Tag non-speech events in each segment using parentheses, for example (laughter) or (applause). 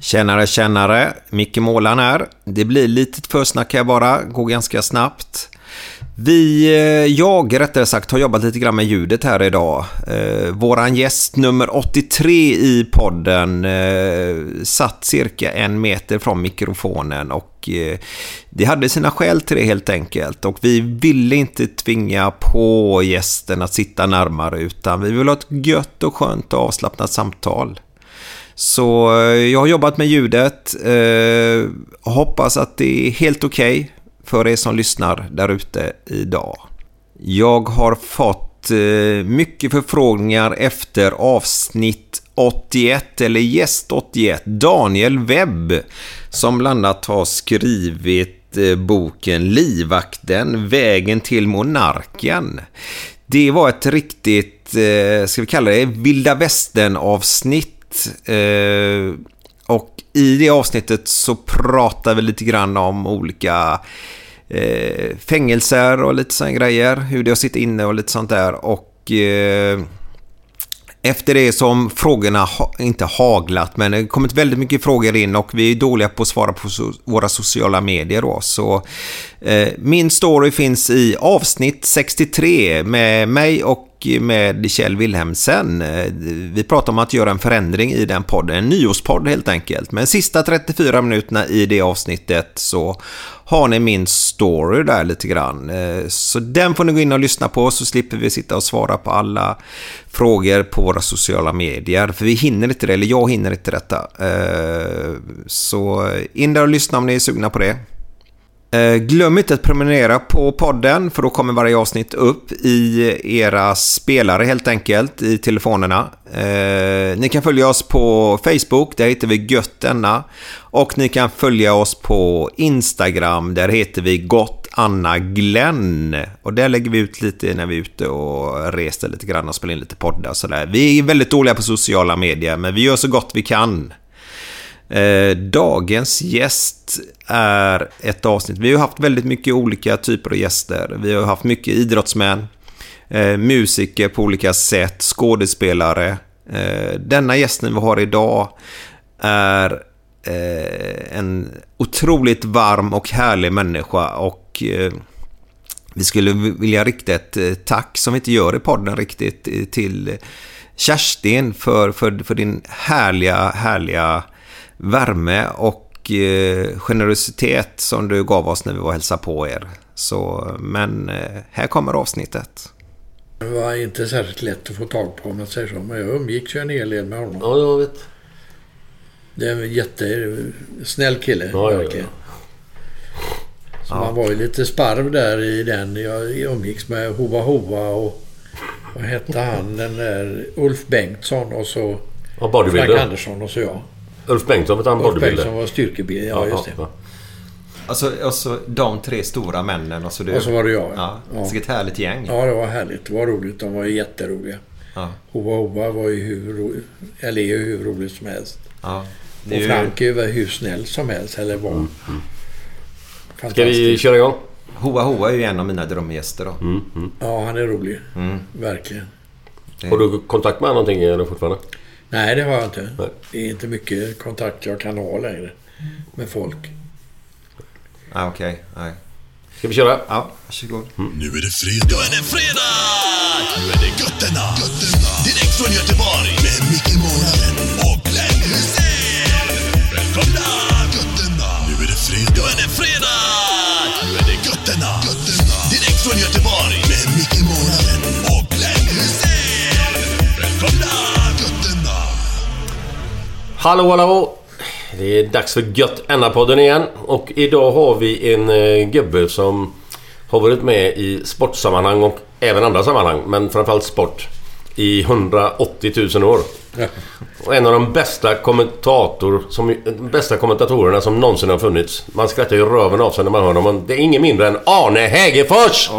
Tjenare, tjenare. Micke Målan här. Det blir lite försnack här bara, går ganska snabbt. Vi, eh, jag rättare sagt, har jobbat lite grann med ljudet här idag. Eh, våran gäst nummer 83 i podden eh, satt cirka en meter från mikrofonen och eh, det hade sina skäl till det helt enkelt. Och vi ville inte tvinga på gästen att sitta närmare utan vi vill ha ett gött och skönt och avslappnat samtal. Så eh, jag har jobbat med ljudet. Eh, hoppas att det är helt okej okay för er som lyssnar där ute idag. Jag har fått eh, mycket förfrågningar efter avsnitt 81 eller gäst 81. Daniel Webb som bland annat har skrivit eh, boken Livvakten, vägen till monarken. Det var ett riktigt, eh, ska vi kalla det, vilda västern avsnitt Eh, och i det avsnittet så pratar vi lite grann om olika eh, fängelser och lite sådana grejer. Hur det har sitta inne och lite sånt där. Och eh, efter det som frågorna ha, inte haglat, men det har kommit väldigt mycket frågor in och vi är dåliga på att svara på so våra sociala medier då. Så eh, min story finns i avsnitt 63 med mig och och med Kjell Wilhelmsen. Eh, vi pratar om att göra en förändring i den podden, en nyårspodd helt enkelt. Men sista 34 minuterna i det avsnittet så har ni min story där lite grann. Eh, så den får ni gå in och lyssna på så slipper vi sitta och svara på alla frågor på våra sociala medier. För vi hinner inte det, eller jag hinner inte detta. Eh, så in där och lyssna om ni är sugna på det. Eh, Glöm inte att prenumerera på podden för då kommer varje avsnitt upp i era spelare helt enkelt i telefonerna. Eh, ni kan följa oss på Facebook, där heter vi Göttenna. Och ni kan följa oss på Instagram, där heter vi Gott Anna Glenn. Och där lägger vi ut lite när vi är ute och reser lite grann och spelar in lite poddar och sådär. Vi är väldigt dåliga på sociala medier, men vi gör så gott vi kan. Eh, dagens gäst är ett avsnitt. Vi har haft väldigt mycket olika typer av gäster. Vi har haft mycket idrottsmän, eh, musiker på olika sätt, skådespelare. Eh, denna gästen vi har idag är eh, en otroligt varm och härlig människa och eh, vi skulle vilja rikta ett eh, tack som vi inte gör i podden riktigt till Kerstin för, för, för din härliga, härliga värme och eh, generositet som du gav oss när vi var och hälsade på er. Så, men eh, här kommer avsnittet. Det var inte särskilt lätt att få tag på om man säger så. Men jag umgicks ju en hel del med honom. Ja, jag vet. Det är en jättesnäll kille. Ja, ja, verkligen. ja. Så man var ju lite sparv där i den. Jag umgicks med Hova Hova och vad hette han? Den där Ulf Bengtsson och så Ja, bodybuilder. Frank Andersson och så jag. Ulf Bengtsson, vet han Ulf bodybuilder? Bengtsson var styrkebil. Ja, just det. ja. Alltså, alltså de tre stora männen och så du. Och så var det jag. Ja, Ja. Vilket härligt gäng. Ja, det var härligt. Det var roligt. De var jätteroliga. Ja. Hova Hova var ju hur, ro- eller är ju hur roligt som helst. Ja. Det är Och ju- Frank är ju väl hur snäll som helst. Eller var. Ska vi köra igång? Hoa Hoa är ju en av mina drömgäster då. Ja, han är rolig. Mm. Verkligen. Har du kontakt med honom någonting eller fortfarande? Nej, det har jag inte. Nej. Det är inte mycket kontakt jag kan ha längre med folk. Ah, Okej, nej. Ska vi köra? Ja, varsågod. Nu är det fredag. Nu är det fredag! Nu är det götterna. götterna. Direkt från Göteborg. Hallå, hallå! Det är dags för Gött Enna-podden igen. Och idag har vi en eh, gubbe som har varit med i sportsammanhang och även andra sammanhang, men framförallt sport, i 180 000 år. Och en av de bästa, kommentator, som, bästa kommentatorerna som någonsin har funnits. Man skrattar ju röven av sig när man hör dem. Det är ingen mindre än Arne Hägerfors!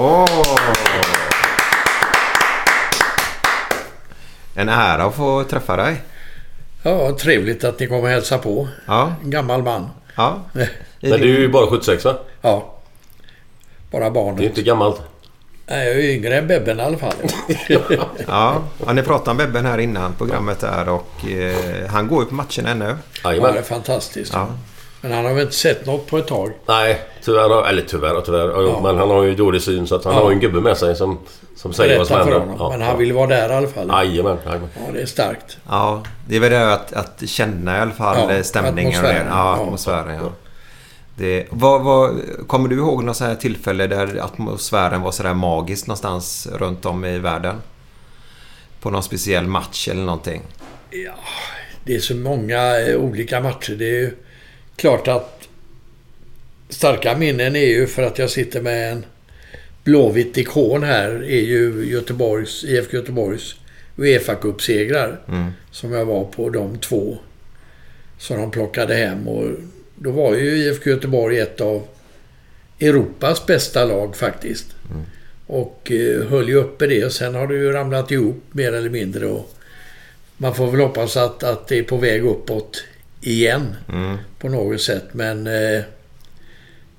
En ära att få träffa dig. Ja, trevligt att ni kommer och hälsa på. Ja, En gammal man. ja. (laughs) Men du är ju bara 76 va? Ja. Bara Det är barnet. inte gammalt. Nej, jag är yngre än Bebben i alla fall. (laughs) (laughs) Ja, ja ni pratade om Bebben här innan programmet där och eh, han går ju på matchen ännu. Ja, det är fantastiskt. Ja. Men han har väl inte sett något på ett tag. Nej, tyvärr. Eller tyvärr och tyvärr. Ja. Men han har ju dålig syn så att han Ja. har ju en gubbe med sig som, som säger vad som händer. honom. Men han vill vara där i alla fall. Jajamän. Ja, det är starkt. Ja, det är väl det att, att känna i alla fall Ja, stämningen. och det. atmosfären. Ja, Ja. atmosfären. Ja. Det, vad, vad, kommer du ihåg något så här tillfälle där atmosfären var sådär magisk någonstans runt om i världen? På någon speciell match eller någonting? Det är så många eh, olika matcher. Det är ju klart att starka minnen är ju för att jag sitter med en blåvitt ikon här är ju Göteborgs, IFK Göteborgs uefa Cup-segrar Som jag var på de två. Som de plockade hem och då var ju IFK Göteborg ett av Europas bästa lag faktiskt. Och eh, höll ju uppe det och sen har det ju ramlat ihop mer eller mindre och man får väl hoppas att, att det är på väg uppåt igen på något sätt. Men eh,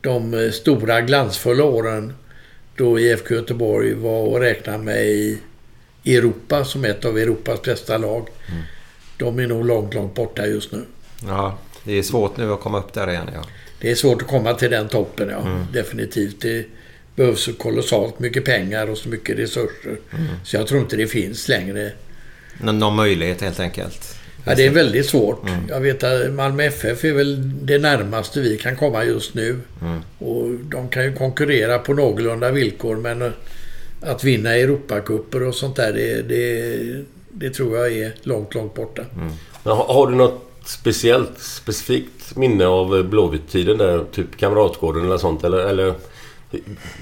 de eh, stora glansfulla åren då IFK Göteborg var att räkna med i Europa som ett av Europas bästa lag. De är nog långt, långt borta just nu. Ja, det är svårt nu att komma upp där igen. Ja. Det är svårt att komma till den toppen, ja. Definitivt. Det behövs så kolossalt mycket pengar och så mycket resurser. Så jag tror inte det finns längre. Nå- Någon möjlighet helt enkelt. Ja, det är väldigt svårt. Jag vet att Malmö FF är väl det närmaste vi kan komma just nu. Och de kan ju konkurrera på någorlunda villkor men att vinna Europacuper och sånt där det, det, det tror jag är långt, långt borta. Men har, du något speciellt, specifikt minne av Blåvitt-tiden där? Typ Kamratgården eller sånt? Eller, eller...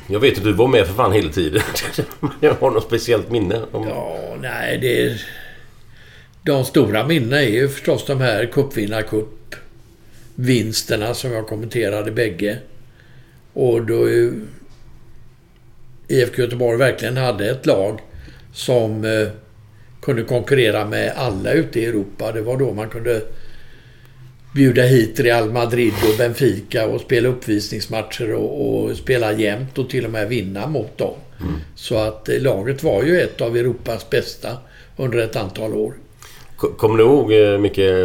Jag vet att du var med för fan hela tiden. (laughs) Jag har något speciellt minne. Om... Ja, nej det är... De stora minnena är ju förstås de här cupvinnarcup-vinsterna som jag kommenterade bägge. Och då IFK Göteborg verkligen hade ett lag som eh, kunde konkurrera med alla ute i Europa. Det var då man kunde bjuda hit Real Madrid och Benfica och spela uppvisningsmatcher och, och spela jämnt och till och med vinna mot dem. Så att eh, laget var ju ett av Europas bästa under ett antal år. Kommer du ihåg eh, mycket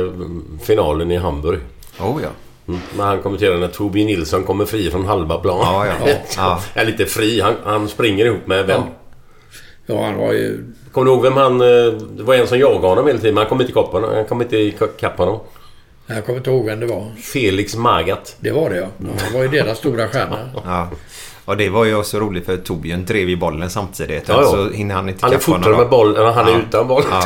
finalen i Hamburg? Oh ja. Mm. När han kommenterade när Torbjörn Nilsson kommer fri från halva plan. Ja, ja. (laughs) Ja. Är lite fri. Han, han springer ihop med vem? Ja, han var ju... Kommer du ihåg vem han... eh, Det var en som jagade honom hela tiden, men han kom inte ikapp honom. Han kom inte ikapp honom. Jag kommer inte ihåg vem det var. Felix Magath. Det var det ja. ja han var ju deras stora stjärna. Ja. Och det var ju så roligt för Torbjörn drev ju bollen samtidigt. Ja, ja. Så hinner han inte Han är fortare med boll än han är Ja. utan boll. Ja.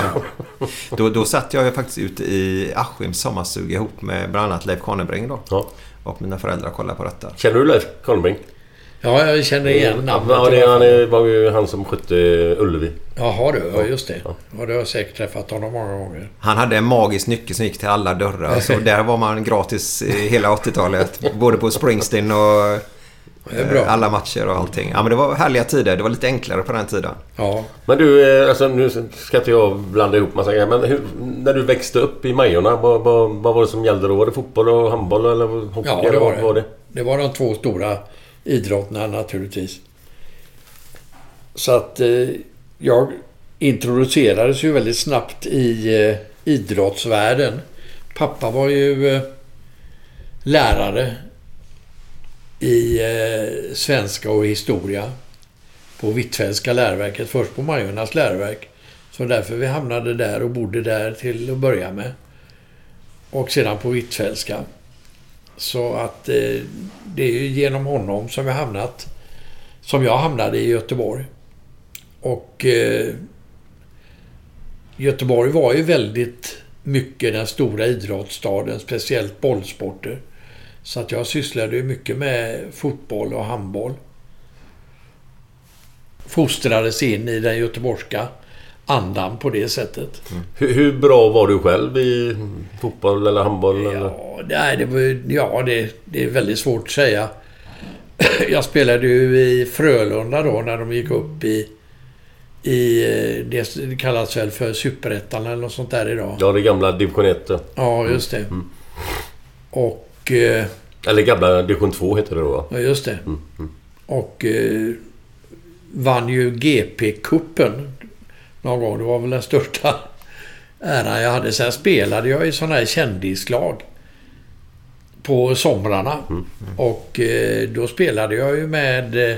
Då, då satt jag ju faktiskt ute i Askims sommarstuga ihop med bland annat Leif Kanebrink då. Ja. Och mina föräldrar kollade på detta. Känner du Leif Karlbrink? Ja, jag känner igen namnet. Ja, det, han är, var ju han som skötte Ullevi. Jaha du, ja just det. Ja, det har jag säkert träffat honom många gånger. Han hade en magisk nyckel som gick till alla dörrar. Så (laughs) där var man gratis hela 80-talet. Både på Springsteen och... Alla matcher och allting. Ja, men det var härliga tider. Det var lite enklare på den tiden. Ja. Men du, eh, alltså, nu ska inte jag blanda ihop massa grejer. Men hur, när du växte upp i Majorna, vad, vad, vad var det som gällde då? Var det fotboll och handboll eller hockey? Ja, det eller var vad det. var det? Det var de två stora idrotterna naturligtvis. Så att eh, jag introducerades ju väldigt snabbt i eh, idrottsvärlden. Pappa var ju eh, lärare i eh, svenska och historia på Hvitfeldtska läroverket. Först på Majornas läroverk. Så därför vi hamnade där och bodde där till att börja med. Och sedan på Hvitfeldtska. Så att eh, det är ju genom honom som jag hamnat som jag hamnade i Göteborg. Och eh, Göteborg var ju väldigt mycket den stora idrottsstaden, speciellt bollsporter. Så att jag sysslade ju mycket med fotboll och handboll. Fostrades in i den göteborgska andan på det sättet. Hur, hur bra var du själv i fotboll eller handboll? Eller? Ja, nej, det, var, ja det, det är väldigt svårt att säga. (clears throat) Jag spelade ju i Frölunda då när de gick upp i, i eh, det kallas väl för Superettan eller något sånt där idag. Ja, det gamla division 1. ja. Just det. Och... Eh, Eller gamla division 2 heter det då va? ja, just det. Och eh, vann ju GP-cupen någon gång. Det var väl den största (laughs) äran jag hade. Sen spelade jag i sådana här kändislag på somrarna. Och eh, då spelade jag ju med... Eh,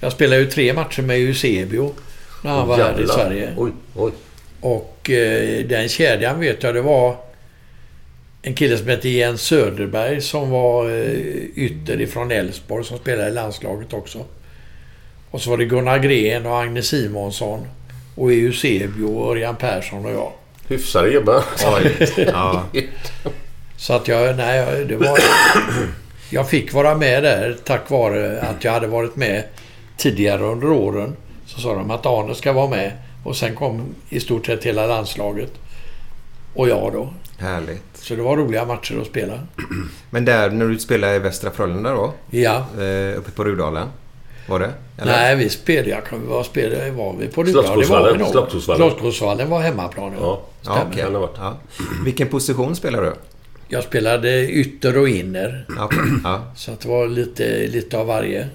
jag spelade ju tre matcher med Eusebio när han var här i Jävlar. Sverige. Oj, oj. Och eh, den kedjan vet jag, det var en kille som hette Jens Söderberg som var eh, ytter ifrån Elfsborg som spelade i landslaget också. Och så var det Gunnar Gren och Agne Simonsson och Eusebio och Örjan Persson och jag. Hyfsade gubbar. Ja. Så att jag, nej, det var... Jag fick vara med där tack vare att jag hade varit med tidigare under åren. Så sa de att Arne ska vara med. Och sen kom i stort sett hela landslaget. Och jag då. Härligt. Så det var roliga matcher att spela. (clears throat) Men där när du spelade i Västra Frölunda då? Ja. Eh, uppe på Rudalen? Var det? Eller? Nej, vi spelade... Jag kan, vad spelade var vi på Rudal? Det var var hemmaplan. Ja. Ja. Varit. ja. Vilken position spelar du? Jag spelade ytter och inner. Ja. ja. Så att det var lite, lite av varje.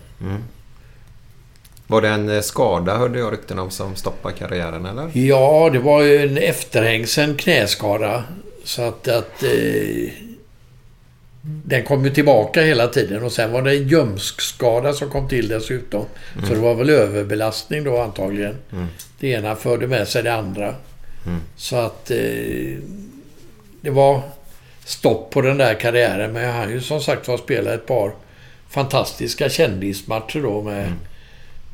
Var det en eh, skada hörde jag rykten om som stoppade karriären eller? Ja, det var ju en efterhängsen knäskada. Så att... att eh, den kom ju tillbaka hela tiden och sen var det en ljumskskada som kom till dessutom. Så det var väl överbelastning då antagligen. Det ena förde med sig det andra. Så att eh, det var stopp på den där karriären. Men jag hann ju som sagt var spela ett par fantastiska kändismatcher då med,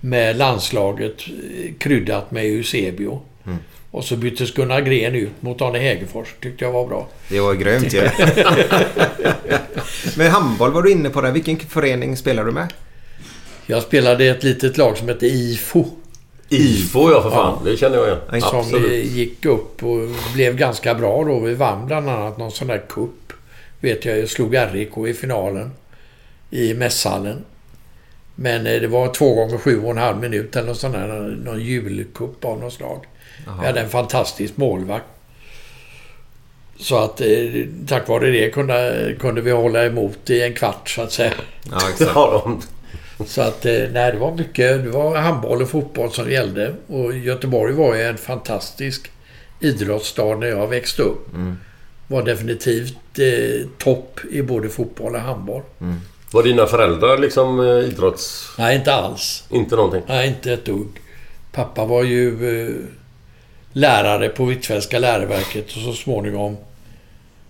med landslaget kryddat med Eusebio. Och så byttes Gunnar Gren ut mot Arne Hägerfors. Tyckte jag var bra. Det var grymt ju. (laughs) Men handboll var du inne på där. Vilken förening spelar du med? Jag spelade i ett litet lag som hette IFO. IFO ja för fan. Det känner jag igen. En Som Absolut. gick upp och blev ganska bra då. Vi vann bland annat någon sån där cup. Vet jag, jag slog RIK i finalen. I mässhallen. Men eh, det var två gånger sju och en halv minut eller någon sån där. Någon julcup av något slag. Vi hade en fantastisk målvakt. Så att eh, tack vare det kunde, kunde vi hålla emot i en kvart så att säga. Ja, (laughs) exakt. Så att, eh, nej, det var mycket. Det var handboll och fotboll som gällde. Och Göteborg var ju en fantastisk idrottsstad när jag växte upp. Var definitivt eh, topp i både fotboll och handboll. Var dina föräldrar liksom eh, idrotts... Nej, inte alls. Inte någonting? Nej, inte ett dugg. Pappa var ju eh, lärare på Hvitfeldtska läroverket och så småningom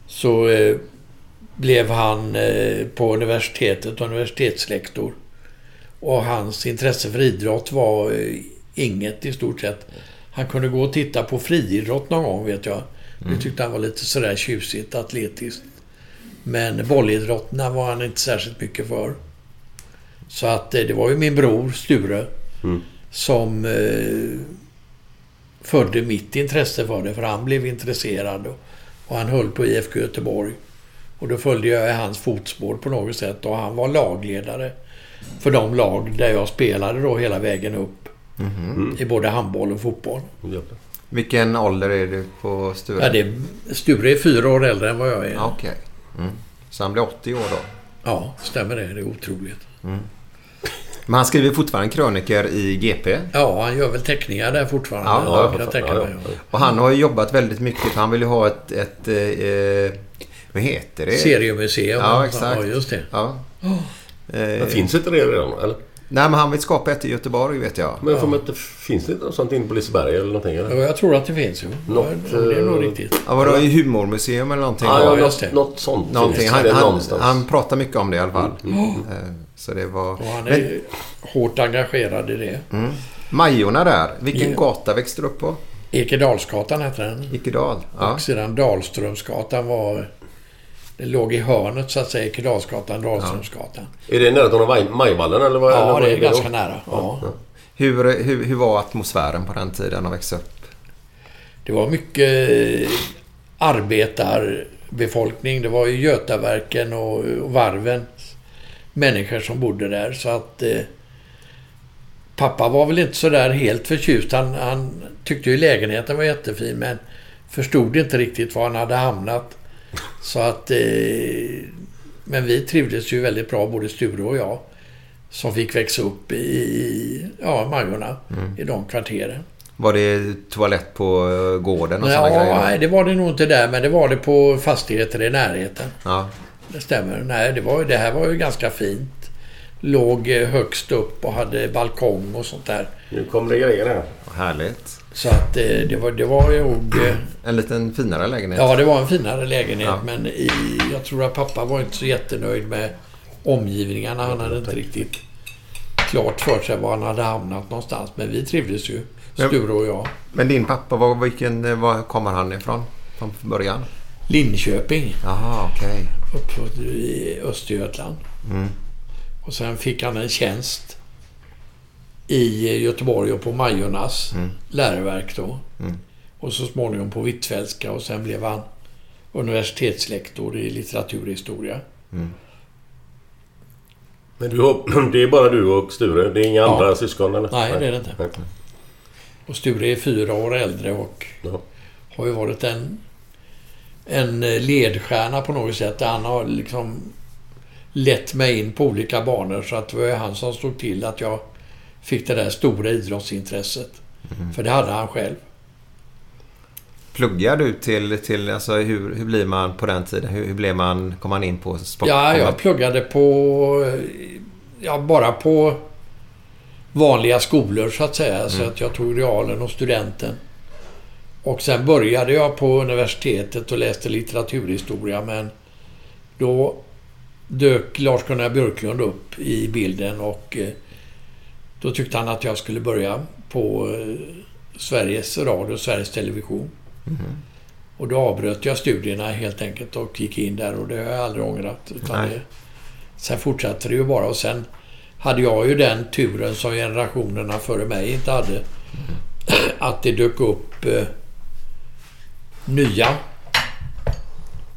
så eh, blev han eh, på universitetet universitetslektor. Och hans intresse för idrott var eh, inget i stort sett. Han kunde gå och titta på friidrott någon gång vet jag. Det tyckte han var lite sådär tjusigt, atletiskt. Men bollidrotterna var han inte särskilt mycket för. Så att eh, det var ju min bror Sture som eh, födde mitt intresse för det. För han blev intresserad och, och han höll på IFK Göteborg. Och då följde jag i hans fotspår på något sätt och han var lagledare för de lag där jag spelade då hela vägen upp. Mhm. I både handboll och fotboll. Vilken ålder är du på Sture? Ja, det, Sture är fyra år äldre än vad jag är. Okej. Mm. Så han blir 80 år då? Ja, stämmer det. Det är otroligt. Men han skriver fortfarande kröniker i GP. Ja, han gör väl teckningar där fortfarande. Ja, Ja, ja, kan jag tänka mig. Och han har ju jobbat väldigt mycket för han vill ju ha ett... ett eh, vad heter det? Seriemuseum. Ja, exakt. Ja, just det. Ja. Men Eh, finns inte det redan? Eller? Nej, men han vill skapa ett i Göteborg vet jag. Men jag får mig inte, finns det inte något sånt inne på Liseberg eller någonting? Eller? Ja, jag tror att det finns ju. Något, ja, det är nog eh, riktigt. Ja, vadå, i humormuseum eller någonting? Ja, ja, just något, det. något sånt någonting. Han, han, han pratar mycket om det i alla fall. Mm. Eh, Så det var... Och han är Men ju hårt engagerad i det. Majorna där, vilken Ja. gata växte du upp på? Ekedalsgatan hette den. Ikedal? Ja. Och sedan Dahlströmsgatan var... Det låg i hörnet så att säga. Ekedalsgatan, Dahlströmsgatan. Är det nära Maj- Majvallen eller vad? eller Ja, vad det är då? ganska nära. Ja. Hur, hur, hur var atmosfären på den tiden att växa upp? Det var mycket arbetarbefolkning. Det var ju Götaverken och, och varven. Människor som bodde där. Så att... Eh, pappa var väl inte så där helt förtjust. Han, han tyckte ju lägenheten var jättefin men förstod inte riktigt var han hade hamnat. Så att... Eh, men vi trivdes ju väldigt bra, både Sture och jag. Som fick växa upp i, ja, Majorna, i de kvarteren. Var det toalett på eh, gården och sådana Ja, grejer? nej, det var det nog inte där, men det var det på fastigheter i närheten. Ja. Det stämmer. Nej, det, var, det här var ju ganska fint. Låg eh, högst upp och hade balkong och sånt där. Nu kommer det grejer här. Härligt. Så att eh, det var, det var nog... eh, En liten finare lägenhet. Ja, det var en finare lägenhet, Ja. men i, jag tror att pappa var inte så jättenöjd med omgivningarna. Han hade inte riktigt klart för sig var han hade hamnat någonstans. Men vi trivdes ju, Sture och jag. Men din pappa, var, vilken, eh, var kommer han ifrån? Från början? Linköping. Jaha, okej. uppfödd i Östergötland. Och sen fick han en tjänst i Göteborg och på Majornas läroverk då. Och så småningom på Hvitfeldtska och sen blev han universitetslektor i litteraturhistoria. Men du (clears throat) det är bara du och Sture? Det är inga Ja. andra syskon eller? Nej, det är det inte. Nej. Och Sture är fyra år äldre och Ja. har ju varit en, en ledstjärna på något sätt. Han har liksom lett mig in på olika banor. Så att det var han som stod till att jag fick det där stora idrottsintresset. För det hade han själv. Pluggar du till, till alltså hur, hur blir man på den tiden? Hur, hur blev man, kom man in på sport? Ja, jag pluggade på... Ja, bara på vanliga skolor så att säga. Så att jag tog realen och studenten. Och sen började jag på universitetet och läste litteraturhistoria men då dök Lars-Gunnar Björklund upp i bilden och eh, då tyckte han att jag skulle börja på eh, Sveriges Radio, Sveriges Television. Och då avbröt jag studierna helt enkelt och gick in där och det har jag aldrig ångrat. Det, sen fortsatte det ju bara och sen hade jag ju den turen som generationerna före mig inte hade. Att det dök upp eh, nya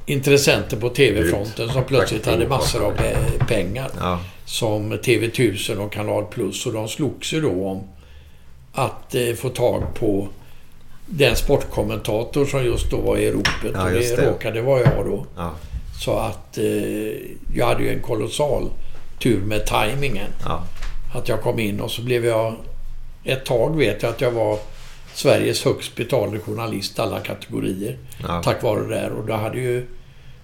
intressenter på TV-fronten som plötsligt hade massor av pe- pengar. Ja. Som TV1000 och Kanal Plus och de slogs ju då om att eh, få tag på den sportkommentator som just då var i ropet. Ja, och det, det. råkade vara jag då. Ja. Så att eh, jag hade ju en kolossal tur med tajmingen. Ja. Att jag kom in och så blev jag... Ett tag vet jag att jag var Sveriges högst betalde journalist alla kategorier. Tack vare det där. Och då hade ju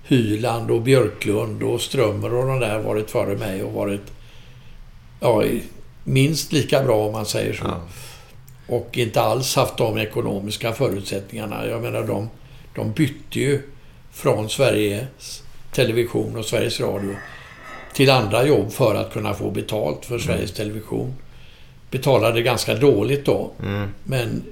Hyland och Björklund och Strömmer och de där varit före mig och varit ja, minst lika bra om man säger så. Ja. Och inte alls haft de ekonomiska förutsättningarna. Jag menar de, de bytte ju från Sveriges Television och Sveriges Radio till andra jobb för att kunna få betalt för Sveriges Television. Betalade ganska dåligt då. Men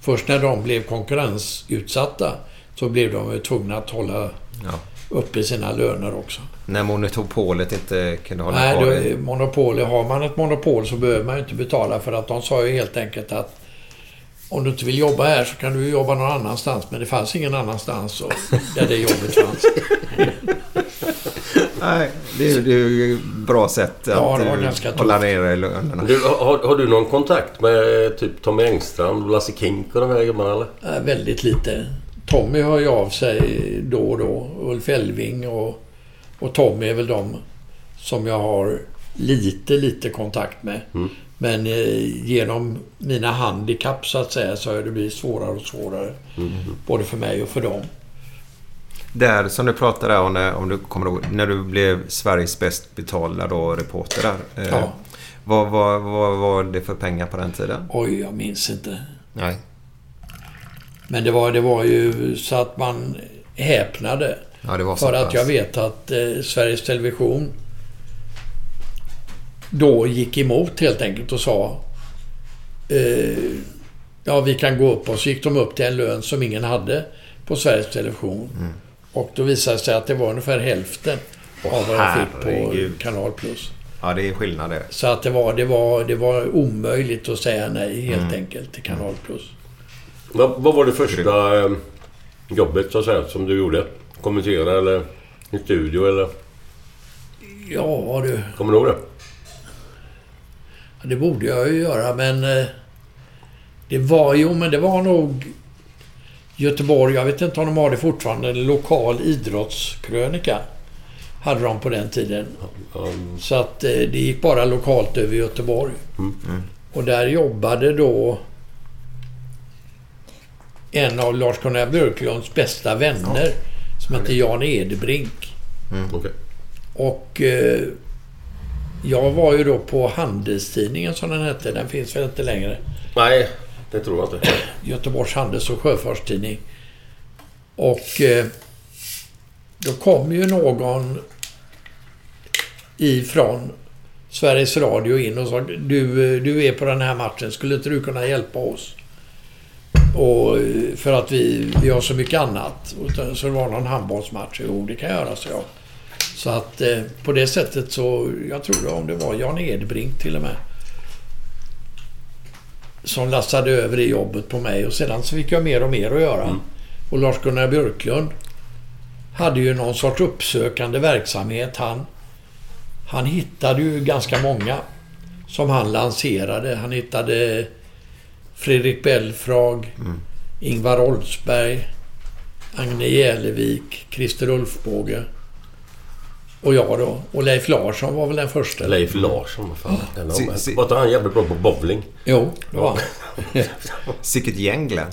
först när de blev konkurrensutsatta så blev de tvungna att hålla Ja. uppe sina löner också. När monopolet inte kunde hålla Nej, kvar det. monopol, har man ett monopol så behöver man ju inte betala för att de sa ju helt enkelt att om du inte vill jobba här så kan du jobba någon annanstans. Men det fanns ingen annanstans så, där det jobbet fanns. (laughs) Nej, det är, det är ju ett bra sätt att Ja, det eh, hålla nere lönerna. Du, har, har du någon kontakt med typ Tommy Engstrand, Lasse Kink och de här gubbarna eller? Eh, Väldigt lite. Tommy hör ju av sig då och då. Ulf Elving och, och Tommy är väl de som jag har lite, lite kontakt med. Men eh, genom mina handikapp så att säga så har det blivit svårare och svårare. Både för mig och för dem. Där som du pratade om, när, om du kommer ihåg, när du blev Sveriges bäst betalda då, reporter där. Eh, Ja. Vad, vad, vad var det för pengar på den tiden? Oj, jag minns inte. Nej. Men det var, det var ju så att man häpnade. Ja, För att jag vet att eh, Sveriges Television då gick emot helt enkelt och sa eh, Ja, vi kan gå upp och så gick de upp till en lön som ingen hade på Sveriges Television. Mm. Och då visade det sig att det var ungefär hälften av vad jag fick på herregud. Kanal Plus. Ja, det är skillnad det. Så att det var, det var, det var omöjligt att säga nej helt Mm. enkelt till Kanal Plus. Vad, vad var det första eh, jobbet så att säga som du gjorde? Kommentera eller i studio eller? Ja du, Kommer du ihåg det? det borde jag ju göra men eh, det var jo men det var nog Göteborg, jag vet inte om de har det fortfarande, en lokal idrottskrönika. Hade de på den tiden. Um, Så att eh, det gick bara lokalt över Göteborg. Och där jobbade då en av Lars-Gunnar Björklunds bästa vänner som hette Jan Edebrink. Okej. Och eh, jag var ju då på Handelstidningen som den hette. Den finns väl inte längre. Nej, det tror jag inte. Göteborgs Handels och Sjöfartstidning. Och eh, då kom ju någon ifrån Sveriges Radio in och sa du, eh, du är på den här matchen, skulle inte du kunna hjälpa oss? Och eh, för att vi, vi har så mycket annat. Och så- det var någon handbollsmatch. Jo, det kan jag göra, så jag. Så att eh, på det sättet så, jag tror det om det var Jan Edbrink till och med. Som lastade över det jobbet på mig och sedan så fick jag mer och mer att göra. Och Lars-Gunnar Björklund hade ju någon sorts uppsökande verksamhet. Han, han hittade ju ganska många som han lanserade. Han hittade Fredrik Belfrag, Ingvar Oldsberg, Agne Jälevik, Christer Ulfbåge och jag då. Och Leif Larsson var väl den första. Leif Larsson, vad fan. Den Si- si- Var inte han jävligt bra på bowling? Jo, det var han. (laughs) Sicket gäng Glenn.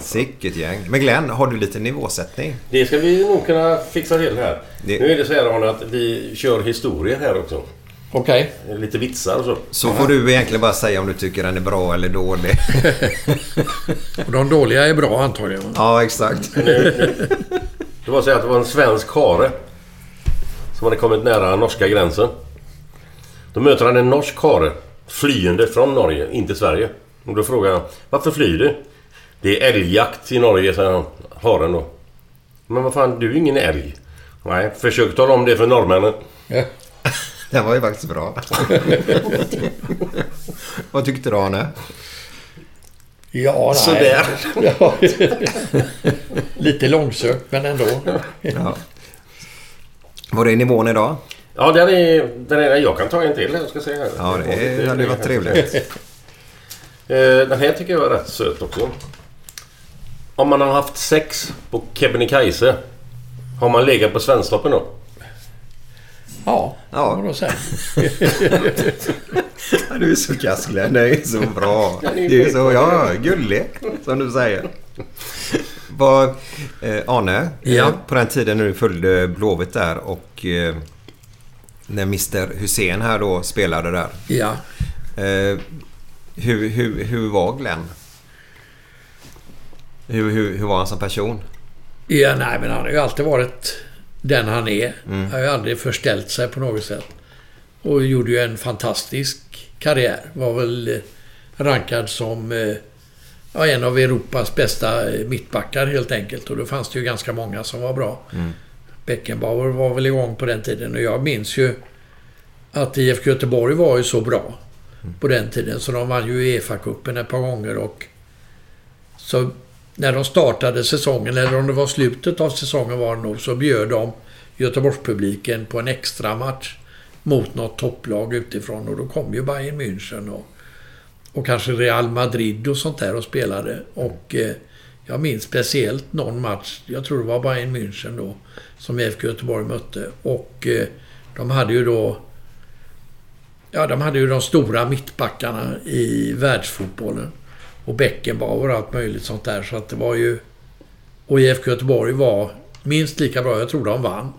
Sicket gäng. Men Glenn, har du lite nivåsättning? Det ska vi nog kunna fixa till här. Det- Nu är det så här Arne att vi kör historier här också. Okej. Lite vitsar och så. Så får du egentligen bara säga om du tycker den är bra eller dålig. (laughs) Och de dåliga är bra antagligen. ja, exakt. (laughs) Det var så här att det var en svensk kare som hade kommit nära norska gränsen. Då möter han en norsk kare flyende från Norge in till Sverige. Och då frågar han Varför flyr du? Det är älgjakt i Norge, säger han. Haren då. Men vad fan, du är ingen älg. Nej, försök tala om det för norrmännen. (laughs) Den var ju faktiskt bra. (laughs) Vad tyckte du Arne? Ja, nej. Sådär. Ja. (laughs) Lite långsökt, men ändå. Ja. Var det nivån idag? Ja, den är, den är... Jag kan ta en till jag ska se här. Ja, det hade varit trevligt. (laughs) Eh, Den här tycker jag är rätt söt också. Om man har haft sex på Kebnekaise. Har man legat på Svensktoppen då? Ja, Ja. vad då säga. (laughs) Ja, Du är så kass Glenn. Det är så bra. Ja, det är Du är så ja, gullig, som du säger. Vad, eh, Arne, Ja. eh, på den tiden när du följde Blåvitt där och eh, när Mr Hussein här då spelade där. Ja. Eh, hur, hur, hur var Glenn? Hur, hur, hur var han som person? ja, nej men han har ju alltid varit den han är. Han har ju aldrig förställt sig på något sätt. Och gjorde ju en fantastisk karriär. Var väl eh, rankad som eh, ja, en av Europas bästa eh, mittbackar helt enkelt. Och då fanns det ju ganska många som var bra. Beckenbauer var väl igång på den tiden och jag minns ju att IFK Göteborg var ju så bra på den tiden. Så de vann ju Uefa-cupen ett par gånger och så när de startade säsongen, eller om det var slutet av säsongen var det nog, så bjöd de Göteborgspubliken på en extra match mot något topplag utifrån och då kom ju Bayern München och, och kanske Real Madrid och sånt där och spelade. Och eh, jag minns speciellt någon match, jag tror det var Bayern München då, som IFK Göteborg mötte. Och eh, de hade ju då Ja, de hade ju de stora mittbackarna i världsfotbollen. Och Beckenbauer och allt möjligt sånt där. Så att det var ju... Och IFK Göteborg var minst lika bra. Jag tror de vann.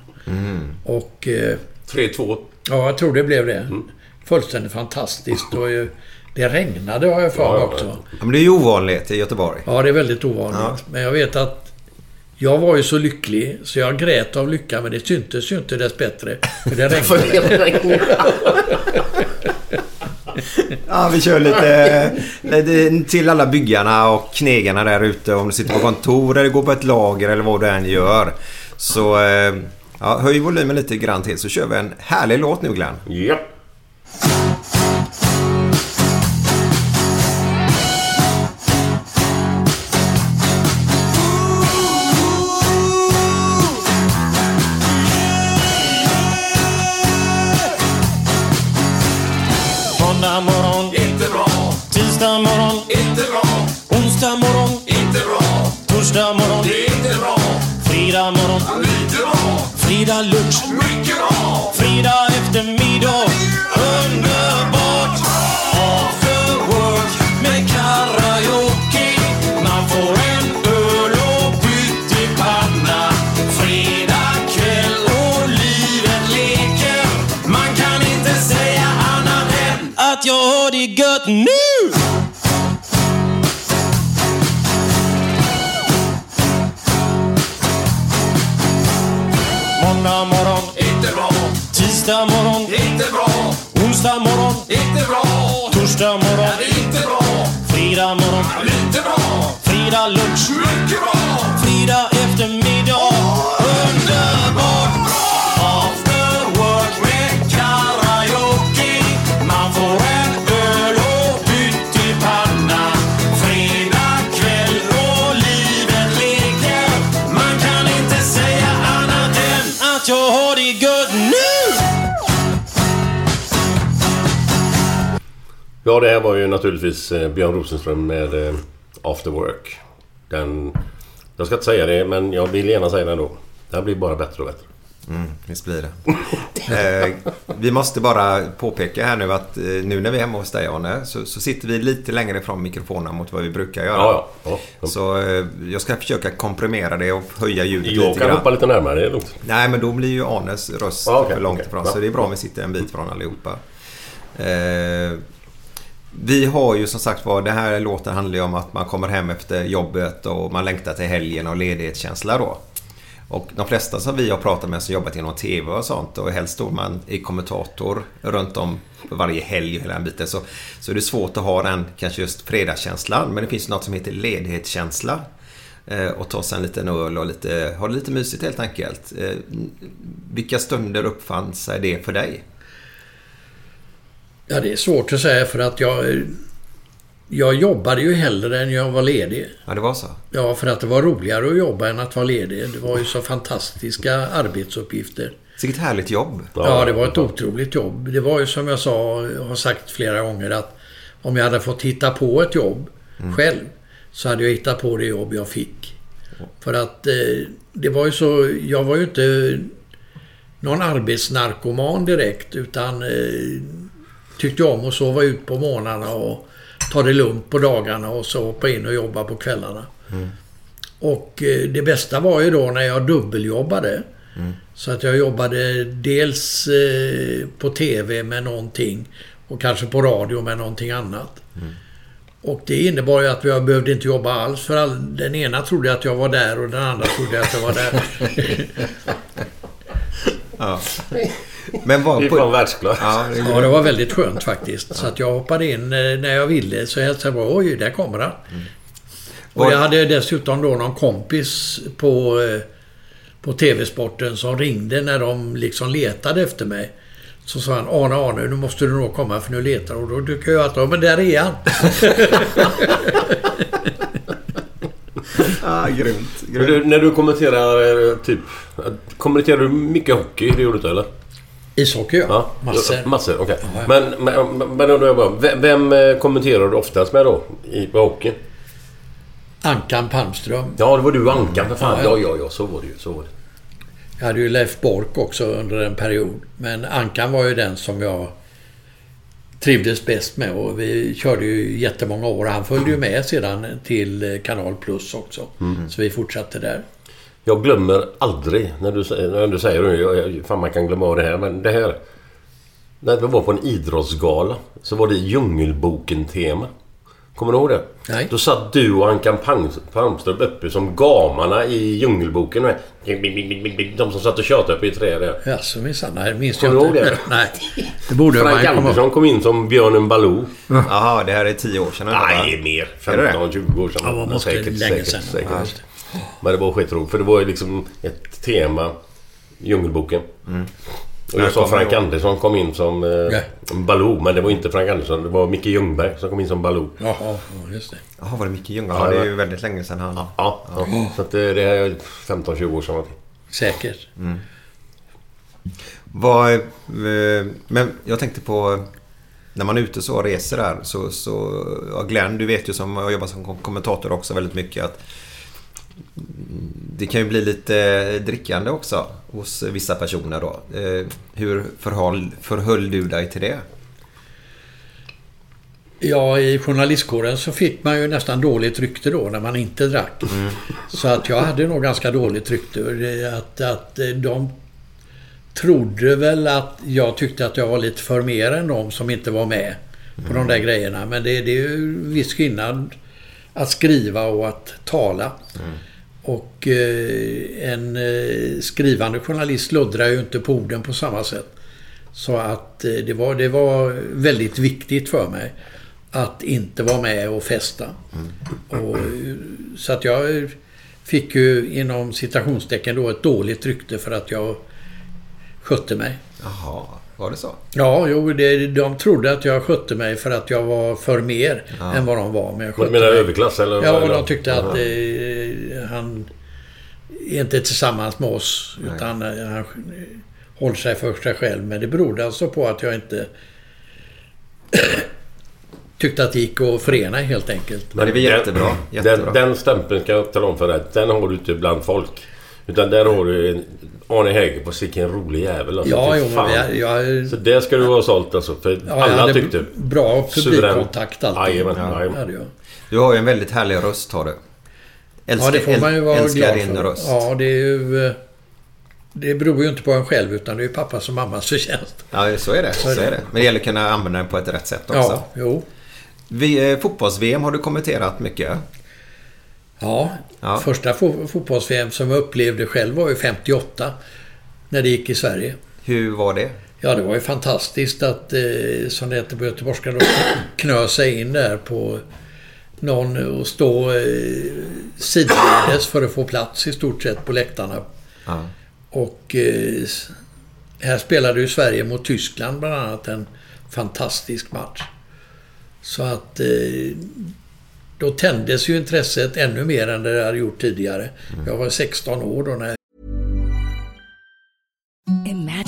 Och... Eh, 3-2. ja, jag tror det blev det. Fullständigt fantastiskt. Och eh, det regnade har jag för mig Ja, ja, också. Ja, men det är ju ovanligt i Göteborg. Ja, det är väldigt ovanligt. Men jag vet att jag var ju så lycklig så jag grät av lycka men det syntes ju inte dess bättre. För det (laughs) regnade. (laughs) Ja, vi kör (laughs) lite, till alla byggarna och knegarna där ute. Om du sitter på kontor eller går på ett lager eller vad du än gör. Så eh, ja, höj volymen lite grann till så kör vi en härlig låt nu Glenn. Ja. Måndag inte bra. torsdag morgon, är inte bra, fredag morgon, lite bra, fredag lunch, mycket bra. Naturligtvis eh, Björn Rosenström med eh, After Work. Den... Jag ska inte säga det, men jag vill gärna säga det ändå. Den blir bara bättre och bättre. Mm, visst blir det. (laughs) Eh, vi måste bara påpeka här nu att eh, nu när vi är hemma hos dig Arne så, så sitter vi lite längre ifrån mikrofonen mot vad vi brukar göra. Ja, ja. ja. Så eh, jag ska försöka komprimera det och höja ljudet Jag lite kan grann. hoppa lite närmare, det är lugnt. Nej, men då blir ju Arnes röst Ja, okej, för långt okej. ifrån. Så det är bra om vi sitter en bit från allihopa. Vi har ju som sagt var, den här låten handlar ju om att man kommer hem efter jobbet och man längtar till helgen och ledighetskänsla då. Och de flesta som vi har pratat med som jobbat inom TV och sånt och helst står man i kommentator runt om varje helg och hela den biten så, så är det svårt att ha den kanske just fredagskänslan. Men det finns något som heter ledighetskänsla. Eh, och ta sig en liten öl och lite, ha det lite mysigt helt enkelt. Eh, vilka stunder uppfann sig det för dig? Ja, det är svårt att säga för att jag... Jag jobbade ju hellre än jag var ledig. Ja, det var så. Ja, för att det var roligare att jobba än att vara ledig. Det var ju så fantastiska arbetsuppgifter. Vilket härligt jobb. Ja, det var ett otroligt jobb. Det var ju som jag sa, har sagt flera gånger att om jag hade fått hitta på ett jobb själv så hade jag hittat på det jobb jag fick. För att eh, det var ju så, jag var ju inte någon arbetsnarkoman direkt utan eh, tyckte om att sova ut på morgnarna och ta det lugnt på dagarna och så hoppa in och jobba på kvällarna. Och eh, det bästa var ju då när jag dubbeljobbade. Så att jag jobbade dels eh, på TV med någonting och kanske på radio med någonting annat. Och det innebar ju att jag behövde inte jobba alls för all, den ena trodde att jag var där och den andra trodde att jag var där. (laughs) Ja. (laughs) Men var är från världsklass. Ja, det, Ja, det var väldigt skönt faktiskt. Så att jag hoppade in eh, när jag ville. Så hälsade jag oj, där kommer han. Och jag hade dessutom då någon kompis på, eh, på TV-sporten som ringde när de liksom letade efter mig. Så sa han, Arne, Arne, nu måste du nog komma för nu letar de." Och då tycker jag att, ja men där är han. (laughs) ah, grymt. Grymt. du, när du kommenterar eh, typ... Kommenterar du mycket hockey? Det gjorde du inte eller? Ishockey ja. Ja, Massor. Massor, okej. Ja, ja. Men, men, men undrar jag bara, vem, vem eh, kommenterar du oftast med då? I, på hockey? Ankan Palmström. Ja, det var du Ankan för fan. Ja, Ja, ja. så var det ju. Så var det. Jag hade ju Leif Bork också under en period. Men Ankan var ju den som jag trivdes bäst med och vi körde ju jättemånga år. Han följde ju med sedan till Kanal Plus också. Så vi fortsatte där. Jag glömmer aldrig när du, säger- när du säger det. Jag, fan man kan glömma av det här. Men det här. När vi var på en idrottsgala så var det Djungelboken-tema. Kommer du ihåg det? Nej. Då satt du och Ankan Palmström uppe som gamarna i Djungelboken. med. De som satt och tjatade uppe i trä där. Jaså minsann, nej minns Kommer jag du inte. ihåg det? (laughs) Nej. Det borde Frank. Andersson kom in som björnen Baloo. Jaha, det här är tio år sedan? Nej, mer. Är det det? 15-20 år sedan. Ja, det säkert, länge säkert, sedan. säkert. Just Men det var skitroligt. För det var ju liksom ett tema. Djungelboken. Och jag Jag sa Frank. Andersson kom in som eh, Ja. Baloo. Men det var inte Frank Andersson. Det var Micke Ljungberg som kom in som Baloo. Jaha, ja, just det. Jaha, var det Micke Ljung? Ja, Ja, det är ju väldigt länge sedan han... Ja, ja. Så att det, det är 15-20 år sedan. Säkert. Vad, eh, men jag tänkte på när man är ute så och reser där så, så ja, Glenn, du vet ju som har jobbat som kom- kommentator också väldigt mycket att det kan ju bli lite drickande också hos vissa personer då. Eh, Hur förhåll, förhöll du dig till det? Ja, i journalistkåren så fick man ju nästan dåligt rykte då när man inte drack. Så att jag hade nog ganska dåligt rykte. Att, att eh, de trodde väl att jag tyckte att jag var lite för mer än de som inte var med på de där grejerna. Men det, det är ju viss skillnad att skriva och att tala. Och eh, en eh, skrivande journalist sluddrar ju inte på orden på samma sätt. Så att eh, det var, det var väldigt viktigt för mig att inte vara med och festa. Och, eh, så att jag fick ju inom citationstecken då ett dåligt rykte för att jag skötte mig. Jaha, var det så? Ja, jo, det, de trodde att jag skötte mig för att jag var för mer än vad de var. Men jag skötte du menar mig. överklass eller? Ja, och de tyckte att Ja. eh, han är inte tillsammans med oss. Utan eh, han håller sig för sig själv. Men det berodde alltså på att jag inte (coughs) tyckte att det gick att förena helt enkelt. Men det är väl jättebra. jättebra. Den, den stämpeln ska jag tala om för dig. Den har du inte bland folk. Utan där har du en Arne Hägerfors, vilken rolig jävel alltså. Ja, jo, men jag, jag, Så det ska du vara sålt alltså. För ja, alla tyckte... bra publikkontakt alltid. Jajamän, Ja, jajamän. Du har ju en väldigt härlig röst har du. Älskar, Ja, det får man ju vara älskar glad din för. röst. Ja, det är ju... eh, Det beror ju inte på en själv utan det är ju pappas och mammas förtjänst. Ja, så är det. Så är det. Men det gäller att kunna använda den på ett rätt sätt också. Ja, jo. Vi, eh, Fotbolls-VM har du kommenterat mycket. Ja, Ja. första fo- fotbolls-VM som jag upplevde själv var ju 58. När det gick i Sverige. Hur var det? Ja, det var ju fantastiskt att, eh, som det heter på göteborgska, då, knö sig in där på någon och stå eh, sidledes för att få plats i stort sett på läktarna. Ja. Och eh, här spelade ju Sverige mot Tyskland bland annat en fantastisk match. Så att eh, då tändes ju intresset ännu mer än det hade gjort tidigare. Jag var 16 år då när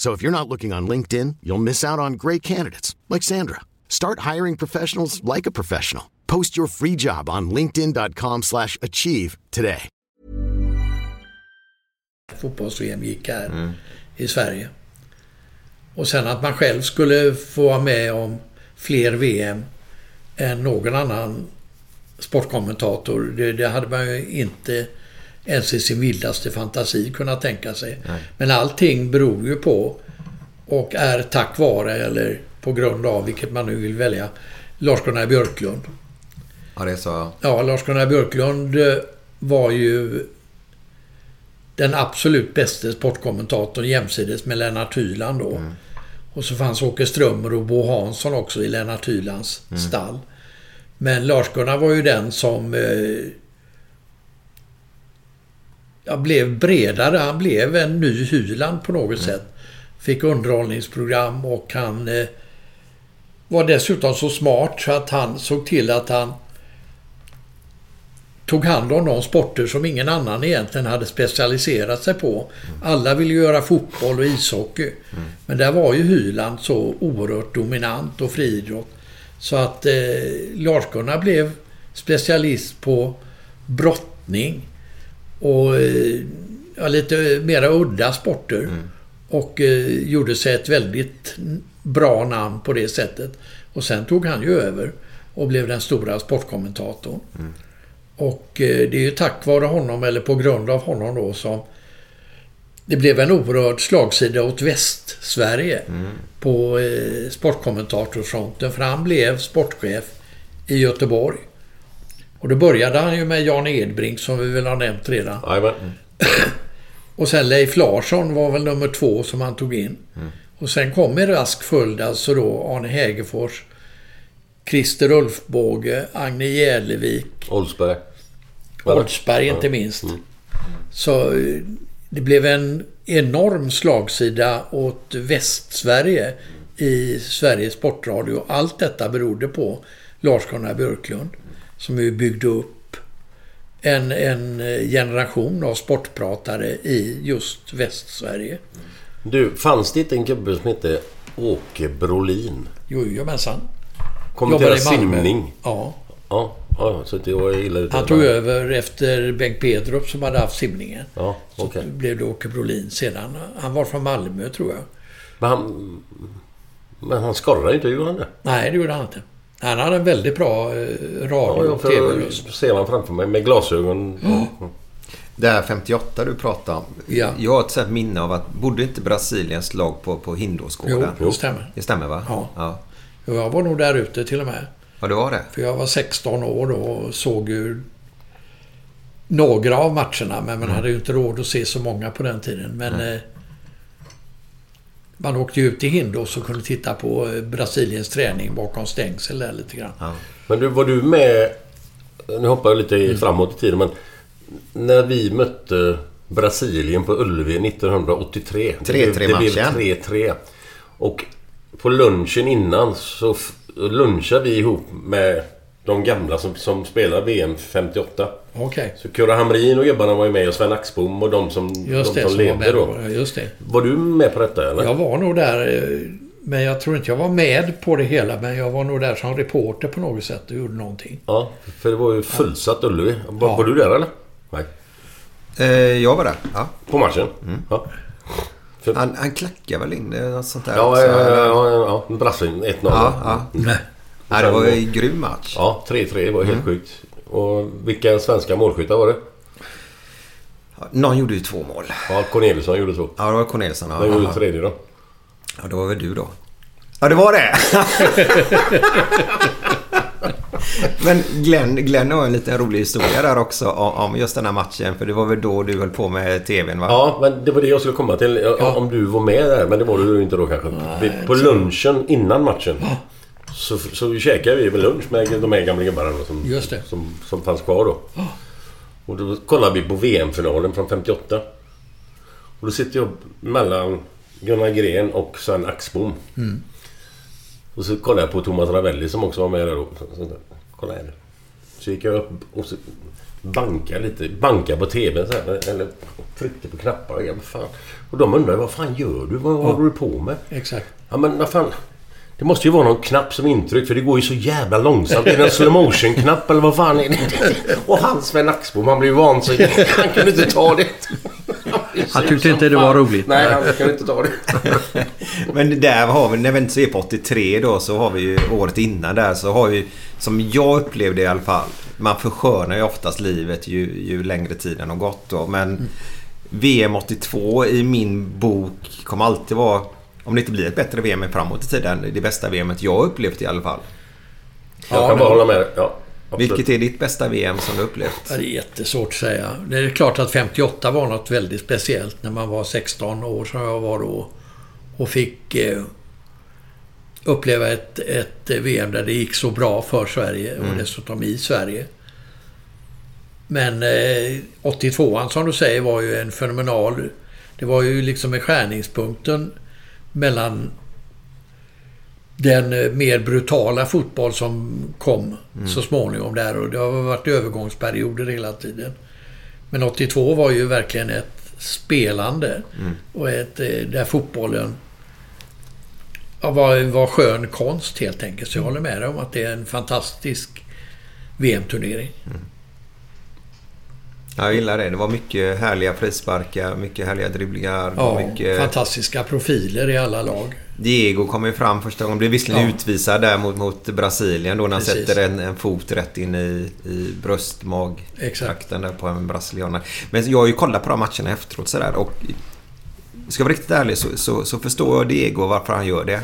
So if you're not looking on LinkedIn, you'll miss out on great candidates like Sandra. Start hiring professionals like a professional. Post your free job on linkedin.com/achieve today. fotbolls-VM gick här i Sverige. Och sen att man själv skulle få vara med om fler VM än någon annan sportkommentator. Det, det hade man ju inte ens i sin vildaste fantasi kunnat tänka sig. Men allting beror ju på och är tack vare eller på grund av, vilket man nu vill välja, Lars-Gunnar Björklund. Ja, det är så. Ja, Lars-Gunnar Björklund eh, var ju den absolut bästa sportkommentatorn jämsides med Lennart Hyland då. Och så fanns Åke Strömmer och Bo Hansson också i Lennart Hylands stall. Men Lars-Gunnar var ju den som eh, ja, blev bredare. Han blev en ny Hyland på något sätt. Fick underhållningsprogram och han eh, var dessutom så smart så att han såg till att han tog hand om de sporter som ingen annan egentligen hade specialiserat sig på. Alla ville ju göra fotboll och ishockey. Men där var ju Hyland så oerhört dominant och friidrott. Så att eh, Lars-Gunnar blev specialist på brottning och eh, ja, lite mera udda sporter. Och eh, gjorde sig ett väldigt bra namn på det sättet. Och sen tog han ju över och blev den stora sportkommentatorn. Och eh, det är ju tack vare honom, eller på grund av honom då, som det blev en oerhörd slagsida åt Västsverige på eh, sportkommentatorsfronten. För han blev sportchef i Göteborg. Och då började han ju med Jan Edbrink som vi väl har nämnt redan. Jajamän. (clears throat) Och sen Leif Larsson var väl nummer två som han tog in. Och sen kom i rask följd alltså då Arne Hägerfors, Christer Ulfbåge, Agne Jädervik, Oldsberg. Oldsberg inte minst. Så eh, det blev en enorm slagsida åt Västsverige i Sveriges Sportradio. Allt detta berodde på Lars-Gunnar Björklund som ju byggde upp en, en eh, generation av sportpratare i just Västsverige. Du, fanns det inte en gubbe som hette Åke Brolin? Jojomensan. Malmö. simning. Ja. Ja, ja, så det var illa. Han tog över efter Bengt Pedrup som hade haft simningen. Ja, Så okej. blev det Åke Brolin sedan. Han var från Malmö tror jag. Men han... Men han skorrade inte, gjorde han det? Nej, det gjorde han inte. Han hade en väldigt bra eh, Ja, radio jag och tv får se man framför mig med glasögon. Mm. Det här 58 du pratade om. Ja. Jag har ett sånt minne av att bodde inte Brasiliens lag på, på Hindåsgården? Jo, det stämmer. Det stämmer va? Ja. ja. Jag var nog där ute till och med. Ja, det var det. För jag var 16 år då och såg ju några av matcherna. Men man hade ju inte råd att se så många på den tiden. Men eh, man åkte ju ut till Hindås och kunde titta på eh, Brasiliens träning bakom stängsel där lite grann. Men du, var du med... Nu hoppar jag lite framåt i tiden, men... När vi mötte Brasilien på Ullevi 1983. Det blev- 3-3 Det blev matchen. 3-3. Och på lunchen innan så lunchade vi ihop med de gamla som, som spelar VM 58. Okej. Så Kurre Hamrin och gubbarna var ju med och Sven Axbom och de som, Just de det, som som med då. Just det. Var du med på detta eller? Jag var nog där, eh, men jag tror inte jag var med på det hela. Men jag var nog där som reporter på något sätt och gjorde någonting. Ja, för det var ju fullsatt Ullevi. Var, Ja. var du där eller? Nej. Eh, jag var där. Ja. På matchen? Ja. För, Han, han klackade väl in något sånt där ja, också, ja, ja, ja, ja. Brassen 1-0. Ja, ja. Nej. Nej, det var en grym match. Ja, 3-3. Det var helt sjukt. Och vilka svenska målskyttar var det? Någon gjorde ju två mål. Ja, Corneliusson gjorde två. Ja, det var Corneliusson. Ja, Vem gjorde ja. tredje då? ja, det var väl du då. Ja, det var det! (laughs) Men Glenn, Glenn har en liten rolig historia där också om just den här matchen. För det var väl då du höll på med TVn va? Ja, men det var det jag skulle komma till. Ja. Om du var med där, men det var du inte då kanske. På lunchen innan matchen. Så, så käkade vi med lunch med de här gamla gubbarna som, som, som fanns kvar då. Och då kollar vi på VM-finalen från 58. Och då sitter jag mellan Gunnar Gren och Sven Axbom. Mm. Och så kollade jag på Thomas Ravelli som också var med där då. Så, kolla här. Så gick jag upp och så bankade lite. Bankade på TVn så här. Eller tryckte på knappar. Ja, vad fan. Och de undrade vad fan gör du? Vad håller du på med? Exakt. Ja men vad fan. Det måste ju vara någon knapp som intryck för det går ju så jävla långsamt. Är det en slow motion knapp eller vad fan är det? (laughs) Och han Sven Axbom han blev vansinnig. (laughs) Han kunde inte ta det. (laughs) Han tyckte inte det var roligt. Nej, han kunde inte ta det. Men där har vi, när vi inte ser på 83 då, så har vi ju året innan där så har vi, som jag upplevde i alla fall, man förskönar ju oftast livet ju, ju längre tiden har gått då. Men VM 82 i min bok kommer alltid vara, om det inte blir ett bättre VM framåt i tiden, det bästa VMet jag har upplevt i alla fall. Jag kan bara hålla med. Ja, absolut. Vilket är ditt bästa VM som du upplevt? Det är jättesvårt att säga. Det är klart att 58 var något väldigt speciellt när man var 16 år som jag var då. Och fick eh, uppleva ett, ett VM där det gick så bra för Sverige och Mm. dessutom i Sverige. Men eh, 82an som du säger var ju en fenomenal... Det var ju liksom en skärningspunkten mellan den eh, mer brutala fotboll som kom Mm. så småningom där och det har varit övergångsperioder hela tiden. Men 82 var ju verkligen ett spelande Mm. och ett, eh, där fotbollen var, var skön konst helt enkelt. Så jag håller med dig om att det är en fantastisk VM-turnering. Jag gillar det. Det var mycket härliga frisparkar, mycket härliga dribblingar. Ja, mycket... fantastiska profiler i alla lag. Diego kom ju fram första gången. Blev visserligen Ja. utvisad där mot, mot Brasilien då när han Precis. sätter en, en fot rätt in i, i bröstmagtrakten där på en brasilianare. Men jag har ju kollat på de matcherna efteråt sådär och ska jag vara riktigt ärlig så, så, så förstår jag Diego varför han gör det.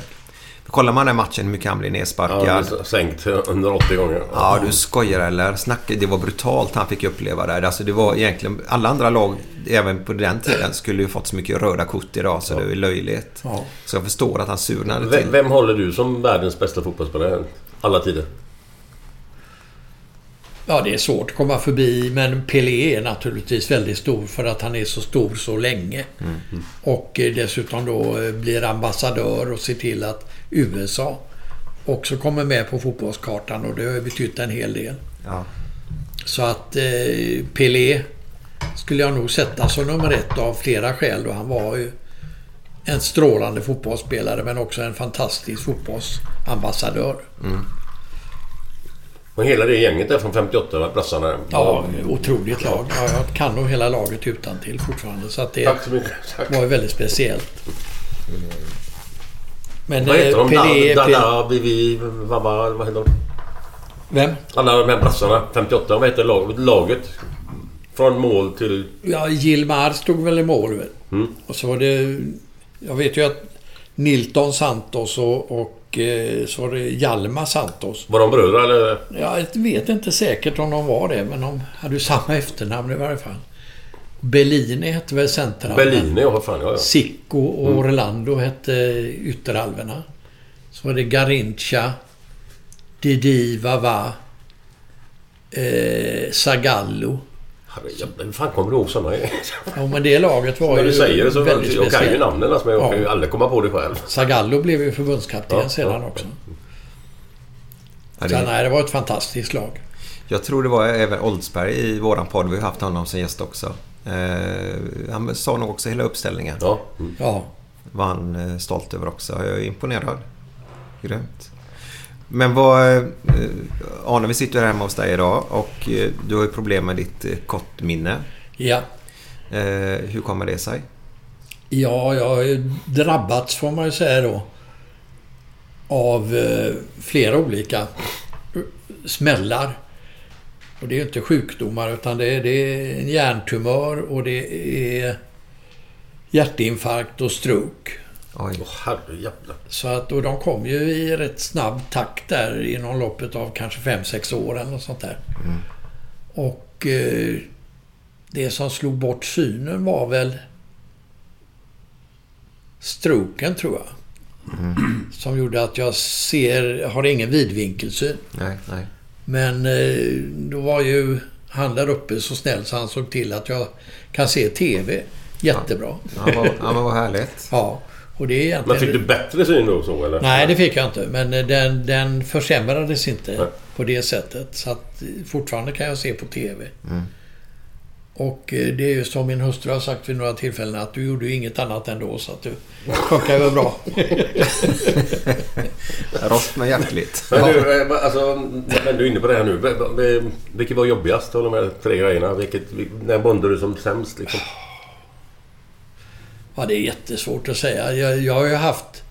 Kollar man den matchen hur mycket han blir Ja, nersparkad. det är sänkt 180 gånger. Ja, du skojar eller? Snacka, det var brutalt han fick uppleva där. Alltså det var egentligen... Alla andra lag, även på den tiden, skulle ju fått så mycket röda kort idag så det är löjligt. Ja. Så jag förstår att han surnade Vem, till. vem håller du som världens bästa fotbollsspelare? Alla tider. Ja, det är svårt att komma förbi, men Pelé är naturligtvis väldigt stor för att han är så stor så länge. Och eh, dessutom då eh, blir ambassadör och ser till att USA också kommer med på fotbollskartan och det har betytt en hel del. Ja. Så att eh, Pelé skulle jag nog sätta som nummer ett av flera skäl och han var ju en strålande fotbollsspelare men också en fantastisk fotbollsambassadör. Och hela det gänget där från 58, brassarna. där. Ja, otroligt lag. Ja, jag kan nog hela laget utan till fortfarande. Så att det Tack så mycket. Tack. var ju väldigt speciellt. Men Vad heter eh, de? Pelé... Da- Pelé Dada, Vivi, Vava, vad heter de? vem? Alla de här brassarna. 58, vad heter lag, laget? Från mål till... Ja, Gilmar stod väl i mål. Mm. Och så var det... Jag vet ju att Nilton Santos och, och eh, så var det Hjalmar Santos. Var de bröder eller? Jag vet inte säkert om de var det, men de hade ju samma efternamn i varje fall. Bellini hette väl centerhalvan. Bellini, ja fan. Ja, ja. Sicco och Mm. Orlando hette ytteralverna. Så var det Garincha, Didi, Vava, eh, Zagallo. Vem fan kommer du ihåg sådana? Ja, men det laget var När ju du säger det så... väldigt Jag kan ju namnen alltså, men jag kan ju Ja. aldrig komma på det själv. Zagallo blev ju förbundskapten Ja, sedan ja. också. Ja, Så det, nej, det var ett fantastiskt lag. jag tror det var även Oldsberg i våran podd. Vi har haft honom som gäst också. Eh, han sa nog också hela uppställningen. Ja. Mm. Ja, var han eh, stolt över också. Jag är imponerad. Grymt. Men vad... Eh, Arne, vi sitter här hemma hos dig idag och eh, du har ju problem med ditt eh, kortminne. ja. Hur kommer det sig? Ja, jag har ju drabbats får man ju säga då. Av flera olika smällar. Och det är ju inte sjukdomar utan det är, det är en hjärntumör och det är hjärtinfarkt och stroke. Oj. Herrejävlar. Så att, och de kom ju i rätt snabb takt där inom loppet av kanske 5-6 år eller något sånt där. Och eh, det som slog bort synen var väl stroken tror jag. Som gjorde att jag ser, har ingen vidvinkelsyn. Nej, nej. Men eh, då var ju han där uppe så snäll så han såg till att jag kan se TV. Jättebra. Ja, vad, ja, men vad härligt. Ja, och det är egentligen... Men fick du bättre syn då så eller? Nej, det fick jag inte. Men eh, den, den försämrades inte Nej. på det sättet. Så att eh, fortfarande kan jag se på TV. Mm. Och eh, det är ju som min hustru har sagt vid några tillfällen att du gjorde ju inget annat ändå så att du funkar väl bra. (laughs) Rost men hjärtligt. (laughs) Men du, alltså, när du är inne på det här nu. Vilket var jobbigast av de här tre grejerna? Vilket, när bonde du som sämst liksom? Ja, det är jättesvårt att säga. Jag, jag har ju haft...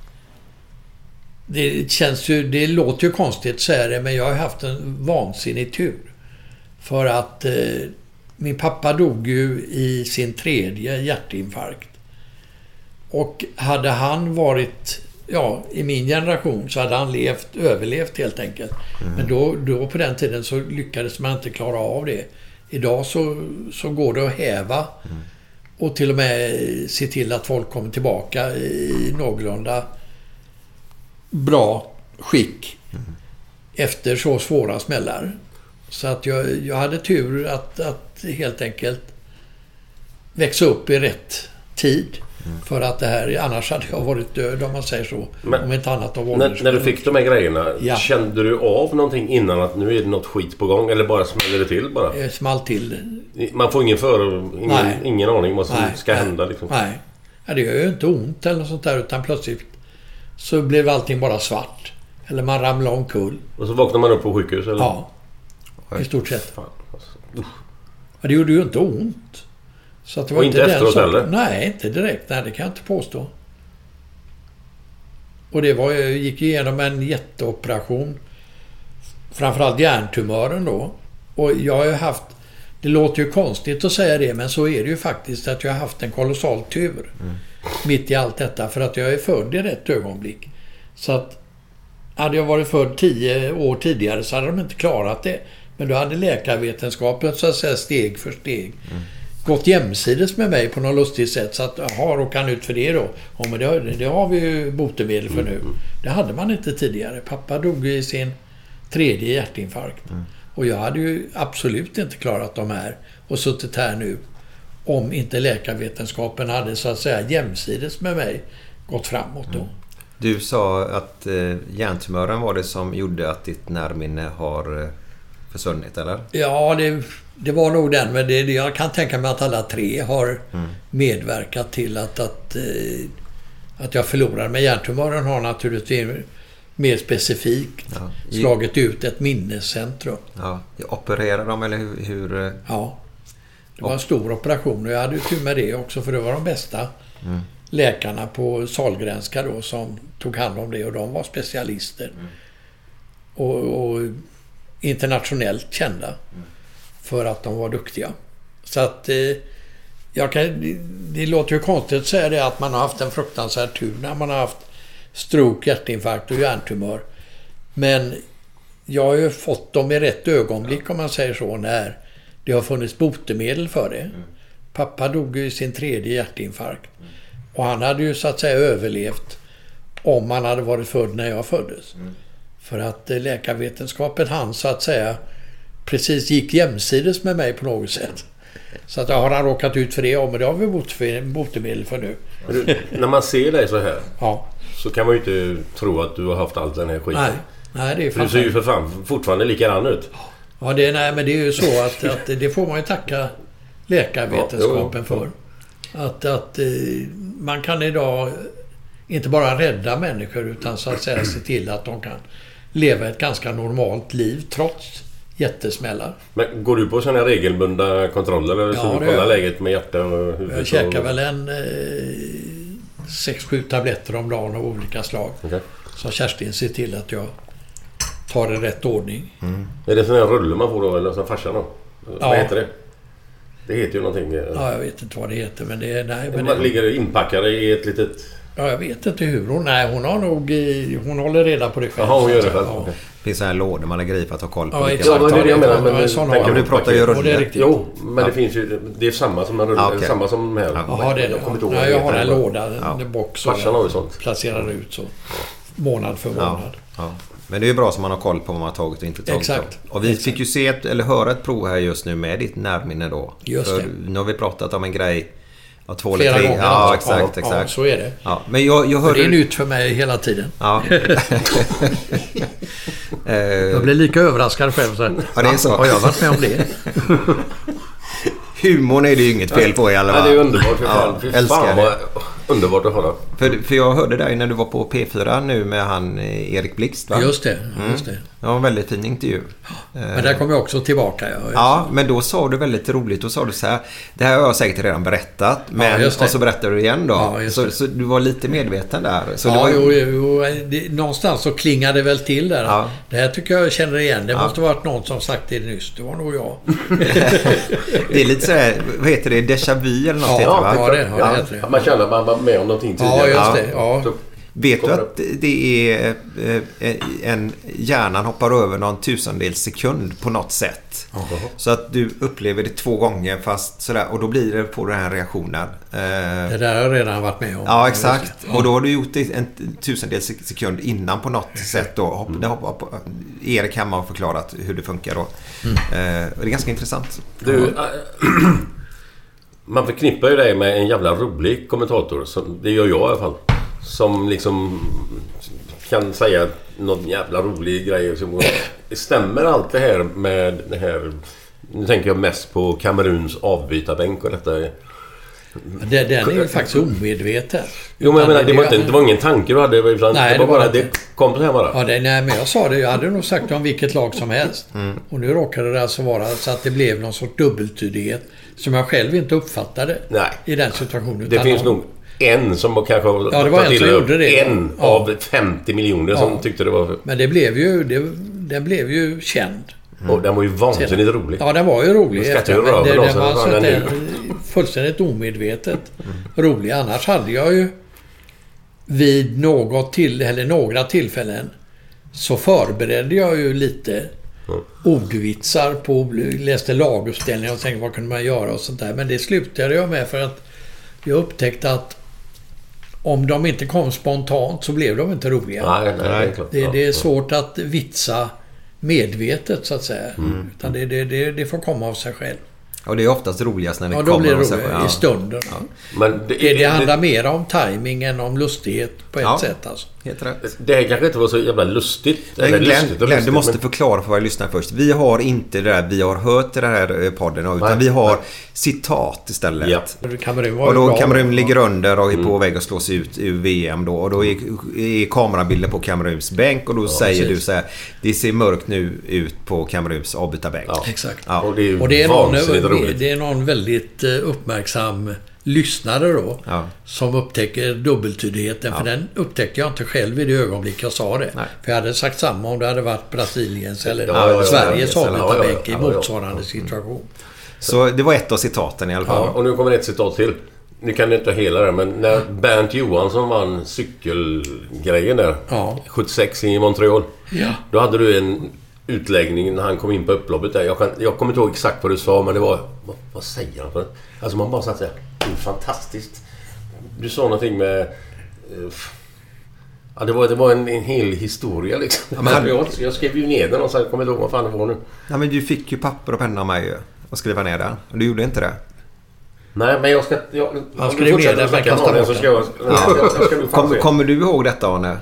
Det känns ju... Det låter ju konstigt att säga det, men jag har haft en vansinnig tur. För att eh, min pappa dog ju i sin tredje hjärtinfarkt. Och hade han varit... Ja, i min generation så hade han levt, överlevt helt enkelt. Men då, då på den tiden så lyckades man inte klara av det. Idag så, så går det att häva och till och med se till att folk kommer tillbaka i någorlunda bra skick efter så svåra smällar. Så att jag, jag hade tur att, att helt enkelt växa upp i rätt tid. För att det här, annars hade jag varit död om man säger så. Men- om inte annat av När, när du fick de här grejerna, Ja. kände du av någonting innan att nu är det något skit på gång? Eller bara smäller det till bara? Det small till. Man får ingen för... Ingen, Nej. ingen aning vad som Nej, ska nej, hända liksom. Nej. Ja, det gör ju inte ont eller något sånt där utan plötsligt så blev allting bara svart. Eller man ramlade omkull. Och så vaknar man upp på sjukhus eller? Ja. I stort sett. Fan, alltså. Ja, det gjorde ju inte ont. Så att det var Och inte inte efteråt heller? Nej, inte direkt. Nej, det kan jag inte påstå. Och det var, jag gick igenom en jätteoperation. Framförallt hjärntumören då. Och jag har ju haft... Det låter ju konstigt att säga det, men så är det ju faktiskt att jag har haft en kolossal tur. Mitt i allt detta, för att jag är född i rätt ögonblick. Så att... Hade jag varit född tio år tidigare så hade de inte klarat det. Men då hade läkarvetenskapen så att säga steg för steg gått jämsides med mig på något lustigt sätt. Så att, jaha, råkade han ut för det då? Ja, men det, det har vi ju botemedel för nu. Det hade man inte tidigare. Pappa dog i sin tredje hjärtinfarkt. Och jag hade ju absolut inte klarat de här och suttit här nu om inte läkarvetenskapen hade så att säga jämsides med mig gått framåt då. Du sa att eh, hjärntumören var det som gjorde att ditt närminne har eh, försvunnit, eller? Ja, det, det var nog den. Men det, jag kan tänka mig att alla tre har medverkat till att, att, eh, att jag förlorar. Men hjärntumören har naturligtvis mer specifikt Ja. slagit ut ett minnescentrum. Ja. Opererar de eller hur? hur eh, Ja. Det var en stor operation och jag hade tur med det också för det var de bästa läkarna på Sahlgrenska då som tog hand om det och de var specialister. Och, och internationellt kända för att de var duktiga. Så att eh, jag kan, det, låter ju konstigt att säga det att man har haft en fruktansvärd tur när man har haft stroke, hjärtinfarkt och hjärntumör. Men jag har ju fått dem i rätt ögonblick om man säger så när det har funnits botemedel för det. Pappa dog ju i sin tredje hjärtinfarkt. Och han hade ju så att säga överlevt om han hade varit född när jag föddes. För att eh, läkarvetenskapen han så att säga precis gick jämsides med mig på något sätt. Så att har han råkat ut för det, ja men det har vi bot- botemedel för nu. Du, när man ser dig så här Ja. så kan man ju inte tro att du har haft all den här skiten. Nej, nej det är För du ser ju för fan fortfarande likadan ut. Ja, det, nej, men det är ju så att, att det får man ju tacka läkarvetenskapen Ja, för. Att, att eh, man kan idag inte bara rädda människor utan så att säga se till att de kan leva ett ganska normalt liv trots jättesmällar. Men går du på sådana regelbundna kontroller? Eller Ja, så du det kollar läget med hjärta och huvud? Jag käkar och... väl en eh, sex, sju tabletter om dagen av olika slag. Okej. Så Kerstin ser till att jag tar i rätt ordning. Är det sån här rulle man får då eller som farsan då? Ja. Vad heter det? Det heter ju någonting. eh, Ja, jag vet inte vad det heter men det är... Nej, men man det, ligger inpackade i ett litet... Ja, jag vet inte hur hon... Nej, hon har nog... eh, Hon håller reda på det själv. Jaha, hon gör det så själv. Ja. Okej. finns det här lådor man lägger i för att ha koll på Ja, vilka exakt. Ja, det är det jag menar. Ja, Men en sån tänker har du pratar ju det rulle. Jo, men Ja. det finns ju... Det är samma som en rulle. Ja, okej. Samma som här. Jaha, det är det. Jag Ja, vad jag det har en låda, Ja. en box. Farsan har ju sånt. Placerar ut så. månad för Ja, månad. ja. Men det är ju bra som man har koll på vad man har tagit och inte tagit. Exakt. Och vi fick ju se ett, eller höra ett prov här just nu med ditt närminne då. Just För det. Nu har vi pratat om en grej. Ja, två Flera eller tre. gånger Ja, alltså. exakt, Ja, exakt. ja, så är det. Ja, men jag, jag hörde... det är nytt för mig hela tiden. Ja. (laughs) Eh, Jag blir lika överraskad själv. Så här, Ja, det är så. Har jag varit med om det? (laughs) Humorn är det ju inget fel på i alla Ja, fall. det är underbart. För fan. Ja, älskar fan vad underbart att höra. För, för jag hörde dig när du var på P4 nu med han eh, Erik Blixt va? Just det, just det. Det var en väldigt fin intervju. Men där kommer jag också tillbaka. Ja, Ja, men då sa du väldigt roligt. Då sa du så här. Det här har jag säkert redan berättat. Men, det. och så berättar du igen då. Ja, så, så du var lite medveten där. Så det ja, var, jo, jo, det, någonstans så klingade det väl till där. Ja. Det här tycker jag känner igen. Det Ja. måste varit någon som sagt det nyss. Det var nog jag. (laughs) det är lite så här, vad heter det? Déjà vu eller något Ja, heter det, va? ja, det- ja, det heter det. Man känner att man var med om någonting tidigare. Ja, just det. Ja. Så- Vet du att det är eh, en... Hjärnan hoppar över någon tusendels sekund på något sätt. Så att du upplever det två gånger fast sådär. Och då blir det på den här reaktionen. Eh, Det där har jag redan varit med om. Ja, exakt. Och då har du gjort det en tusendels sekund innan på något sätt. Då. Hopp, det hoppar på, Erik hemma har förklarat hur det funkar då. Mm. Eh, det är ganska intressant. Du, (clears throat) man förknippar ju dig med en jävla rolig kommentator. Som, det gör jag i alla fall. Som liksom kan säga någon jävla rolig grej. Som, stämmer allt det här med det här... Nu tänker jag mest på Kameruns avbytarbänk och detta. Det, den är ju faktiskt omedveten. Jo men jag menar, det var, inte, det var ingen tanke du hade. Utan Nej, det var det var bara... inte. Det kom så här bara. Ja, det, nej, men jag sa det. Jag hade nog sagt det om vilket lag som helst. Mm. Och nu råkade det alltså vara så att det blev någon sorts dubbeltydighet som jag själv inte uppfattade Nej. i den situationen. Det finns någon- nog en som kanske har Ja, det var en som gjorde det. En Ja. av 50 miljoner som Ja. tyckte det var... Men det blev ju... Det, den blev ju känd. Och den var ju vansinnigt rolig. Ja, den var ju rolig. Skrattar ju röven det, den var den den, fullständigt omedvetet rolig. Annars hade jag ju vid något till, eller några tillfällen så förberedde jag ju lite ordvitsar på, läste laguppställningar och tänkte vad kunde man göra och sånt där. Men det slutade jag med för att jag upptäckte att om de inte kom spontant så blev de inte roliga. Nej, nej, det är klart. Det, är svårt att vitsa medvetet så att säga. Mm. Utan det, det, det, det får komma av sig själv. Och det är oftast roligast när det Ja, kommer. då blir det och så- roligt. ja. I stunden. Men det, Det, det handlar mer om timing än om lustighet på ett Ja. sätt alltså. Helt rätt. Det här kanske inte var så jävla lustigt. Men Eller Glenn, lustigt Glenn, du lustigt, måste men- förklara för våra lyssnare först. Vi har inte det där vi har hört i den här eh, podden. Utan Nej, vi har nej. citat istället. Ja. Kamerun var Och då. Kamerun ligger under och är Mm. på väg att slås ut ur VM då. Och då är, är kamerabilder på Kameruns bänk och då säger precis. du så här. Det ser mörkt nu ut på Kameruns avbytarbänk. Ja. Exakt. Ja. Och det är Och det är, någon, roligt. det är någon väldigt eh, uppmärksam lyssnare då. Ja. Som upptäcker dubbeltydigheten. För den upptäckte jag inte själv i det ögonblick jag sa det. Nej. För jag hade sagt samma om det hade varit Brasiliens eller Ja, ja, ja, Sveriges ja, ja, ja, ja, avbytarbänk i ja, ja, ja. motsvarande situation. Så det var ett av citaten i alla fall. Ja, och nu kommer ett citat till. Nu kan du inte hela det, men när Bernt Johansson vann cykelgrejen där. Ja. 76 i Montreal. Ja. Då hade du en utläggning när han kom in på upploppet där. Jag, kan, jag kommer inte ihåg exakt vad du sa, men det var... Vad, vad säger han? Alltså man bara satt såhär... Det är fantastiskt. Du sa någonting med... eh, Ja, det var, det var en, en hel historia liksom. men han- jag, jag skrev ju ner den och sen kommer inte ihåg vad fan det var nu. Ja, men du fick ju papper och penna av mig. Och skriva ner den. Och du gjorde inte det. Nej, men jag ska... Jag, Han skrev ner den, men kasta om det bort så den. (laughs) kommer du ihåg detta Arne?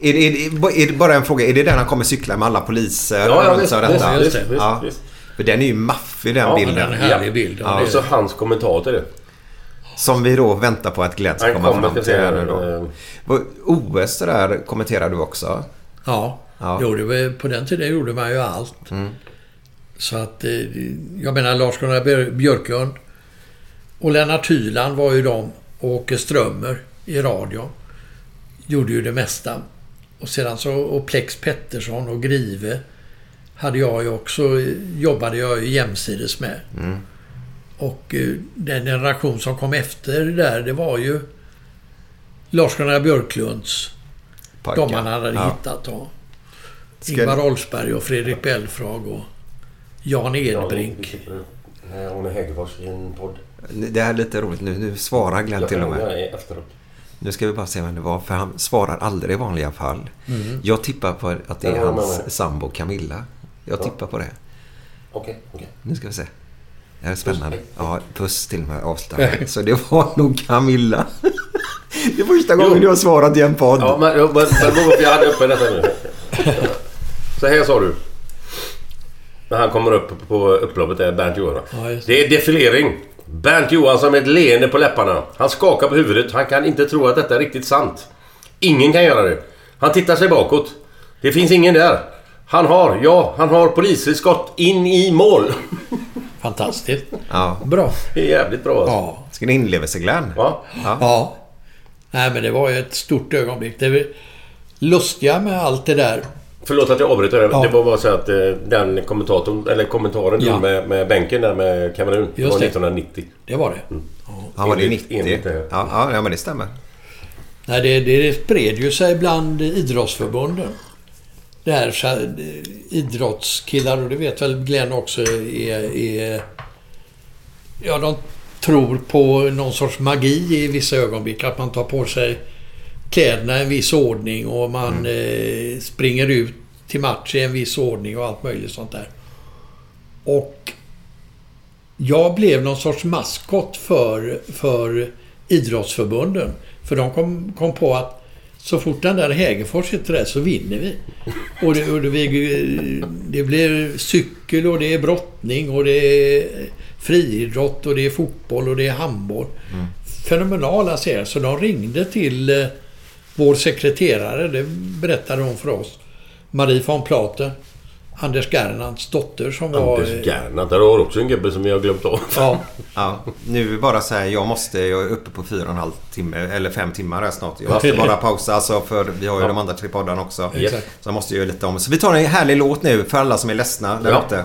Är det, är, det, är det bara en fråga? Är det den han kommer cykla med alla poliser? Ja, ja visst, och detta? visst, det. visst, Ja. visst. För den är ju maffig den Ja, bilden. Den härlig bild. Ja. det- Och så hans kommentar till det. Som vi då väntar på att Glenn ska Han komma kommer, fram till här nu då. eh, OS det där kommenterar du också. Ja, Ja. Jo, det var, på den tiden gjorde man ju allt. Så att, eh, jag menar Lars-Gunnar Björ- Björklund och Lennart Hyland var ju de och Åke Strömmer i radion. Gjorde ju det mesta. Och sedan så, och Plex Pettersson och Grive hade jag ju också, jobbade jag ju jämsides med. Och eh, den generation som kom efter där, det var ju Lars-Gunnar Björklunds de man hade Ja. hittat då. Ska- Ingvar Oldsberg och Fredrik Belfrage och Jan Edbrink. Arne Hegerfors i en podd. Det här är lite roligt nu. Nu svarar Glenn Jag till och kan med. göra det efteråt. Nu ska vi bara se vem det var, för han svarar aldrig i vanliga fall. Mm. Jag tippar på att det är Ja, hans sambo Camilla. Jag Ja. tippar på det. Okej, okej. Nu ska vi se. Det här är spännande. Ja, puss till och med avslutar. (laughs) Så det var nog Camilla. (laughs) Det är första gången du har svarat i en podd. Ja, men, men, men, men jag hade uppe detta nu. Så här sa du. När han kommer upp på upploppet där, Bernt Johansson. Ja, just det är defilering. Bernt Johansson med ett leende på läpparna. Han skakar på huvudet. Han kan inte tro att detta är riktigt sant. Ingen kan göra det. Han tittar sig bakåt. Det finns ingen där. Han har, ja, han har polisskott in i mål. (laughs) Fantastiskt. Ja. Bra. Det är jävligt bra alltså. Ja. Ska ni inlevelse Glenn? Ja. Ja. Nej, men det var ju ett stort ögonblick. Det lustiga med allt det där. Förlåt att jag avbryter. Ja. Det var bara så att eh, den kommentatorn, eller kommentaren Ja. med, med bänken där med Kamerun. Det var det. 1990. Det var det. Han var det Enligt- 90? enligt det här. Ja, ja, men det stämmer. Nej, det, det spred ju sig bland idrottsförbunden. Det här, idrottskillar, och det vet väl Glenn också, är, är... Ja, de tror på någon sorts magi i vissa ögonblick. Att man tar på sig kläderna i en viss ordning och man eh, springer ut till match i en viss ordning och allt möjligt sånt där. Och jag blev någon sorts maskot för, för idrottsförbunden. För de kom, kom på att så fort den där Hägerfors sitter där så vinner vi. Och det, och det, det blir cykel och det är brottning och det är friidrott och det är fotboll och det är handboll. Fenomenala serier. Så de ringde till eh, vår sekreterare, det berättade hon för oss. Marie von Platen. Anders Gernandts dotter som var... Anders Gernandt. Där har också en gubbe som jag har glömt av. Ja. Ja, nu bara så här, jag måste, jag är uppe på fyra och en halv timme, eller fem timmar här snart. Jag måste bara pausa, alltså för vi har ju Ja. de andra tre poddarna också. Exakt. Så jag måste göra lite om. Så vi tar en härlig låt nu för alla som är ledsna där Ja. ute.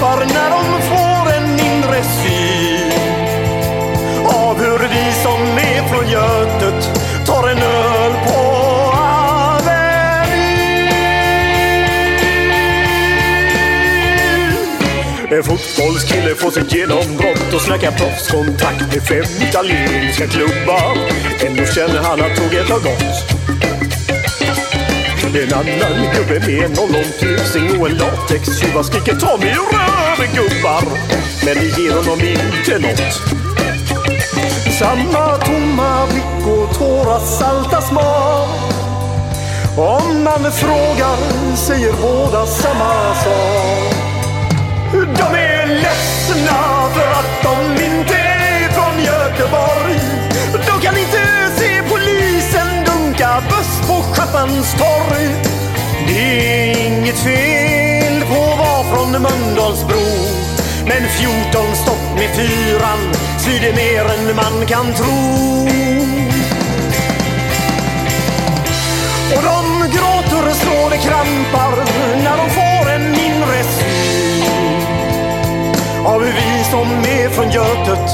Det när de får en inre syn av hur vi som är från Götet tar en öl på En fotbollskille får sitt genombrott och snackar proffskontakt med fem italienska klubbar. Ändå känner han att tåget har gått. En annan gubbe med en ollontusing och en latextjuva skriker ta mig röven gubbar. Men det ger honom inte nåt. Samma tomma blick och tårar salta smak. Om man frågar säger båda samma sak. De är ledsna för att de inte är från Göteborg. De kan inte buss torg. Det är inget fel på att vara från Mölndalsbro. Men 14 stopp med fyran svider mer än man kan tro. Och de gråter och slår det krampar när de får en mindre syn. Har vi vi som är från Götet?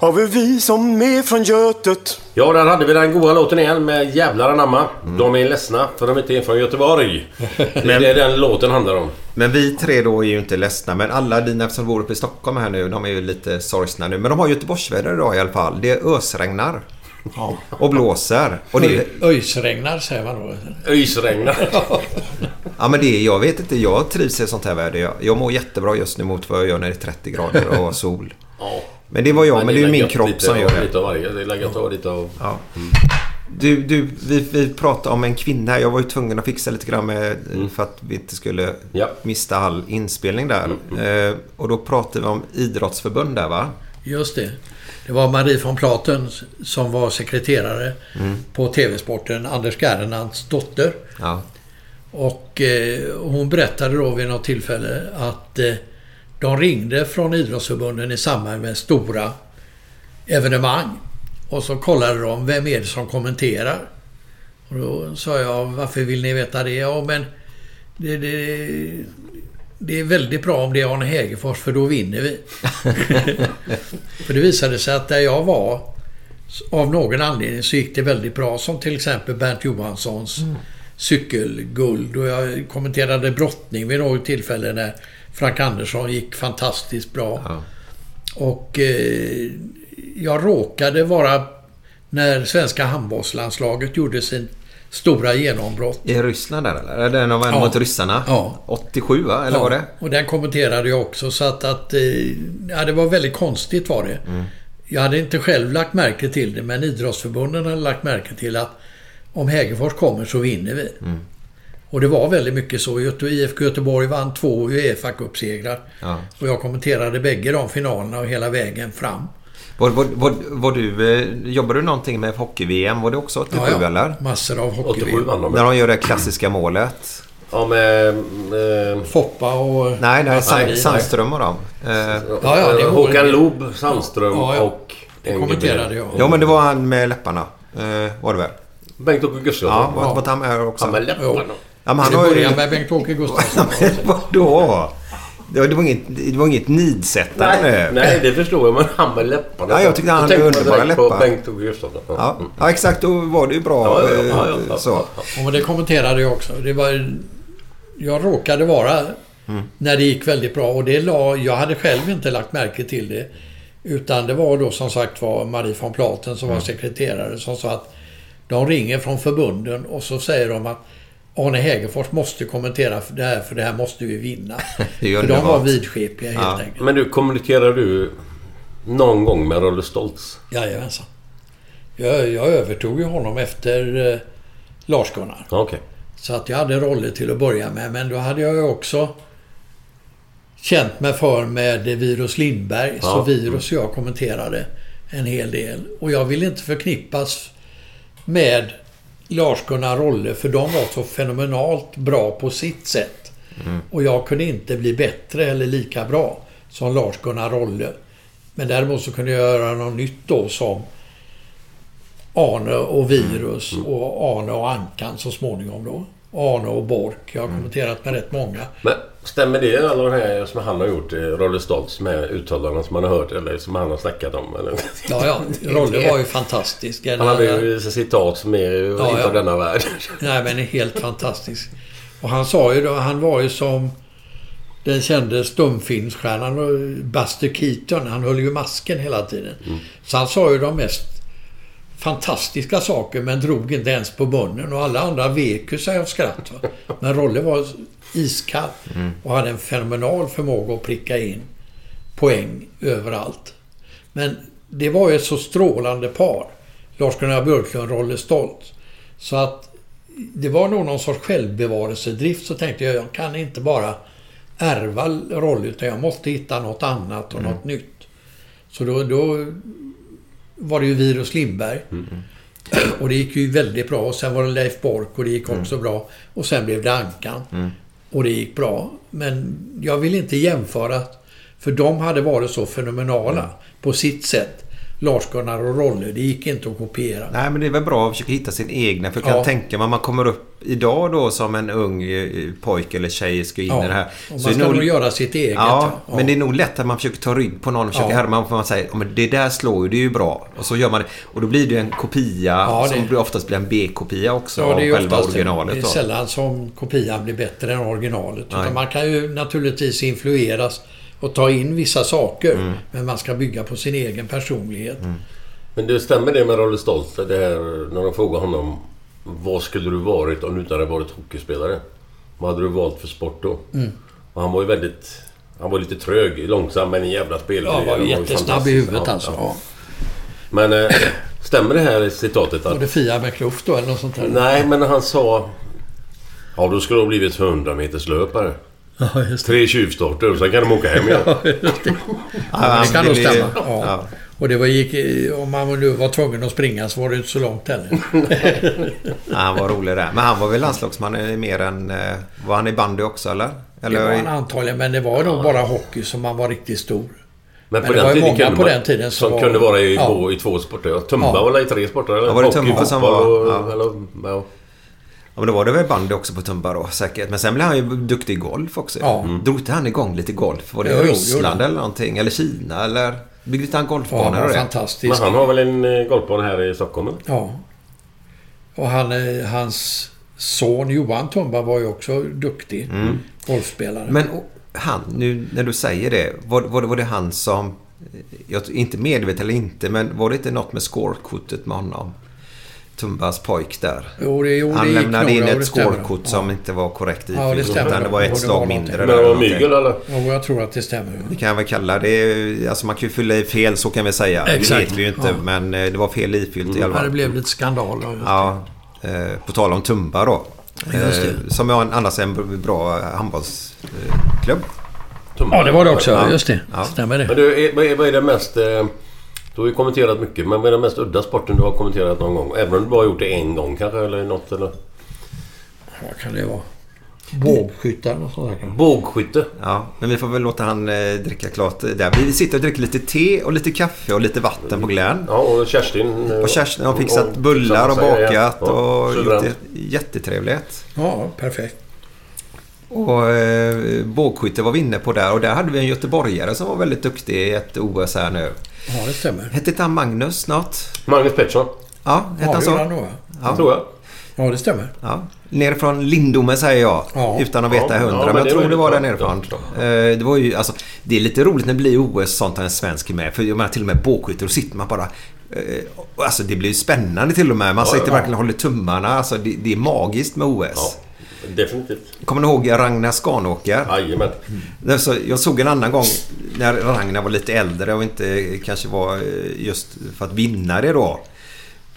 Har vi vi som är från Götet? Ja, där hade vi den goda låten igen med Jävlar anamma. De är ledsna för de inte är från Göteborg. (laughs) Det är Men- det den låten handlar om. Men vi tre då är ju inte ledsna. Men alla dina som bor uppe i Stockholm här nu, de är ju lite sorgsna nu. Men de har Göteborgsväder idag i alla fall. Det ösregnar. Och blåser. Och det, Öj- Öjsregnar säger man då. Öjsregnar. (laughs) ja men det, jag vet inte. Jag trivs i sånt här väder. Jag, jag mår jättebra just nu mot vad jag gör när det är 30 grader och sol. Ja. Men det var jag. Men det är min kropp lite som gör av- det. Lite av varje. Det är läget att ta lite av... Ja. Du, du vi, vi pratade om en kvinna här. Jag var ju tvungen att fixa lite grann med, för att vi inte skulle mista all inspelning där. Eh, och då pratade vi om idrottsförbund där va? Just det. Det var Marie von Platen som var sekreterare Mm. på TV-sporten, Anders Gernandts dotter. Ja. Och eh, hon berättade då vid något tillfälle att eh, de ringde från idrottsförbunden i samband med stora evenemang. Och så kollade de, vem är det som kommenterar? Och då sa jag, varför vill ni veta det? Ja, men det, det, det är väldigt bra om det är Arne Hägerfors, för då vinner vi. (laughs) för det visade sig att där jag var, av någon anledning så gick det väldigt bra. Som till exempel Bernt Johanssons cykelguld. Och jag kommenterade brottning vid något tillfälle när Frank Andersson gick fantastiskt bra. Och eh, jag råkade vara när svenska handbollslandslaget gjorde sin stora genombrott. I Ryssland där eller? Den av Ja. mot ryssarna? Ja. 87 va? Eller Ja, var det? Och den kommenterade jag också så att, att eh, ja, det var väldigt konstigt var det. Mm. Jag hade inte själv lagt märke till det men idrottsförbunden hade lagt märke till att om Hägerfors kommer så vinner vi. Mm. Och det var väldigt mycket så. IFK Göteborg vann två Uefa Cup-segrar. Ja. Och jag kommenterade bägge de finalerna och hela vägen fram. Var, var, var, var du, eh, jobbade du någonting med hockey-VM? Var det också 87 Ja, ja. eller? Massor av hockey 87 vann de. När de gör det klassiska målet. Ja, med... med Foppa och... Nej, nej, Sand, nej. Sandström och dem. Eh, Ja, ja, det Håkan Loob, Sandström Ja, ja. och... Det kommenterade jag. Ja, men det var han med läpparna. Eh, var det väl? Bengt-Åke Gustafsson. Ja, var, var han med också? Han med läpparna. Ja, men han det har ju... började med Bengt-Åke Gustafsson. (laughs) Vadå? Det var, det var inget, det var inget nidsättande. Nej, nej, det förstår jag. Men han med läpparna. Ja, jag tyckte han hade underbara på läppar. Bengt-Åke Gustafsson. Ja, ja, exakt. Då var det ju bra. Ja, ja, ja, eh, ja, ja, så. ja, Ja, men det kommenterade jag också. Det var, jag råkade vara när det gick väldigt bra och det la, jag hade själv inte lagt märke till det. Utan det var då som sagt var Marie von Platen som var sekreterare som sa att de ringer från förbunden och så säger de att Arne Hägerfors måste kommentera för det här för det här måste vi vinna. (laughs) Det för de var vidskepliga helt Ja. enkelt. Men du, kommunicerar du någon gång med Rolle Stoltz? Jajamensan. Jag, jag övertog ju honom efter eh, Lars-Gunnar. Okej. Så att jag hade roller till att börja med. Men då hade jag ju också känt mig för med Virus Lindberg. Ja. Så Virus och jag kommenterade en hel del. Och jag vill inte förknippas med Lars-Gunnar Rolle för de var så fenomenalt bra på sitt sätt. Och jag kunde inte bli bättre eller lika bra som Lars-Gunnar Rolle. Men däremot så kunde jag göra något nytt då som Arne och Virus och Arne och Ankan så småningom då. Arne och Bork. Jag har kommenterat med rätt många. Men stämmer det alla de här som han har gjort, eh, Rolle Stoltz, med uttalandena som man har hört eller som han har snackat om? Eller? Ja, ja. (laughs) Rolle var ju fantastisk. Han hade ju citat som är Ja, inte ja. av denna värld. (laughs) Nej, men är helt fantastisk. Och han sa ju då, han var ju som den kände stumfilmsstjärnan och Buster Keaton. Han höll ju masken hela tiden. Så han sa ju de mest fantastiska saker men drog inte ens på munnen och alla andra vek ju sig av skratt. Va? Men Rolle var iskall och hade en fenomenal förmåga att pricka in poäng överallt. Men det var ju ett så strålande par. Lars-Gunnar Björklund, Rolle Stolt. Så att det var nog någon sorts självbevarelsedrift så tänkte jag, jag kan inte bara ärva Rolle utan jag måste hitta något annat och något nytt. Så då, då var det ju Virus Lindberg. Och det gick ju väldigt bra. Och sen var det Leif Bork och det gick också bra. Och sen blev det Ankan. Och det gick bra. Men jag vill inte jämföra. För de hade varit så fenomenala på sitt sätt. Lars-Gunnar och Rolle. Det gick inte att kopiera. Nej, men det är väl bra att försöka hitta sin egna. För jag kan Ja. tänka mig om man kommer upp idag då som en ung eh, pojke eller tjej ska in Ja. i det här. Och så man det ska nog göra sitt eget. Ja, Ja. men det är nog lätt att man försöker ta rygg på någon och försöker Ja. härma. För man säger att det där slår ju, det är ju bra. Och så gör man det. Och då blir det en kopia Ja, som det- blir oftast blir en B-kopia också Ja, av det är ju själva originalet. Det är sällan som kopian blir bättre än originalet. Man kan ju naturligtvis influeras och ta in vissa saker. Mm. Men man ska bygga på sin egen personlighet. Men det stämmer det med Rolle Stolt, det här när de frågar honom vad skulle du varit om du inte hade varit hockeyspelare? Vad hade du valt för sport då? Mm. Och han var ju väldigt... Han var lite trög, långsam men en jävla spelare. Ja, var ju jättesnabb i huvudet Ja, alltså. ja. Men eh, stämmer det här citatet Var att... det Fia med kluff då eller något sånt där? Nej, men han sa... Ja, då skulle du ha blivit 100 meters löpare. Ja, just Tre tjuvstarter och sen kan de åka hem igen. (laughs) Ja, det. Ja, det kan nog stämma. Ja. Och det var, gick, om man nu var tvungen att springa så var det inte så långt heller. (laughs) Ja, han var rolig där. Men han var väl landslagsman i mer än... eh, Var han i bandy också eller? eller Det var han antagligen, men det var nog bara hockey som man var riktigt stor. Men, Men på det den var ju tiden många kunde på man, den tiden som som var- kunde vara i, Ja. två, i två sporter. Tumba Ja. var i tre sporter? Eller? Ja, var det Hockey, Tumba som var- Och, ja. eller, men då var det väl bandy också på Tumba då säkert. Men sen blev han ju duktig i golf också. Ja. Mm. Drog inte han igång lite golf? Var det Jo, Ryssland jo. eller någonting? Eller Kina eller? Byggde inte han Ja, golfbanor var och det? fantastisk. Men han har väl en eh, golfbana här i Stockholm? eller? Ja. Och han, eh, hans son Johan Tumba var ju också duktig golfspelare. Mm. Men och, han, nu när du säger det. Var, var, det- var det han som... Jag, inte medvetet eller inte, men var det inte något med scorekortet med honom? Tumbas pojk där. Jo, det, jo, han lämnade några, in ett scorekort som inte var korrekt Ja, det utan det var ett slag var mindre. Men det var mygel eller? Jo, jag tror att det stämmer. Det kan jag väl kalla det. Alltså man kan ju fylla i fel, så kan vi säga. Exakt. Det vet vi ju inte, Ja. men eh, det var fel ifyllt i alla Ja, det fall. blev lite skandal. Ja, eh, på tal om Tumba då. Just det. Eh, som är en- annars är en br- bra handbollsklubb. Tumba. Ja, det var det också. Ja. Just det. Ja. Stämmer det. Men du, vad är det mest... eh, Du har ju kommenterat mycket, men vad är den mest udda sporten du har kommenterat någon gång? Även om du bara gjort det en gång kanske, eller något eller? Vad kan det vara? Bågskyttar och sånt där? Bågskytte. Ja, men vi får väl låta han eh, dricka klart där. Vi sitter och dricker lite te och lite kaffe och lite vatten på Glenn. Ja, och Kerstin... eh, Och Kerstin har fixat och- bullar och bakat och gjort det jättetrevligt. Ja, perfekt. Och eh, bågskytte var vi inne på där och där hade vi en göteborgare som var väldigt duktig i ett OS här nu. Ja, det stämmer. Hette inte han Magnus något? Magnus Pettersson, Ja, hette Ja, han så? han nog, ja. Ja. tror jag. Ja, det stämmer. Ja. Nerifrån Lindome säger jag. Ja. Utan att veta Ja, hundra. ja, men jag det tror det var där nerifrån. Eh, Det var ju alltså... Det är lite roligt när det blir OS sånt en svensk är med. För jag menar till och med bågskytte. Då sitter man bara... eh, Alltså det blir ju spännande till och med. Man Ja, sitter ja. verkligen och håller tummarna. Alltså det, det är magiskt med OS. Definitivt. Kommer ni ihåg Ragnar Skanåker? Jajamän. Alltså, jag såg en annan gång när Ragnar var lite äldre och inte kanske var eh, just för att vinna det då.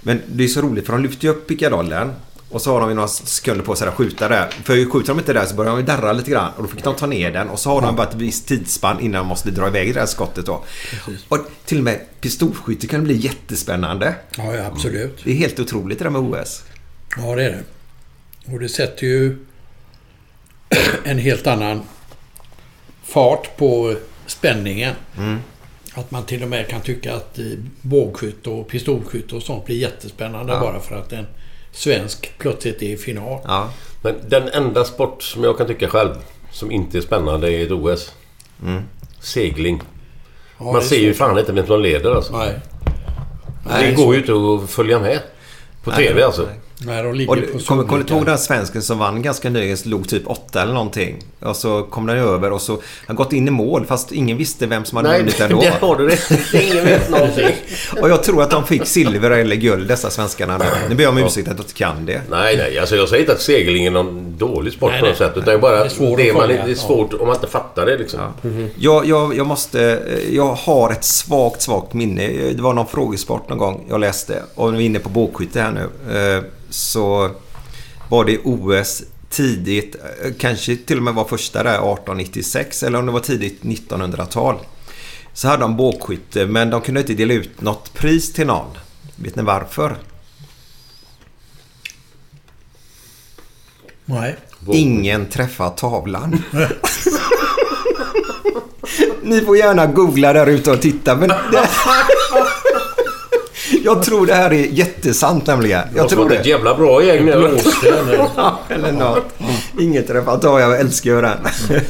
Men det är så roligt för de lyfter ju upp pickadollen och så har de ju några sekunder på sig att skjuta där. För skjuter de inte där så börjar de ju darra lite grann och då fick de ta ner den och så har de bara ett visst tidsspann innan de måste dra iväg det här skottet då. Och till och med pistolskytte kan bli jättespännande. Ja, ja, absolut. Det är helt otroligt det där med OS. Ja, det är det. Och det sätter ju (clears throat) en helt annan fart på spänningen. Mm. Att man till och med kan tycka att eh, bågskytte och pistolskytte och sånt blir jättespännande Ja. bara för att en svensk plötsligt är i final. Ja. Men den enda sport som jag kan tycka själv som inte är spännande i ett OS. Mm. Segling. Ja, Man det är ser ju fan inte vem som leder alltså. Nej. det Nej, går så- ju inte att följa med. På Nej, TV alltså. nej. Nej, de ligger Och på Kommer kommer du ihåg den svensken som vann ganska nyligen? Slog typ åtta eller någonting. Och så kom den över och så han gått in i mål fast ingen visste vem som hade Nej, vunnit ändå. (laughs) det har du rätt i. Ingen vet någonting. (laughs) och jag tror att de fick silver eller guld dessa svenskarna nu. Nu ber jag om ursäkt att jag inte kan det. Nej, nej. Alltså jag säger inte att segling är någon dålig sport Nej, på något nej. sätt. Utan det är bara Det är svårt det man, det är svårt om man inte fattar det liksom. Jag, jag, jag måste... Jag har ett svagt, svagt minne. Det var någon frågesport någon gång jag läste. Och vi är inne på bågskytte här nu. Så var det OS tidigt, eh, kanske till och med var första där 1896 eller om det var tidigt 1900-tal. Så hade de bågskytte men de kunde inte dela ut något pris till någon. Vet ni varför? Nej. Ingen träffar tavlan. (laughs) Ni får gärna googla där ute och titta men... (laughs) Jag tror det här är jättesant nämligen. Jag tror varit ett det. jävla bra gäng (laughs) eller? Något. Inget repertoar, jag älskar ju den. (laughs)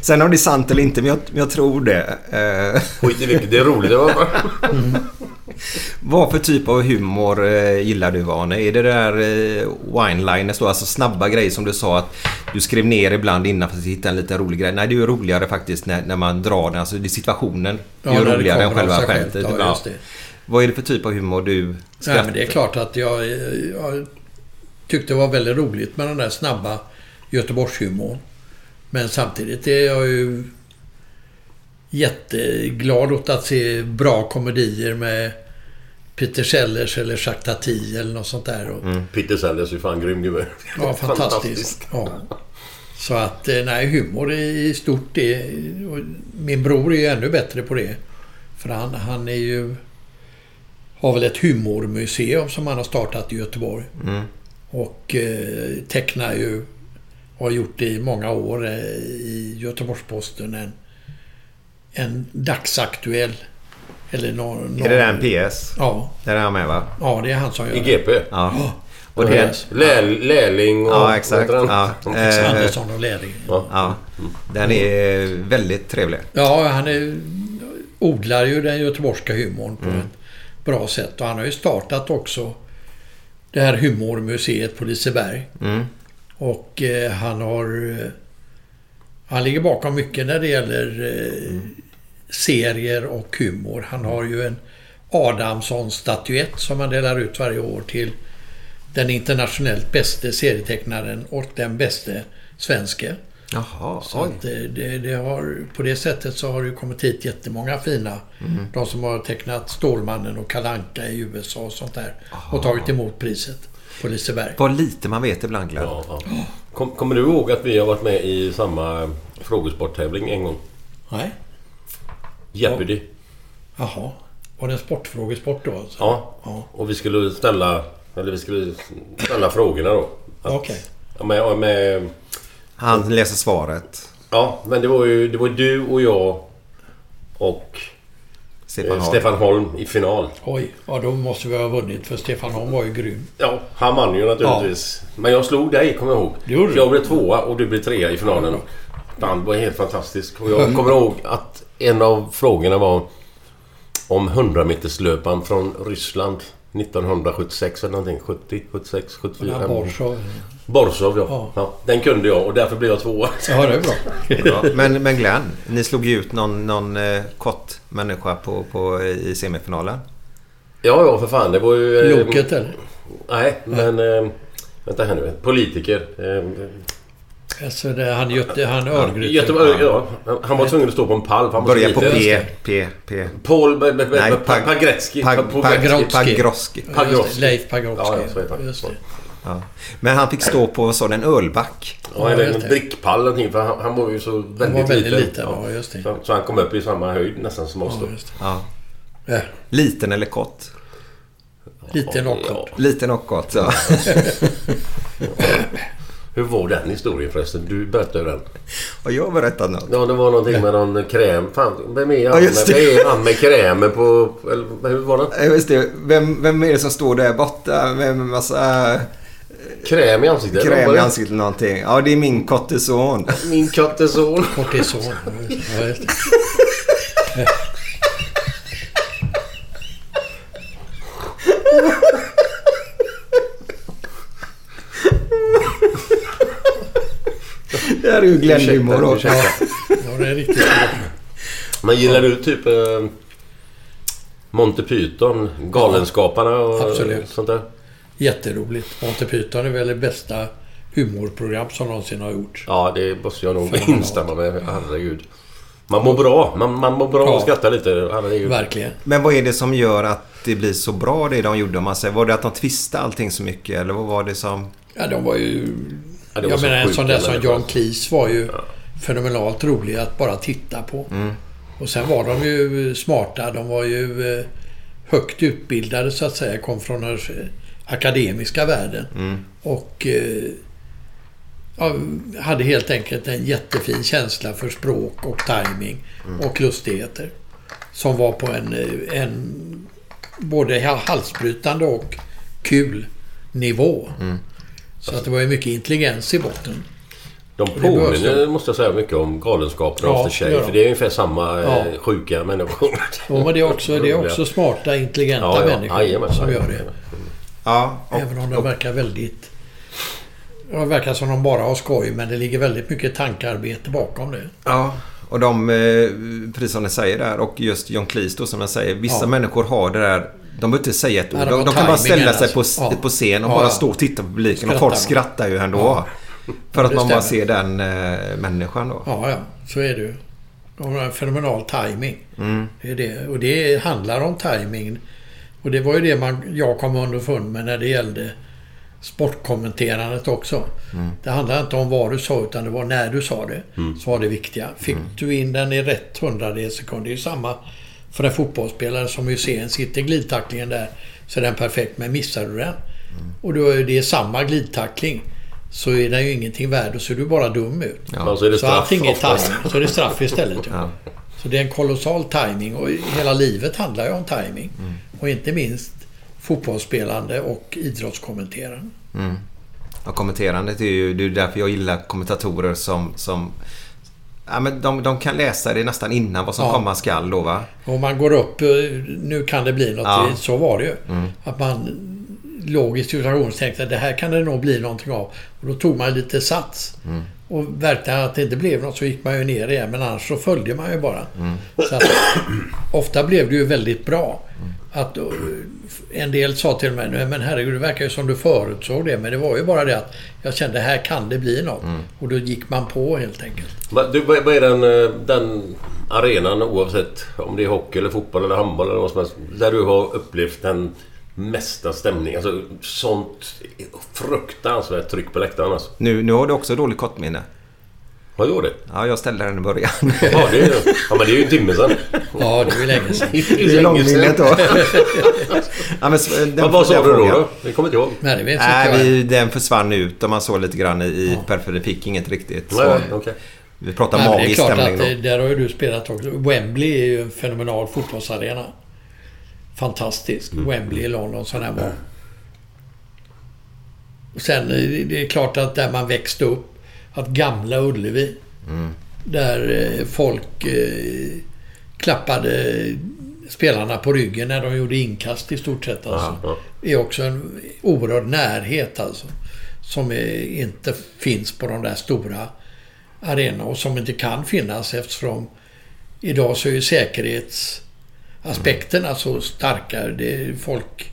Sen om det är sant eller inte, men jag, jag tror det. Eh, Skit i vilket, det är roligt. Det (laughs) vad för typ av humor eh, gillar du, Arne? Är det där eh, wine-liners då? Alltså snabba grejer som du sa att du skrev ner ibland innan för att hitta en liten rolig grej. Nej, det är ju roligare faktiskt när, när man drar den. Alltså det är situationen. Det är Ja, ju det roligare än själva skämtet. Ja, Ja. just det. Vad är det för typ av humor du Nej, skrattar men det är klart att jag, jag tyckte det var väldigt roligt med den där snabba Göteborgshumorn. Men samtidigt är jag ju jätteglad åt att se bra komedier med Peter Sellers eller Jacques Tati eller något sånt där. Mm. Peter Sellers är fan grym gubbe. Ja, (laughs) fantastiskt. Ja. Så att, eh, nej, humor i stort och Min bror är ju ännu bättre på det. För han, han är ju... Har väl ett humormuseum som han har startat i Göteborg. Mm. Och eh, tecknar ju... Har gjort det i många år eh, i Göteborgs-Posten. En, en dagsaktuell... Eller någon... Är det där en PS? Ja. Där är han med va? Ja, det är han som gör I det. GP. Ja. Och Och det, Lä, lärling och... Ja, exakt. heter Ja. Eh, Andersson och Läring. ja. Den är väldigt trevlig. Ja, han är, odlar ju den göteborgska humorn på ett bra sätt. Och han har ju startat också det här humormuseet på Liseberg. Mm. Och eh, han har... Eh, han ligger bakom mycket när det gäller eh, serier och humor. Han har ju en Adamsson-statyett som han delar ut varje år till den internationellt bästa serietecknaren och den bästa svenske. Jaha, Så att det, det, det har, på det sättet så har det ju kommit hit jättemånga fina. Mm. De som har tecknat Stålmannen och Kalanka i USA och sånt där. Och tagit emot priset på Liseberg. Vad lite man vet ibland Glenn. Ja, ja. Kom, kommer du ihåg att vi har varit med i samma frågesporttävling en gång? Nej. Jeopardy. Jaha. Var det en sportfrågesport då? Alltså? Ja. Ja. Och vi skulle ställa... Eller vi skulle ställa frågorna då. Okej. Ja, Med, med, Han läser svaret. ja, men det var ju det var du och jag och Stefan eh, Holm. Stefan Holm i final. Oj, ja då måste vi ha vunnit för Stefan Holm var ju grym. Ja, han vann ju naturligtvis. Men jag slog dig, kommer jag ihåg. Gjorde jag blev tvåa och du blev trea i finalen. Han var helt fantastisk. Och jag kommer ihåg att en av frågorna var om 100 meterslöparen från Ryssland 1976 eller någonting. 70, 76, 74. Ja, Borsov. Borsov, ja. Ja. ja. Den kunde jag och därför blev jag tvåa. Ja, det är bra. Ja, men, men Glenn, ni slog ju ut någon, någon eh, kort människa på, på, i semifinalen. Ja, ja för fan. Det var ju... eh, Loket eller? Nej, men... Eh, vänta här nu. Politiker. Alltså det, han, Göte, han Örgryte. Göteborg, ja. Han var tvungen att stå på en pall. Han var så Börjar på. P, P, P. Paul... Nej, Pag- Pagretski. Pag- Pag- Pag- Pagrotsky. Pagrotsky. Ja, just det. Pagrotsky. Leif Pagrotsky. Ja, ja, så heter han. Just det. Ja. Men han fick stå på, vad sa du, en ölback? Ja, eller en drickpall eller någonting. För han, han var ju så väldigt, var väldigt liten. liten, ja, just det. Så, så han kom upp i samma höjd nästan som oss Ja, då. just det. Ja. Ja, Liten eller kort? liten och kort. Liten och kort, ja. (laughs) (laughs) Hur var den historien förresten? Du berättade den. Har jag berättat något? Ja, det var någonting med någon kräm. Fan, vem är han, Ja, just vem är han med krämen på... Eller hur var det? Jag visste det. Vem, vem är det som står där borta med en massa Kräm i ansiktet? Kräm i ansiktet någonting? Ja, det är min kortison. Min katteson. Kortison. Ja, (laughs) just det. Här är ju Glenn-humor ursäkta. Ja, det är riktigt bra. Men gillar du typ eh, Monty Python, Galenskaparna och Absolut. sånt där? Jätteroligt. Monty Python är väl det bästa humorprogram som någonsin har gjorts. Ja, det måste jag nog Fenomenalt. instämma med. Herregud. Man mår bra. Man, man mår bra Ja. och skrattar lite. Herregud. Verkligen. Men vad är det som gör att det blir så bra det de gjorde? Om man säger, var det att de twistade allting så mycket eller vad var det som... Ja, de var ju... Ja, jag menar en sån där som. John Cleese var ju fenomenalt rolig att bara titta på. Mm. Och sen var de ju smarta. De var ju eh, högt utbildade så att säga. Kom från den akademiska världen. Mm. Och eh, ja, hade helt enkelt en jättefin känsla för språk och timing Mm. och lustigheter. Som var på en, eh, en både ha- halsbrytande och kul nivå. Mm. Så att det var ju mycket intelligens i botten. De påminner, måste jag säga, mycket om Galenskapen Ja, och After det gör Shave. För de. det är ungefär samma Ja. eh, sjuka människor. Jo, men det är också, det är också smarta, intelligenta Ja, ja. människor Jajamän, som gör det. Ja, och, Även om de verkar väldigt... Det verkar som de bara har skoj, men det ligger väldigt mycket tankarbete bakom det. ja, och de, eh, precis som ni säger där, och just John Cleese då som jag säger. Vissa Ja. människor har det där de behöver inte säga ett ord. De de, kan bara ställa sig på, alltså. Ja. på scen och Ja, bara stå och titta på publiken. Och Skrattar folk man. skrattar ju ändå. Ja. För att det man bara ser den eh, människan då. Ja, ja. Så är det ju. De har en fenomenal timing. Mm. Det är det. Och det handlar om timing. Och det var ju det man, jag kom underfund med när det gällde sportkommenterandet också. Mm. Det handlar inte om vad du sa utan det var när du sa det. Mm. Så var det viktiga. Fick du in den i rätt hundradels sekund. Det är ju samma för en fotbollsspelare som ju ser en sitter glidtacklingen där så är den perfekt. Men missar du den och då är det samma glidtackling så är den ju ingenting värd och så är du bara dum ut. Ja, så är det straff allting är oftast. timing. Så är det straff istället. Ja. Så det är en kolossal timing och hela livet handlar ju om timing. Mm. Och inte minst fotbollsspelande och idrottskommenterande. Mm. Och kommenterandet är ju det är därför jag gillar kommentatorer som... som ja, men de, de kan läsa det nästan innan vad som Ja. komma skall då va? Och man går upp, eh, nu kan det bli något. Ja. Så var det ju. Mm. Att man logiskt situationstänkte att det här kan det nog bli någonting av. Och då tog man lite sats. Mm. Och verkade att det inte blev något så gick man ju ner igen. Men annars så följde man ju bara. Mm. Så att, ofta blev det ju väldigt bra. Att, eh, en del sa till mig, "Nej, men herregud det verkar ju som du förutsåg det. Men det var ju bara det att jag kände här kan det bli något. Mm. Och då gick man på helt enkelt. Men Du, vad vad är den, eh, den arenan oavsett om det är hockey eller fotboll eller handboll eller vad som helst. Där du har upplevt den mesta stämningen. Alltså sånt fruktansvärt tryck på läktaren alltså. Nu, nu har du också dåligt kortminne. Vad gjorde det? Ja, jag ställde den i början. Ja, det är, ja men det är ju en timme sedan. Ja, det är ju länge sedan. (laughs) Det är långminnet då. (laughs) ja, men, den, Vad- vad sa du då? Jag kommer inte ihåg. Nej, det vet Nej, vi, den försvann ut och man såg lite grann i, i periferin. Fick inget riktigt Nej, svar. Vi pratar Nej, det magisk klart stämning att då. det, där har ju du spelat också. Wembley är ju en fenomenal fotbollsarena. Fantastisk. Mm. Wembley i London, sån här var. Och sen eh, det är klart att där man växte upp, att gamla Ullevi, Mm. där eh, folk eh, klappade spelarna på ryggen när de gjorde inkast i stort sett. Alltså. Aha, ja. är också en oerhörd närhet alltså. Som inte finns på de där stora arenorna och som inte kan finnas eftersom idag så är ju säkerhetsaspekterna så starka. Det, folk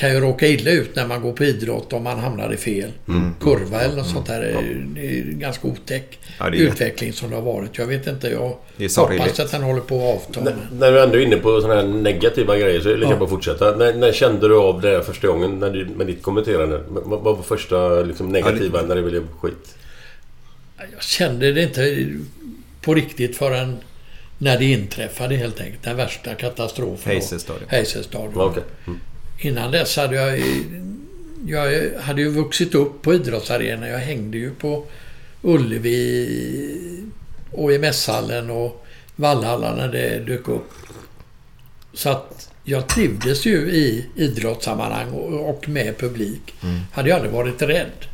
kan ju råka illa ut när man går på idrott om man hamnar i fel Mm. kurva eller något sånt där. Det är- Det är en ganska otäck Ja, det är- utveckling som det har varit. Jag vet inte. Jag Det hoppas att den håller på att avta. N- när du ändå är inne på sådana här negativa grejer så är det lika Ja. bra att fortsätta. När, när kände du av det här första gången när du, med ditt kommenterande? Vad vad var första liksom, negativa när det blev skit? Jag kände det inte på riktigt förrän när det inträffade helt enkelt. Den värsta katastrofen. Hazelstadion. Ja, okej. Mm. Innan dess hade jag... Jag hade ju vuxit upp på idrottsarenan. Jag hängde ju på Ullevi och i mässhallen och Vallhalla när det dök upp. Så att jag trivdes ju i idrottssammanhang och med publik. Hade jag aldrig varit rädd.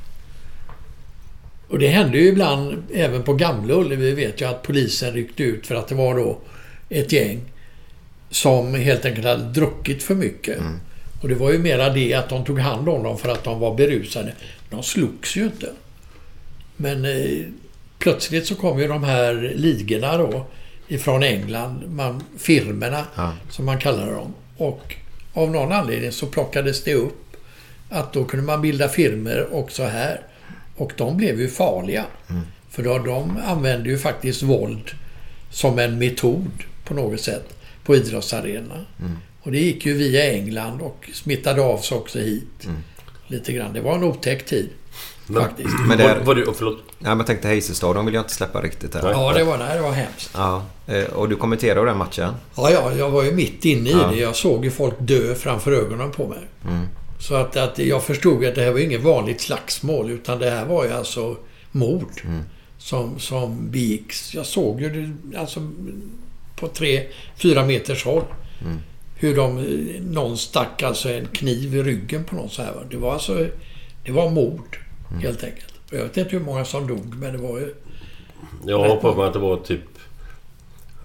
Och det hände ju ibland, även på Gamla Ullevi vet jag att polisen ryckte ut för att det var då ett gäng som helt enkelt hade druckit för mycket. Och det var ju mera det att de tog hand om dem för att de var berusade. De slogs ju inte. Men eh, plötsligt så kom ju de här ligorna då ifrån England, man, firmerna Ja. som man kallar dem. Och av någon anledning så plockades det upp att då kunde man bilda firmer också här. Och de blev ju farliga. För då, de använde ju faktiskt våld som en metod på något sätt på idrottsarenorna. Och det gick ju via England och smittade av sig också hit. Lite grann. Det var en otäck tid. Men, Faktiskt. (clears throat) Men där- var, var du, oh, förlåt. Ja, men jag tänkte Hazelstadion vill jag inte släppa riktigt här. Ja, det var, nej, det var hemskt. Ja, eh, och du kommenterar den matchen. Ja, ja, jag var ju mitt inne i Ja. det. Jag såg ju folk dö framför ögonen på mig. Så att, att jag förstod att det här var inget vanligt slagsmål utan det här var ju alltså mord som, som begicks. Jag såg ju det alltså på tre, fyra meters håll. Hur de, någon stack alltså en kniv i ryggen på någon så här. va. Det var alltså, det var mord helt enkelt. Jag vet inte hur många som dog men det var ju... Jag har på mig att det var typ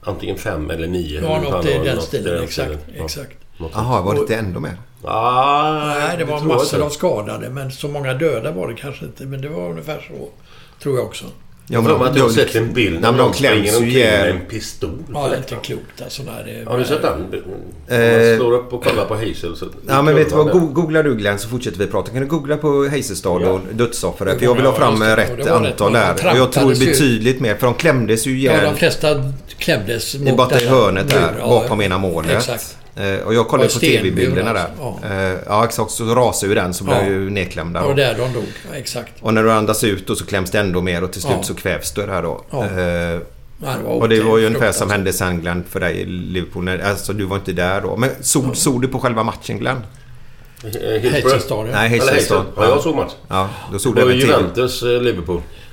antingen fem eller nio. Ja, eller något i den stilen. Exakt. Ja. exakt. Jaha, var det inte ändå mer? Ah, Nej, det var massor av skadade men så många döda var det kanske inte. Men det var ungefär så. Tror jag också. Jag har för mig att jag har sett en bild när men de någon springer omkring med en pistol. Ja, det är inte klokt alltså. När det, Har du sett den? Om Eh, man slår upp och kollar på Hazel så... Ja men vet du vad, googlar du Glenn så fortsätter vi prata. Kan du googla på Hazelstad och dödsoffret? För Ja, jag vill ha fram rätt antal där. Och jag tror betydligt mer. För de klämdes ju Ja, ihjäl. de flesta klämdes är bara i hörnet där. Ja, bakom ena målet. Exakt. Eh, Och jag kollade Och på TV-bilderna där. alltså. Eh, Ja exakt, så rasar ju den så blir Ja. ju nedklämda. Och då. där de dog. Ja, exakt. Och när du andas ut då så kläms det ändå mer och till slut Ja. så kvävs du där då. Ja. Eh, Ja, det och det var ju ungefär som hände sen Glenn för dig i Liverpool. När- Alltså du var inte där då. Men såg, såg du på själva matchen Glenn? Eh, Hillsborough. Ja. Nej. Hazel. Ja, jag såg match. Ja, då såg Det var även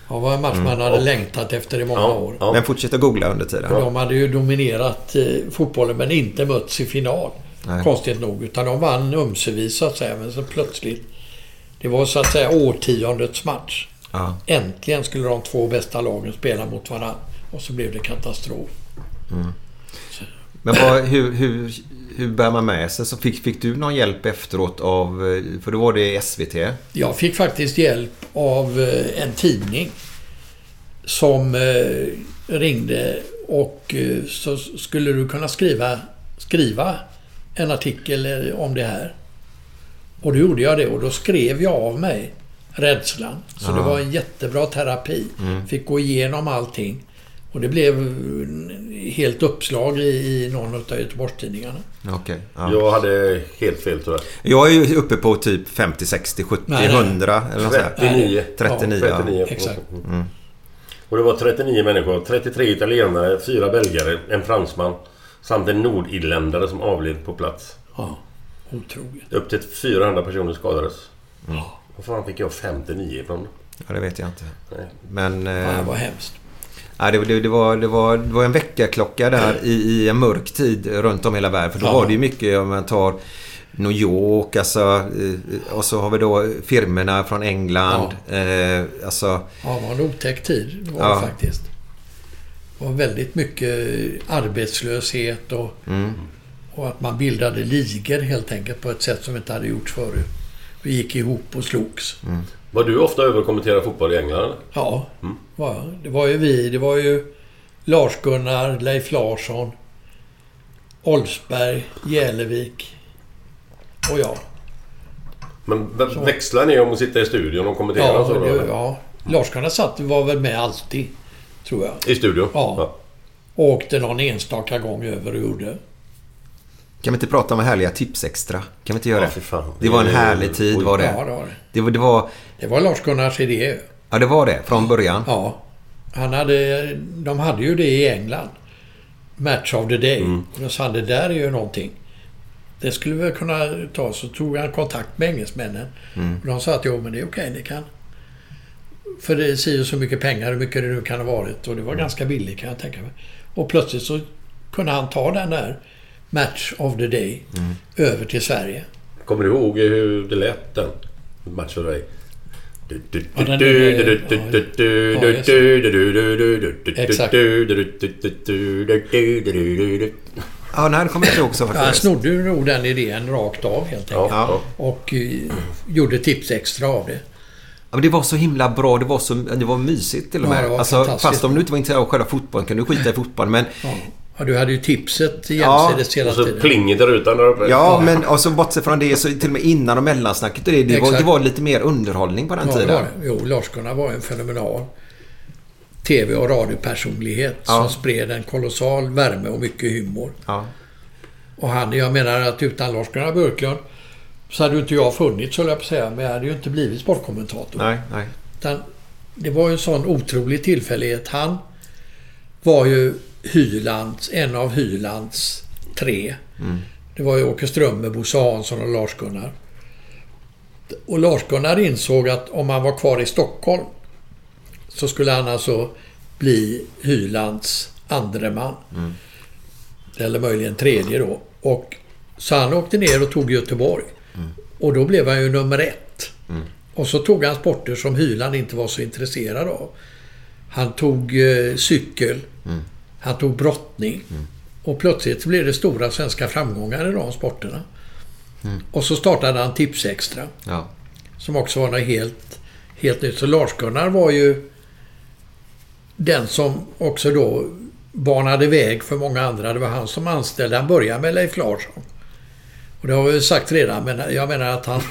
Ja, det var en match Mm. man hade Och- längtat efter i många Ja, år. ja. Men fortsätt att googla under tiden. De hade ju dominerat eh, fotbollen men inte mötts i final. Nej. Konstigt nog. Utan de vann ömsevis så att säga. Men så plötsligt... Det var så att säga årtiondets match. Ja. Äntligen skulle de två bästa lagen spela mot varandra. Och så blev det katastrof. Men vad, hur, hur, hur bär man med sig? Så fick, fick du någon hjälp efteråt av... eh, För då var det SVT. Jag fick faktiskt hjälp av eh, en tidning som eh, ringde och så skulle du kunna skriva, skriva en artikel om det här. Och då gjorde jag det och då skrev jag av mig rädslan. Så det Ja. var en jättebra terapi. Mm. Fick gå igenom allting. Och det blev helt uppslag i, någon av Göteborgstidningarna. Okej. ja. Jag hade helt fel tyvärr. Jag är ju uppe på typ 50, 60, 70, Nej, nej. 100 eller något sånt där. 39. 39. Ja, 39. exakt. Mm. Och det var 39 människor. 33 italienare, 4 belgare, en fransman samt en nordirländare som avled på plats. Ja, otroligt. Upp till 400 personer skadades. Var fan fick jag 59 ifrån? Ja, det vet jag inte. Nej. Men... Ja, Eh, det var hemskt. Ja, det, det, det, var, det, var, det var en väckarklocka där i, i en mörk tid runt om hela världen. För då Ja. var det ju mycket om man tar New York, alltså, eh, och så har vi då firmerna från England. Eh, alltså, Ja, det var en otäck tid. Var Ja. det faktiskt. Det var väldigt mycket arbetslöshet och, mm. och att man bildade ligor helt enkelt på ett sätt som inte hade gjorts förut. Vi gick ihop och slogs. Var du ofta över och kommenterade fotboll i England? eller? Ja, var jag. det var ju vi. Det var ju Lars-Gunnar, Leif Larsson, Olsberg, Jälevik och jag. Men vä- växlar ni om att sitta i studion och kommentera? Ja, så, det, ja. Lars-Gunnar satt, var väl med alltid, tror jag. I studion? Ja. Och åkte någon enstaka gång över och gjorde. Kan vi inte prata om härliga Tipsextra? Kan vi inte göra Ja, det? Det var en härlig tid var det. Ja, det var det. Det var, det var... Det var Lars-Gunnars idé. Ja, det var det. Från början. Ja. Han hade, de hade ju det i England. Match of the day. Mm. Och då sa han, det där är ju någonting. Det skulle vi kunna ta. Så tog han kontakt med engelsmännen. Mm. Och de sa att jo, men det är okej, det kan... För det säger så mycket pengar, hur mycket det nu kan ha varit. Och det Mm. var ganska billigt kan jag tänka mig. Och plötsligt så kunde han ta den där Match of the day Mm. över till Sverige. Kommer du ihåg hur det lät den? Match för dig. Ja, den är- ja, just Exakt. Ja, nej, det kommer jag inte ihåg så Ja, han faktiskt. snodde ju nog den idén rakt av helt enkelt. Ja. Och eh, gjorde tips extra av det. Ja, men det var så himla bra. Det var, så, det var mysigt till och Ja, med. var alltså, fast om du inte var intresserad av själva fotbollen kan du skita i fotbollen. Men Ja. Ja, du hade ju tipset Ja, jämsides hela Och så tiden. plinget där utan där uppe. Ja, men alltså, bortsett från det så till och med innan och mellansnacket och det, det, var, det var lite mer underhållning på den Ja, tiden. var det. Jo, Lars-Gunnar var en fenomenal TV och radiopersonlighet Ja. som spred en kolossal värme och mycket humor. Ja. Och han, jag menar att utan Lars-Gunnar Björklund så hade ju inte jag funnits, höll jag på säga. Men jag hade ju inte blivit sportkommentator. Nej, nej. Utan det var ju en sån otrolig tillfällighet. Han var ju Hylands, en av Hylands tre. Det var ju Åke Strömmer, Bosse Hansson och Lars-Gunnar. Och Lars-Gunnar insåg att om han var kvar i Stockholm så skulle han alltså bli Hylands andre man. Eller möjligen tredje då. Och Så han åkte ner och tog Göteborg. Och då blev han ju nummer ett. Och så tog han sporter som Hyland inte var så intresserad av. Han tog eh, cykel. Han tog brottning. Och plötsligt blev det stora svenska framgångar i de sporterna. Och så startade han Tipsextra. Ja. Som också var något helt, helt nytt. Så Lars-Gunnar var ju den som också då banade väg för många andra. Det var han som anställde. Han började med Leif Larsson. Och det har vi sagt redan, men jag menar att han... (laughs)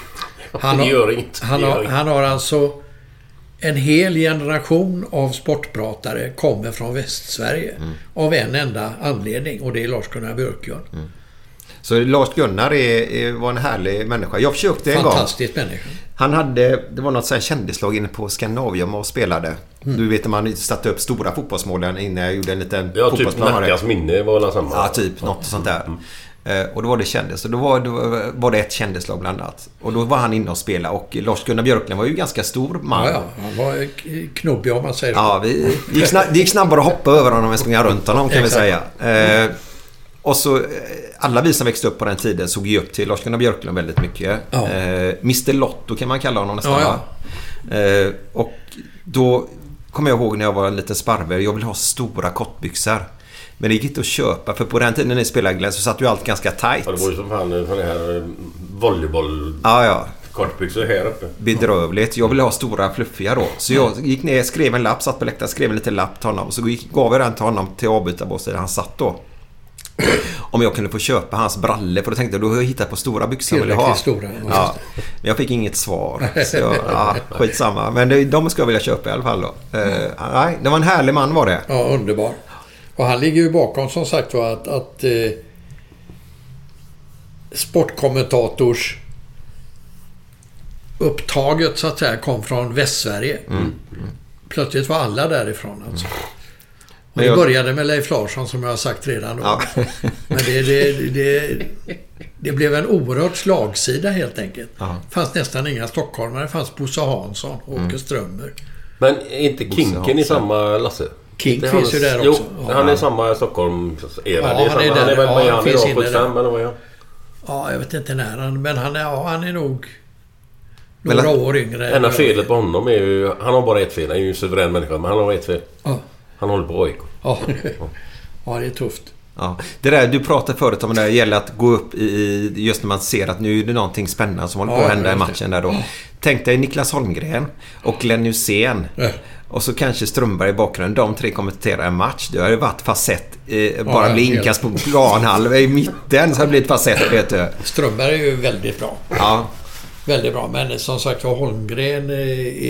Han har, han, har, han har alltså... En hel generation av sportpratare kommer från Västsverige. Mm. Av en enda anledning och det är Lars-Gunnar Björklund. Så Lars-Gunnar är, är, var en härlig människa. Jag försökte en gång. Fantastisk människa. Han hade, det var något sånt kändislag inne på Scandinavium och spelade. Mm. Du vet när man satte upp stora fotbollsmålen innan jag gjorde en liten Ja, typ fotbollsplan av det. Nackas minne var väl samma. Ja, typ något sånt där. Eh, Och då var det kändis. Och då var, då var det ett kändislag bland annat. Och då var han inne och spelade. Och Lars-Gunnar Björklund var ju ganska stor man. Ja, ja. Han var knubbig om man säger så. Ja, vi, det, gick snabb, det gick snabbare att hoppa över honom än springa runt honom kan vi säga. Eh, och så eh, alla vi som växte upp på den tiden såg ju upp till Lars-Gunnar Björklund väldigt mycket. Ja. Mr Lotto kan man kalla honom nästan Ja? Eh, och då kommer jag ihåg när jag var en liten sparver. Jag ville ha stora kortbyxor. Men det gick inte att köpa för på den tiden när ni spelade Glenn så satt ju allt ganska tight. Ja, det var ju som fan sån här eh, volleyboll... Ja, ja. Kortbyxor här uppe. bedrövligt. Jag ville ha stora fluffiga då. Så jag gick ner, skrev en lapp, satt på läktaren, skrev en liten lapp till honom. Så gick, gav jag den till honom till avbytarbåset där han satt då. Om jag kunde få köpa hans brallor. För då tänkte jag, då har jag hittat på stora byxor jag vill ha. Stora, ja. Men jag fick inget svar. (laughs) Så jag, ja, skitsamma. Men det, de ska jag vilja köpa i alla fall då. Eh, nej, det var en härlig man var det. Ja, underbar. Och han ligger ju bakom som sagt var att, att eh, sportkommentators upptaget så att säga kom från Västsverige. Plötsligt var alla därifrån alltså. Och Men det jag- började med Leif Larsson som jag har sagt redan. Då. Ja. (laughs) Men det, det, det, det blev en oerhört slagsida helt enkelt. Ja. Det fanns nästan inga stockholmare. Det fanns Bosse Hansson, Åke Mm. Strömmer. Men är inte Kinken i samma Lasse? King finns ju där jo, också. han är samma Stockholm era Ja, det han är. Han är väl är han idag? inne 75 där. eller vad är? Ja, jag vet inte när han... Men han är, ja, han är nog Men några la- år yngre. Enda felet på honom är ju... Han har bara ett fel. Han är ju en suverän människa. Men han har ett fel. Ja. Han håller på AIK. Ja. (laughs) ja, det är tufft. Ja. Det där du pratade förut om det där gäller att gå upp i... Just när man ser att nu är det någonting spännande som håller på att hända i det. matchen där då. Tänk dig Niklas Holmgren och Glenn Hysén. Ja. Och så kanske Strömberg i bakgrunden. De tre kommenterar en match. Det har ju varit facett. Eh, bara Ja, bli inkast på planhalva i mitten så har det blivit facett vet du. Strömberg är ju väldigt bra. Ja, Väldigt bra. Men som sagt var, Holmgren eh,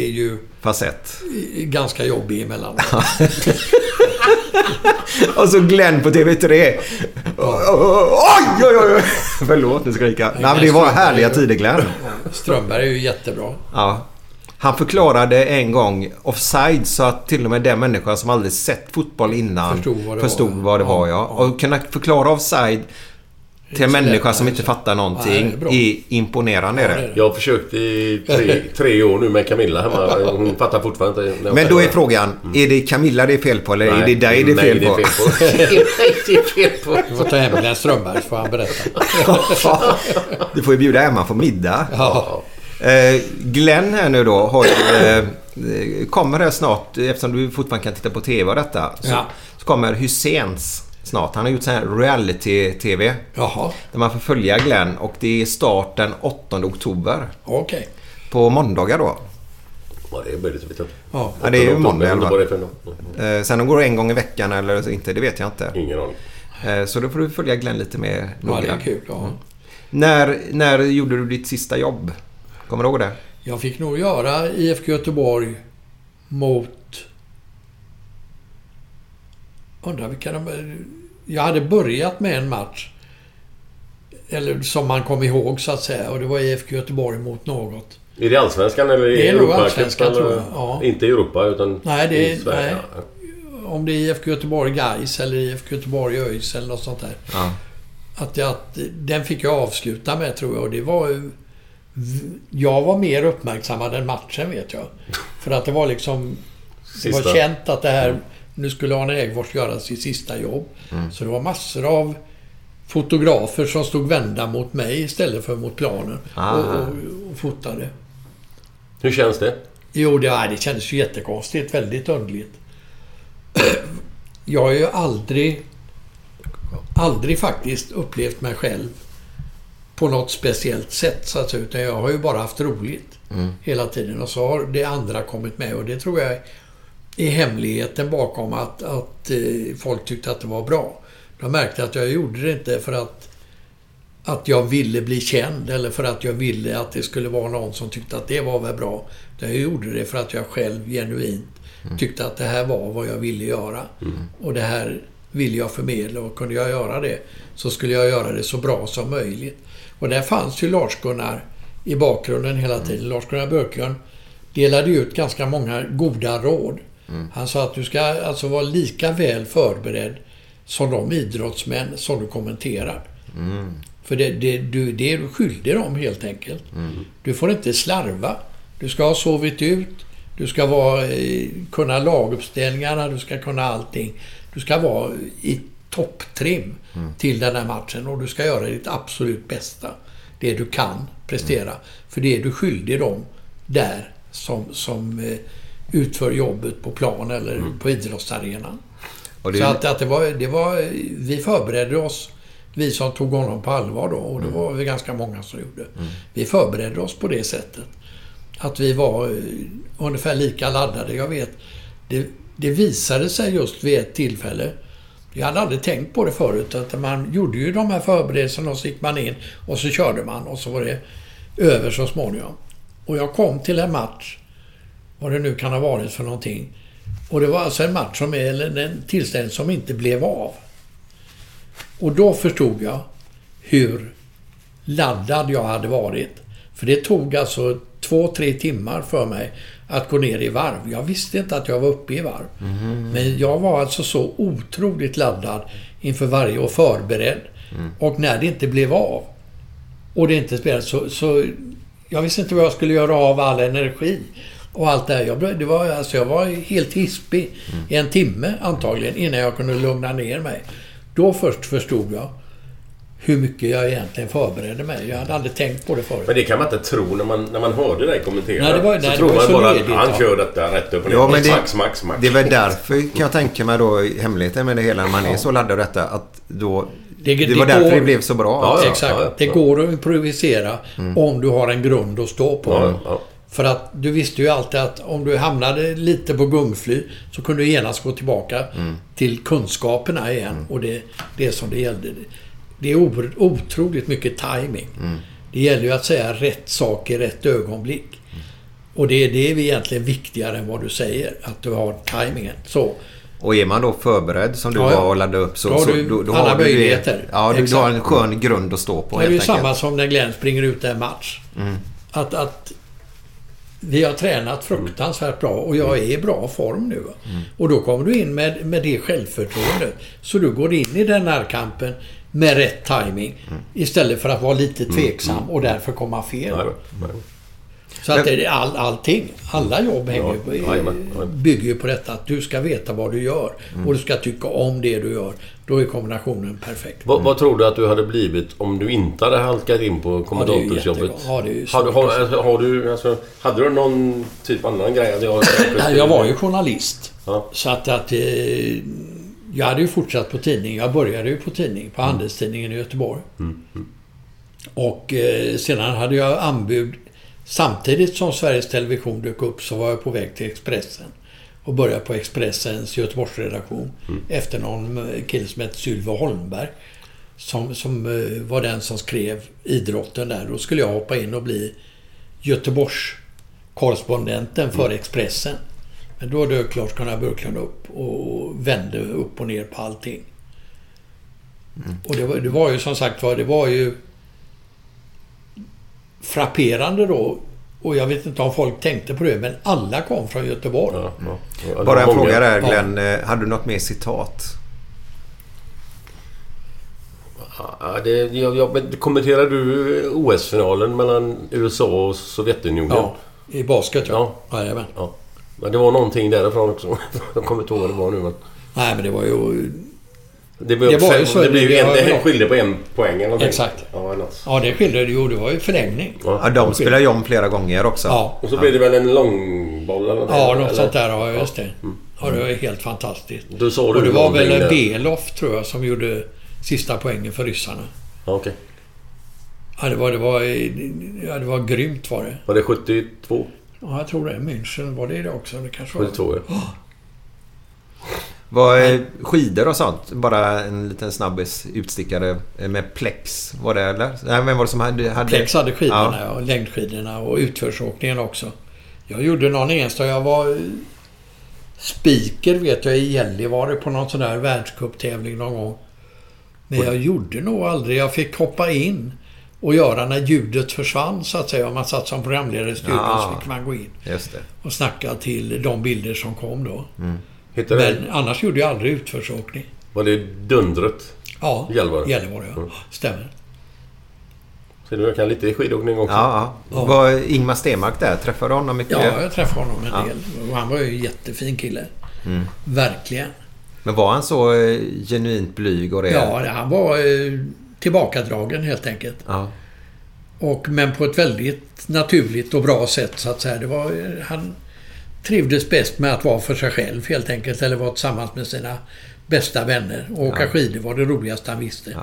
är ju facett. ganska jobbig emellanåt. (laughs) Och så Glenn på TV3. Oj, oj, oj! Förlåt, nu skriker jag. Nej, men det var härliga tider Glenn. Strömberg är ju jättebra. Ja. Han förklarade en gång offside så att till och med den människan som aldrig sett fotboll innan Förstod vad det förstod var. vad det var. Ja, Ja. ja. Och kunna förklara offside till en människa som nej, inte fattar Nej, någonting det är imponerande. Ja, det är det. det. Jag har försökt i tre, tre år nu med Camilla hemma. Hon fattar fortfarande inte. Men då är frågan, är det Camilla det är fel på eller är Nej, det dig det är fel nej, på? det är fel på. (laughs) Nej, det är fel på. Du får ta hem Glenn Strömberg så får han berätta. (laughs) Du får ju bjuda Emma på middag. Ja. Eh, Glenn här nu då har ju, eh, kommer här snart, eftersom du fortfarande kan titta på TV och detta. Så, Ja. så kommer Hyséns snart. Han har gjort sån här reality-TV. Jaha, Där man får följa Glenn och det är start den 8 oktober. okej. På måndagar då. Ja, det är möjligt. Jag vet inte. Ja. Ja, det är ju måndag något? Eh, sen de går en gång i veckan eller inte, det vet jag inte. Ingen aning. Eh, så då får du följa Glenn lite mer Ja, det är noga. kul. Ja. När, när gjorde du ditt sista jobb? Kommer du ihåg det? Jag fick nog göra IFK Göteborg mot... Undrar vilka de... Jag hade börjat med en match. Eller som man kom ihåg så att säga. Och det var IFK Göteborg mot något. Är det Allsvenskan eller Det är Europa? Allsvenskan, eller? tror jag, ja. Inte i Europa utan Nej, det är- i Sverige. nej. Om det är IFK Göteborg Gais eller IFK Göteborg ÖIS eller något sånt där. Ja. Att, jag, att den fick jag avsluta med tror jag. Och det var ju... Jag var mer uppmärksammad än matchen vet jag. För att det var liksom... Det var känt att det här... Nu skulle Arne Ägfors göra sitt sista jobb. Så det var massor av fotografer som stod vända mot mig istället för mot planen Ah. och, och, och fotade. Hur känns det? Jo, det, det kändes ju jättekonstigt. Väldigt underligt. Jag har ju aldrig, aldrig faktiskt upplevt mig själv på något speciellt sätt, så att säga. Utan jag har ju bara haft roligt Mm. hela tiden. Och så har det andra kommit med. Och det tror jag är hemligheten bakom att, att eh, folk tyckte att det var bra. De märkte att jag gjorde det inte för att, att jag ville bli känd eller för att jag ville att det skulle vara någon som tyckte att det var väl bra. Jag gjorde det för att jag själv genuint tyckte att det här var vad jag ville göra. Och det här ville jag förmedla och kunde jag göra det så skulle jag göra det så bra som möjligt. Och där fanns ju Lars-Gunnar i bakgrunden hela tiden. Lars-Gunnar Björklund delade ut ganska många goda råd. Han sa att du ska alltså vara lika väl förberedd som de idrottsmän som du kommenterar. Mm. För det, det, du, det är du skyldig dem helt enkelt. Du får inte slarva. Du ska ha sovit ut. Du ska vara, eh, kunna laguppställningarna. Du ska kunna allting. Du ska vara i topptrim till den här matchen och du ska göra ditt absolut bästa. Det du kan prestera. För det är du skyldig dem där som, som eh, utför jobbet på plan eller på idrottsarenan. Det- Så att, att det var, det var, vi förberedde oss, vi som tog honom på allvar då, och det var vi ganska många som gjorde. Vi förberedde oss på det sättet. Att vi var eh, ungefär lika laddade. Jag vet, det, det visade sig just vid ett tillfälle, jag hade aldrig tänkt på det förut, att man gjorde ju de här förberedelserna och så gick man in och så körde man och så var det över så småningom. Och jag kom till en match, vad det nu kan ha varit för någonting. Och det var alltså en match som, eller en tillställning som inte blev av. Och då förstod jag hur laddad jag hade varit. För det tog alltså två, tre timmar för mig att gå ner i varv. Jag visste inte att jag var uppe i varv. Men jag var alltså så otroligt laddad inför varje och förberedd. Och när det inte blev av och det inte spelade så, så... Jag visste inte vad jag skulle göra av all energi och allt det här. Jag, det var, alltså, jag var helt hispig i en timme antagligen innan jag kunde lugna ner mig. Då först förstod jag hur mycket jag egentligen förberedde mig. Jag hade aldrig tänkt på det förut. Men det kan man inte tro när man, när man hörde dig kommentera. Nej, det var- så nej, det tror var man så bara att ledigt, han ja. kör detta rätt upp och ner. Ja, men det, smack, smack, smack. det är väl därför kan jag tänka mig då hemligheten med det hela när man är så laddad detta att då... Det, var därför det blev så bra. alltså. Exakt. det går att improvisera om du har en grund att stå på. Ja, ja. För att du visste ju alltid att om du hamnade lite på gungfly så kunde du genast gå tillbaka Mm. till kunskaperna igen. Och det, det som det gällde. Det är otroligt mycket timing. Mm. Det gäller ju att säga rätt sak i rätt ögonblick. Och det, det är egentligen viktigare än vad du säger. Att du har timingen. Så. Och är man då förberedd som du Ja, var och laddade upp så, Då har så du alla du det- möjligheter. Ja, du, du har en skön grund att stå på Det är ju samma som när Glenn springer ut en match. Mm. Att, att vi har tränat fruktansvärt bra och jag är i bra form nu. Och då kommer du in med, med det självförtroendet. Så du går in i den närkampen med rätt timing Istället för att vara lite tveksam och därför komma fel. Så att det är all, allting, alla jobb hänger, Ja, jajamän, jajamän. bygger ju på detta att du ska veta vad du gör. Och du ska tycka om det du gör. Då är kombinationen perfekt. Vad, vad tror du att du hade blivit om du inte hade halkat in på kommentatorsjobbet? Ja, det är ju har, du- svårt har, alltså, har du, alltså, hade du någon typ annan grej? Jag, Nej, jag var ju journalist. Ja. Så att, att eh, jag hade ju fortsatt på tidning. Jag började ju på tidning, på Handelstidningen i Göteborg. Mm. Och eh, sedan hade jag anbud. Samtidigt som Sveriges Television dök upp så var jag på väg till Expressen. Och började på Expressens Göteborgsredaktion. Efter någon eh, kille som hette Sylve Holmberg. Som, som eh, var den som skrev idrotten där. Då skulle jag hoppa in och bli Göteborgs korrespondenten för Expressen. Men då dök Lars-Gunnar Björklund upp och vände upp och ner på allting. Och det var, det var ju som sagt var, det var ju frapperande då. Och jag vet inte om folk tänkte på det, men alla kom från Göteborg. Bara en fråga där Ja. Glenn. Eh, Hade du något mer citat? Ja, det, jag, jag, men kommenterar du OS-finalen mellan USA och Sovjetunionen? Ja, i basket ja. Jajamän. ja. Men det var någonting därifrån också. (laughs) Jag kommer inte ihåg vad det var nu men... Nej, men det var ju... Det, var ju fem- så, det, blev ju en, det skilde på en poäng eller någonting. Exakt. Ja, något. Ja, det skilde det ju. Det var ju förlängning. Ja, de spelar ju om flera gånger också. Ja. Och så blev det väl en långboll eller någonting? Ja, något eller? sånt där. Ja, just det. Ja, det var helt fantastiskt. Då sa du Och det var väl där. Beloff, tror jag, som gjorde sista poängen för ryssarna. Ja, okej. Ja, det var, det var, ja, det var grymt var det. Var det 72? Ja, jag tror det. München, var det det också? Det kanske var. 72 ja. Var eh, skidor och sånt, bara en liten snabbis utstickare eh, med plex. Var det eller? Nej, vem var det som hade... hade... Plex hade skidorna, Ja. ja. längdskidorna och utförsåkningen också. Jag gjorde någon enstaka. Jag var eh, speaker vet jag i Gällivare på någon sån där världscuptävling någon gång. Men jag gjorde nog aldrig. Jag fick hoppa in och göra när ljudet försvann så att säga. Om man satt som programledare i studion Ja. så fick man gå in Just det. och snacka till de bilder som kom då. Mm. Men annars gjorde jag aldrig utförsåkning. Var det Dundret? Ja, Gällivare? Gällivare ja. Mm. Stämmer. Så du jag kan lite skidåkning också? Ja, ja. Var Ingmar Stenmark där? Träffade du honom mycket? Ja, jag träffade honom en Ja. del. Han var ju en jättefin kille. Mm. Verkligen. Men var han så eh, genuint blyg och ren? Ja, han var eh, tillbakadragen helt enkelt. Ja. Och, men på ett väldigt naturligt och bra sätt så att säga. Det var, han trivdes bäst med att vara för sig själv helt enkelt. Eller vara tillsammans med sina bästa vänner. Och åka Ja. skidor var det roligaste han visste.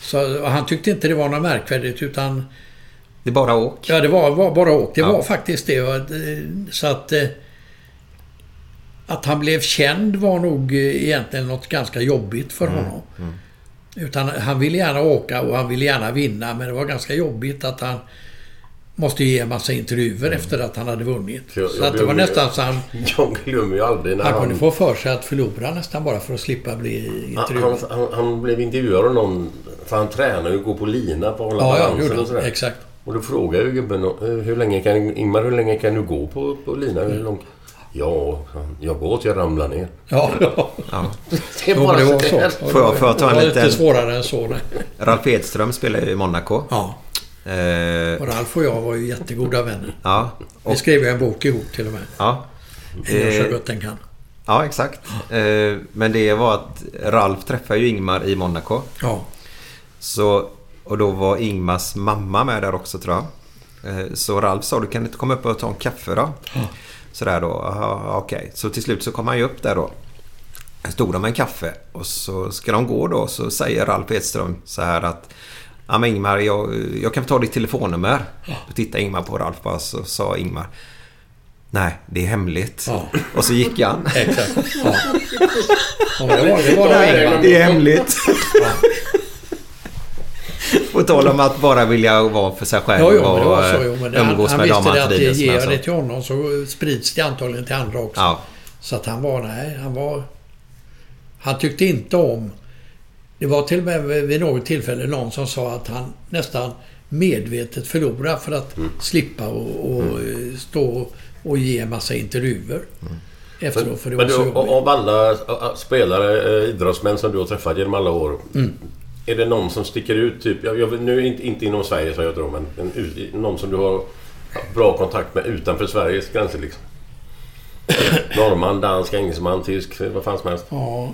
Så och han tyckte inte det var något märkvärdigt utan... Det är bara åk? Ja, det var, var bara åk. Det Ja. var faktiskt det. Eh, Så att... eh, Att han blev känd var nog eh, egentligen något ganska jobbigt för Mm, honom. Utan han ville gärna åka och han ville gärna vinna men det var ganska jobbigt att han måste ge en massa intervjuer efter att han hade vunnit. Mm. Jag- så jag att det var nästan så han... Jag glömmer ju aldrig när Han han... kunde få för sig att förlora nästan bara för att slippa bli intervjuad. han, han, han blev intervjuad av någon... För han tränar ju och går på lina på att hålla Ja, balansen gjorde och sådär. Exakt. Och då frågade ju gubben hur länge kan, Ingmar, hur länge kan du gå på, på lina? Hur långt? Ja, jag går till jag ramlar ner. Ja, ja. Ja. (laughs) Det är bara det var så. Får jag, får jag ta det en var liten... lite svårare än så. Nej. Ralf Edström spelar ju i Monaco. Ja. Eh, Och Ralf och jag var ju jättegoda vänner. ja. Vi skrev ju en bok ihop till och med. Ja. Gör så Eh, gott den kan. Ja, exakt. Eh, Men det var att Ralf träffade ju Ingmar i Monaco. Ja. Så, och då var Ingmars mamma med där också tror jag. Eh, Så Ralf sa du kan inte komma upp och ta en kaffe då? Sådär då, aha, okej. Så till slut så kom han ju upp där då. Stod de med en kaffe och så ska de gå då så säger Ralf Edström så här att Ja men Ingmar, jag, jag kan få ta ditt telefonnummer. Då tittade Ingmar på Ralf bara så sa Ingmar Nej, det är hemligt. Ja. Och så gick han. Exakt. Ja. Ja, det var det. Var det. Det är hemligt. På tal om att bara vilja vara för sig själv Ja, jo, men det var så. och Jo, men han, umgås han med dem visste han det att ger jag det till honom så sprids det antagligen till andra också. Ja. Så att han var, nej, han var... Han tyckte inte om... Det var till och med vid något tillfälle någon som sa att han nästan medvetet förlorade för att slippa och, och eh, stå och ge en massa intervjuer. Efteråt, för det var Men så du, jobbigt. av alla äh, spelare, idrottsmän som du har träffat genom alla år. Mm. Är det någon som sticker ut? Typ, jag, jag, nu inte, inte inom Sverige som jag tror, men, ut, någon som du har bra kontakt med utanför Sveriges gränser liksom? (coughs) Norrman, dansk, engelsman, tysk, vad fan som helst. Ja.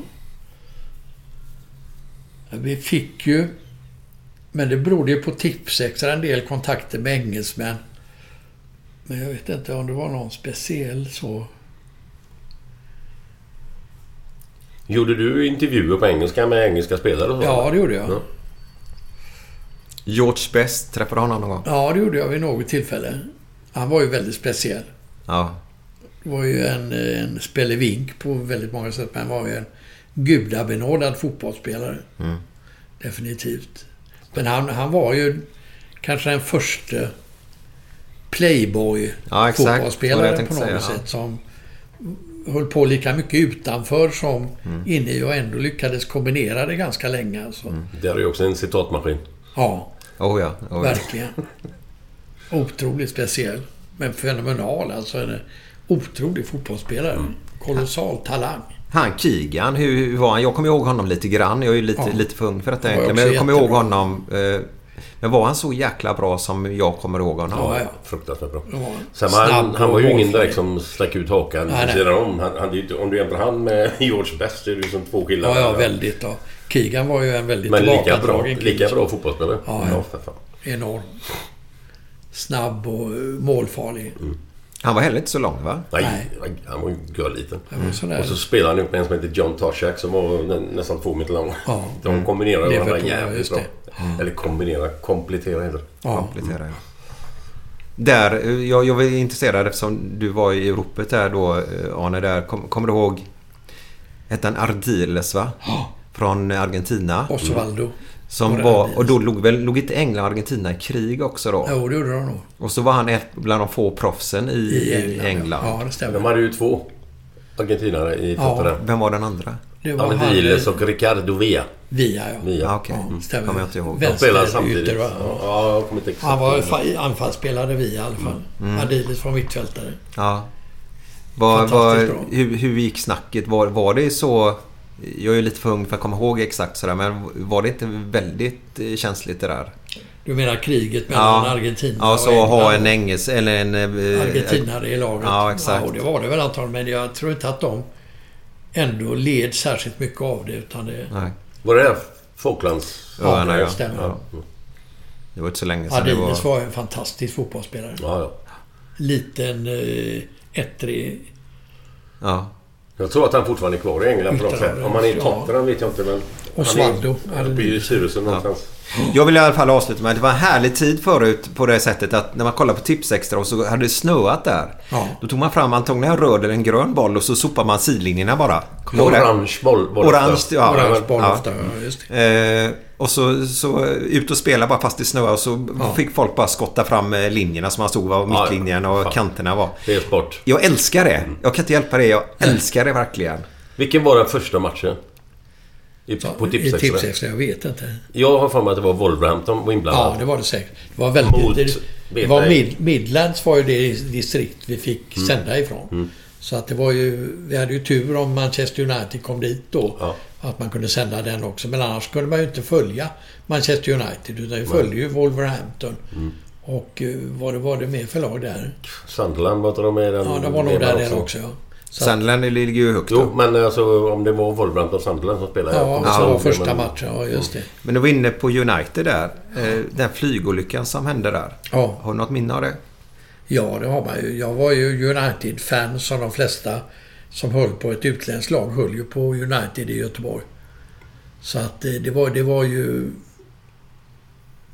Vi fick ju... Men det berodde ju på Tipsextra en del kontakter med engelsmän. Men jag vet inte om det var någon speciell så... Gjorde du intervjuer på engelska med engelska spelare? och så? Ja, det gjorde jag. Ja. George Best, träffade du honom någon gång? Ja, det gjorde jag vid något tillfälle. Han var ju väldigt speciell. Ja. Det var ju en, en spelevink på väldigt många sätt. Men han var ju en gudabenådad fotbollsspelare. Mm. Definitivt. Men han, han var ju kanske den första playboy Ja, på något säga, ja. sätt. Som höll på lika mycket utanför som Mm. inne i och ändå lyckades kombinera det ganska länge. Alltså. Det är ju också en citatmaskin. Ja, Oh ja. Oh ja. verkligen. Otroligt speciell. Men fenomenal alltså. En otrolig fotbollsspelare. Mm. Kolossal talang. Han Keegan, hur, hur var han? Jag kommer ihåg honom lite grann. Jag är ju lite, Ja. lite för ung för detta egentligen. Men jag kommer ihåg honom. Eh, Men var han så jäkla bra som jag kommer ihåg honom? Ja, ja. Fruktansvärt bra. Ja. Sen han, han var ju ingen direkt som stack ut hakan vid sidan om. Han, han, om du jämför han med (laughs) George Best så är det ju som två killar. Ja, ja, väldigt. Ja. Keegan var ju en väldigt Men lika bra, lika bra fotbollsspelare. Ja, ja. för fan. Enorm. Snabb och eh, målfarlig. Han var heller inte så lång va? Nej, Nej. han var ju görliten. Och så spelade han ihop med en som heter John Toshak som var nä, nästan två meter lång. Ja. (laughs) De kombinerade varandra Liverpool, ja, jävligt bra. det. Eller kombinera, komplettera heter. Ja. Komplettera, ja. Där, eh, jag, jag var intresserad eftersom du var i Europet där då eh, Arne. Där. Kom, kommer du ihåg? Hette han Ardiles va? Från Argentina. Osvaldo. Som Var och då låg, väl, låg inte England och Argentina i krig också då? Jo, det gjorde de nog. Och så var han ett bland de få proffsen i, I i England, England. ja. Ja, det stämmer. De hade ju två argentinare i Ja. Tottenham. Vem var den andra? Det var han... Ardiles och Ricardo Villa. Via, ja. Villa. Ja, okej. Ja, stämmer. Kommer jag inte ihåg. De Vänster spelade ytter, samtidigt. va? Ja, jag kommer inte exakt Han var anfallsspelare vi i alla fall. Mm. Adilis var mittfältare. Ja. Var, var, Fantastiskt bra. hur, hur gick snacket? Var, var det så... Jag är ju lite för ung för att komma ihåg exakt sådär men var det inte väldigt eh, känsligt det där? Du menar kriget mellan Argentina Ja, och så England? ha en engelsk... Eller en... eh, Argentinare i laget. Ja, exakt. och det var det väl antagligen. Men jag tror inte att de ändå led särskilt mycket av det. Utan det... Nej. Var det Falklands... Öarna, det ja. stämmer. ja. Det var inte så länge sedan det Adilis var... var en fantastisk fotbollsspelare. Ja, ja. Liten, eh, ettrig. Ja. Jag tror att han fortfarande är kvar i England på något sätt. Om han är i ja. Tottenham vet jag inte men... Osvaldo. Han är uppe i styrelsen någonstans. Jag vill i alla fall avsluta med att det var en härlig tid förut på det sättet att när man kollar på Tipsextra och så hade det snöat där. Ja. Då tog man fram antagligen en röd eller en grön boll och så sopade man sidlinjerna bara. Orange boll. Orange, ja. Orange boll ja. ofta. Ja, just det. Eh, och så, så ut och spela bara fast det snöade och så Ja. fick folk bara skotta fram eh, linjerna som man såg var Ja, mittlinjen och fan. kanterna var. Det är sport. Jag älskar det. Jag kan inte hjälpa det. Jag älskar det verkligen. Vilken var den första matchen? I, på I Tipsextra? Jag vet inte. Jag har för mig att det var Wolverhampton var inblandad. Ja, det var det säkert. Det var väldigt... Mot det, det var. Mid, Midlands var ju det distrikt vi fick Mm. sända ifrån. Så att det var ju... Vi hade ju tur om Manchester United kom dit då. Ja. Att man kunde sända den också. Men annars kunde man ju inte följa Manchester United. Utan vi följde ju Wolverhampton. Mm. Och eh, vad det var det mer för lag där? Sunderland var inte de med den? Ja, de var nog där nere också. Ja. Så, Sunderland ligger ju högt Jo, men alltså om det var Wolverhampton och Sunderland som spelade. ja, kommer så inte var det, första men- matchen. Ja, just det. Men du var inne på United där. Eh, den flygolyckan som hände där. Ja. Har du något minne av det? Ja, det har man ju. Jag var ju United-fan som de flesta som höll på ett utländskt lag höll ju på United i Göteborg. Så att eh, det var, det var ju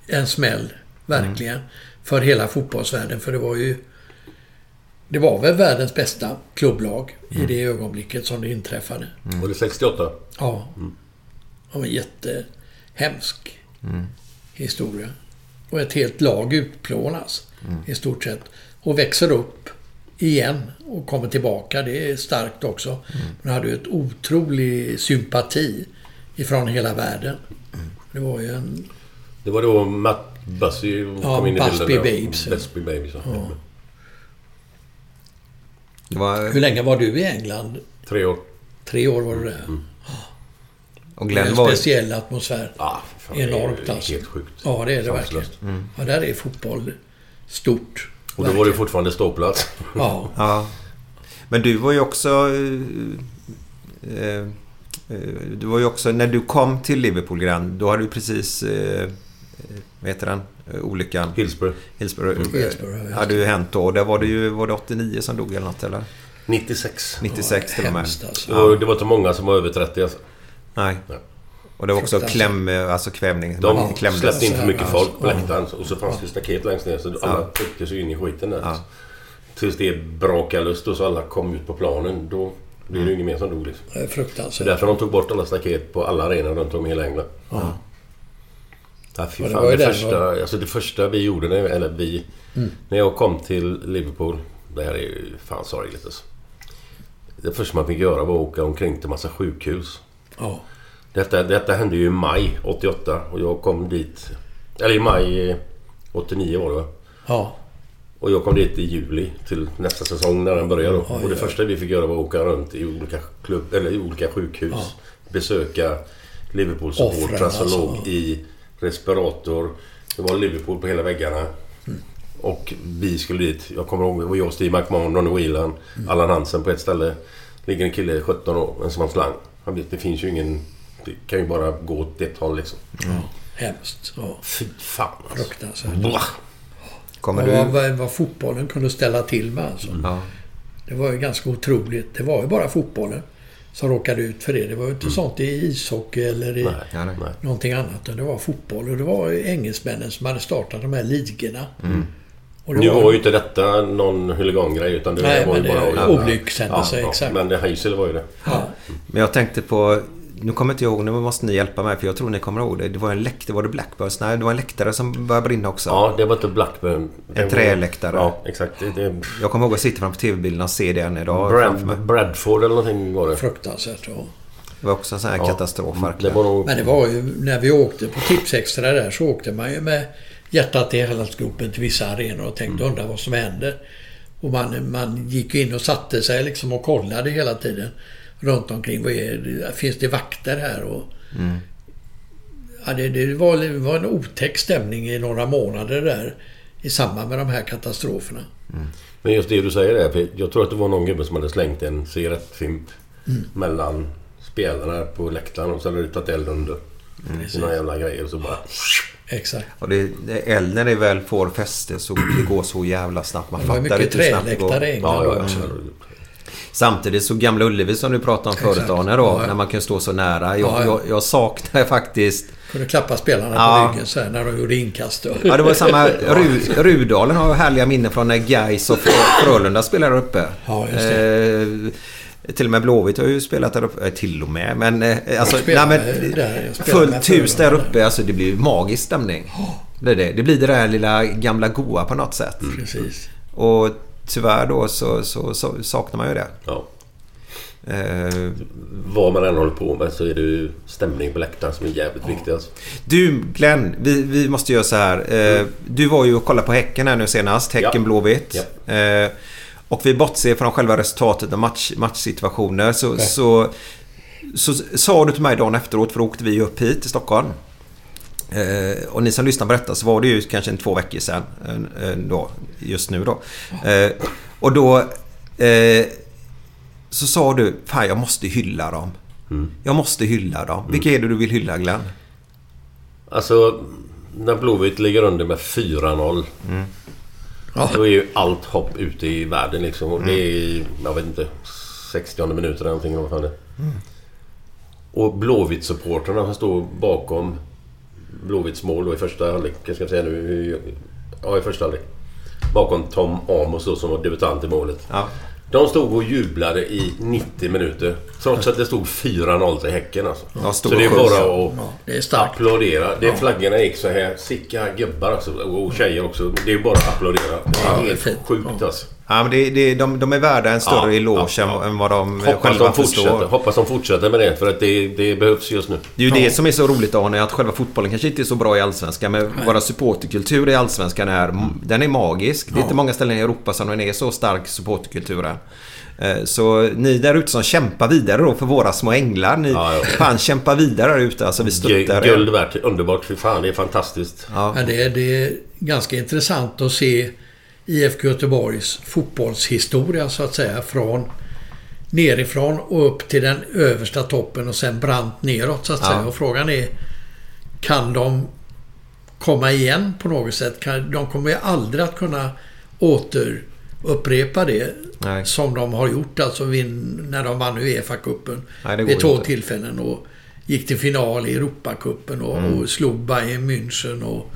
en smäll, verkligen, för hela fotbollsvärlden. För det var ju... Det var väl världens bästa klubblag i det ögonblicket som det inträffade. Var det 68? Ja. Det var en jättehemsk historia. Och ett helt lag utplånas i stort sett. Och växer upp igen och kommer tillbaka. Det är starkt också. Men hade ju ett otrolig sympati ifrån hela världen. Det var ju en... Det var då Matt Bussy Ja, kom in i Busby bilden. Babes. Busby Babes, ja. Ja. Det var... Hur länge var du i England? Tre år. Tre år var du där. Och Det är Glenn en var... speciell atmosfär. Ja, fan, det är Enormt alltså. Helt sjukt. Ja, det är det verkligen. Ja, där är fotboll stort. Och då var det fortfarande ståplats. Ja. (laughs) Ja. Men du var ju också... Eh, eh, eh, du var ju också... När du kom till Liverpool, Glenn, då hade du precis... Eh, eh, vad heter den? Eh, Olyckan. Hillsborough. Hillsborough. Mm. Hillsborough, just hade ju hänt då. Där var det ju... Var det 89 som dog eller något eller? 96. 96 till och med. alltså. Och det var inte många som var över 30 alltså. Nej. Nej. Och det var också kläm... Alltså kvävning. De Man klämdes. släppte in för mycket folk på läktaren. Och så fanns det staket längst ner. Så alla Ja. tryckte sig in i skiten där. Ja. Tills det brakade lust och så alla kom ut på planen. Då blev det ju inget mer som dog liksom. Det är Så fruktansvärt. därför de tog bort alla staket på alla arenor runt om i hela England. Ja. Ja, fy det fan, var det, den första, var- alltså det första vi gjorde, när, eller vi... Mm. När jag kom till Liverpool. Det här är ju fan sorgligt alltså. Det första man fick göra var att åka omkring till massa sjukhus. Ja. Detta, detta hände ju i maj 88 och jag kom dit... Eller i maj eh, 89 var det va? Ja. Och jag kom dit i juli till nästa säsong när den började. då. Oj, och det första vi fick göra var att åka runt i olika, klubb, eller i olika sjukhus. Besöka Liverpool-supportrar Offren, som alltså. låg i respirator. Det var Liverpool på hela väggarna. Och vi skulle dit. Jag kommer ihåg, det var jag, Steve McMahon, Ronnie Whelan, Allan Hansen på ett ställe. Ligger en kille, 17 år, en som har slang. Han vet, det finns ju ingen... Det kan ju bara gå åt ett håll liksom. Hemskt. Ja. Fy fan alltså. Fruktansvärt. Blah. Kommer Och du... vad, vad, vad fotbollen kunde ställa till med alltså. Ja. Det var ju ganska otroligt. Det var ju bara fotbollen som råkade ut för det. Det var ju inte sånt i ishockey eller i Nej, Ja, nej. nej. någonting annat. Det var fotboll. Och det var ju engelsmännen som hade startat de här ligorna. Och det Nu var ju inte detta någon huligangrej utan det Nej, var ju bara... olyckshändelse, exakt. Men det Heisel var ju det. Ja, Men jag tänkte på... Nu kommer inte jag ihåg, nu måste ni hjälpa mig för jag tror ni kommer ihåg det. Det var en läktare, var det Blackbirds? Nej, det var en läktare som började brinna också. Ja, det var inte Blackburn. Det En var- träläktare. Ja, exakt. Det, det, Jag kommer ihåg att sitta framför tv-bilden och se den idag. framför mig. Brad, Bradford eller någonting var det. fruktansvärt. Ja. Det var också en sån här Ja. katastrof Det nog... Men det var ju när vi åkte på Tipsextra där så åkte man ju med hjärtat i halsgropen till vissa arenor och tänkte undra vad som händer. Och man, man gick in och satte sig liksom och kollade hela tiden runt omkring. Vad är det? Finns det vakter här? Och, ja, det, det, var, det var en otäck stämning i några månader där i samband med de här katastroferna. Men just det du säger där. För jag tror att det var någon gubbe som hade slängt en cigarettfimp mellan spelarna på läktaren och så hade det tagit eld under. I några jävla grejer och så bara... Exakt. Och det, det, eld när det väl får fäste så det går så jävla snabbt. Man Det var fattar mycket inte hur snabbt det går. träläktare i England Ja, ja, också. Samtidigt så Gamla Ullevi som du pratade om förut. Arne då. Ja. När man kan stå så nära. Jag, Ja, ja. jag, jag saknar faktiskt... Kunde klappa spelarna Ja. på ryggen så här när de gjorde inkast. Och... Ja, det var samma... (laughs) Ru, Rudalen har härliga minnen från när Gais och Frö- Frölunda spelade uppe. Ja, just det. Eh, till och med Blåvitt har ju spelat där uppe. Eh, till och med. Men eh, alltså... Nej, men, där, fullt hus där uppe. Alltså det blir ju magisk stämning. Det, är det. det blir det där lilla gamla goa på något sätt. Precis. Och tyvärr då så, så, så saknar man ju det. Ja. Eh, Vad man än håller på med så är det ju stämning på läktaren som är jävligt viktig alltså. Du Glenn, vi, vi måste göra så här. Eh, Du var ju och kollade på Häcken här nu senast. Häcken Ja. Blåvitt. Eh, och vi bortser från själva resultatet och match, matchsituationer. Så, så, så, sa du till mig dagen efteråt, för då åkte vi upp hit till Stockholm. Eh, och ni som lyssnar på detta så var det ju kanske en två veckor sedan. Eh, eh, då, just nu då. Eh, och då så sa du, fan jag måste hylla dem. Jag måste hylla dem. Vilka är det du vill hylla Glenn? Alltså, när Blåvitt ligger under med 4-0. Ja. Då är ju allt hopp ute i världen liksom. Och det är i, jag vet inte, 60 minuter eller någonting. eller Vad fan det är. Och Blåvitt-supportrarna som står bakom Blåvitts mål då i första halvlek. Jag ska säga nu. Ja, i första halvlek. Bakom Tom Amos då som var debutant i målet. Ja. De stod och jublade i 90 minuter. Trots att det stod 4-0 till Häcken alltså. Ja, Så det är bara att Ja, det är starkt. applådera. Det flaggorna gick så här. Sicka gubbar alltså. Och tjejer också. Det är bara att applådera. Det är Ja, helt sjukt alltså. Ja, men det, det, de, de är värda en större Ja, eloge ja, än- ja. än vad de Hoppas själva de, fortsätter, förstår. hoppas de fortsätter med det. För att det, det behövs just nu. Det är ju det som är så roligt Arne, att själva fotbollen kanske inte är så bra i Allsvenskan. Men våra supporterkultur i Allsvenskan är, den är magisk. Det är inte många ställen i Europa som den är så stark, supporterkulturen. Eh, Så ni där ute som kämpar vidare då för våra små änglar. Ni Ja, ja. fan kämpa vidare där ute. Alltså vi stöttar er. Guld värt. Underbart. Fy fan, det är fantastiskt. Ja. Det, är- det är ganska intressant att se IFK Göteborgs fotbollshistoria så att säga. Från nerifrån och upp till den översta toppen och sen brant neråt så att Ja. säga. Och frågan är kan de komma igen på något sätt? Kan, de kommer ju aldrig att kunna återupprepa det Nej. som de har gjort alltså vin, när de vann Uefa-cupen vid två inte. tillfällen och gick till final i Europacupen och, Mm. och slog Bayern München och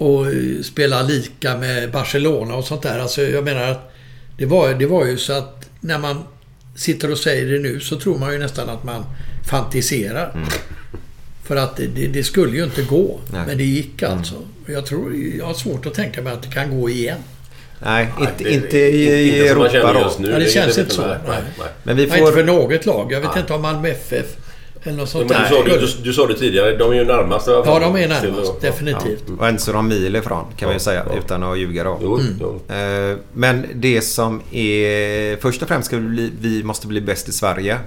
och eh, spela lika med Barcelona och sånt där. Alltså jag menar att det var, det var ju så att när man sitter och säger det nu så tror man ju nästan att man fantiserar. För att det, det, det skulle ju inte gå. Mm. Nej. Men det gick alltså. Och Jag, tror, jag har svårt att tänka mig att det kan gå igen. Nej, inte, det- inte i, inte Europa då. nu. Ja, det är känns inte- så. Nej. Men vi Nej, inte för får... något lag. Jag vet inte om Malmö FF eller något Ja, sånt Men du, sa, du, du, sa det tidigare, de är ju närmast i alla Ja, fall. de är närmast. Definitivt. Och en så de mil ifrån kan Ja, ju säga ja. utan att ljuga då. Jo, Mm. jo. Eh, Men det som är... Först och främst ska vi, bli, vi måste bli bäst i Sverige.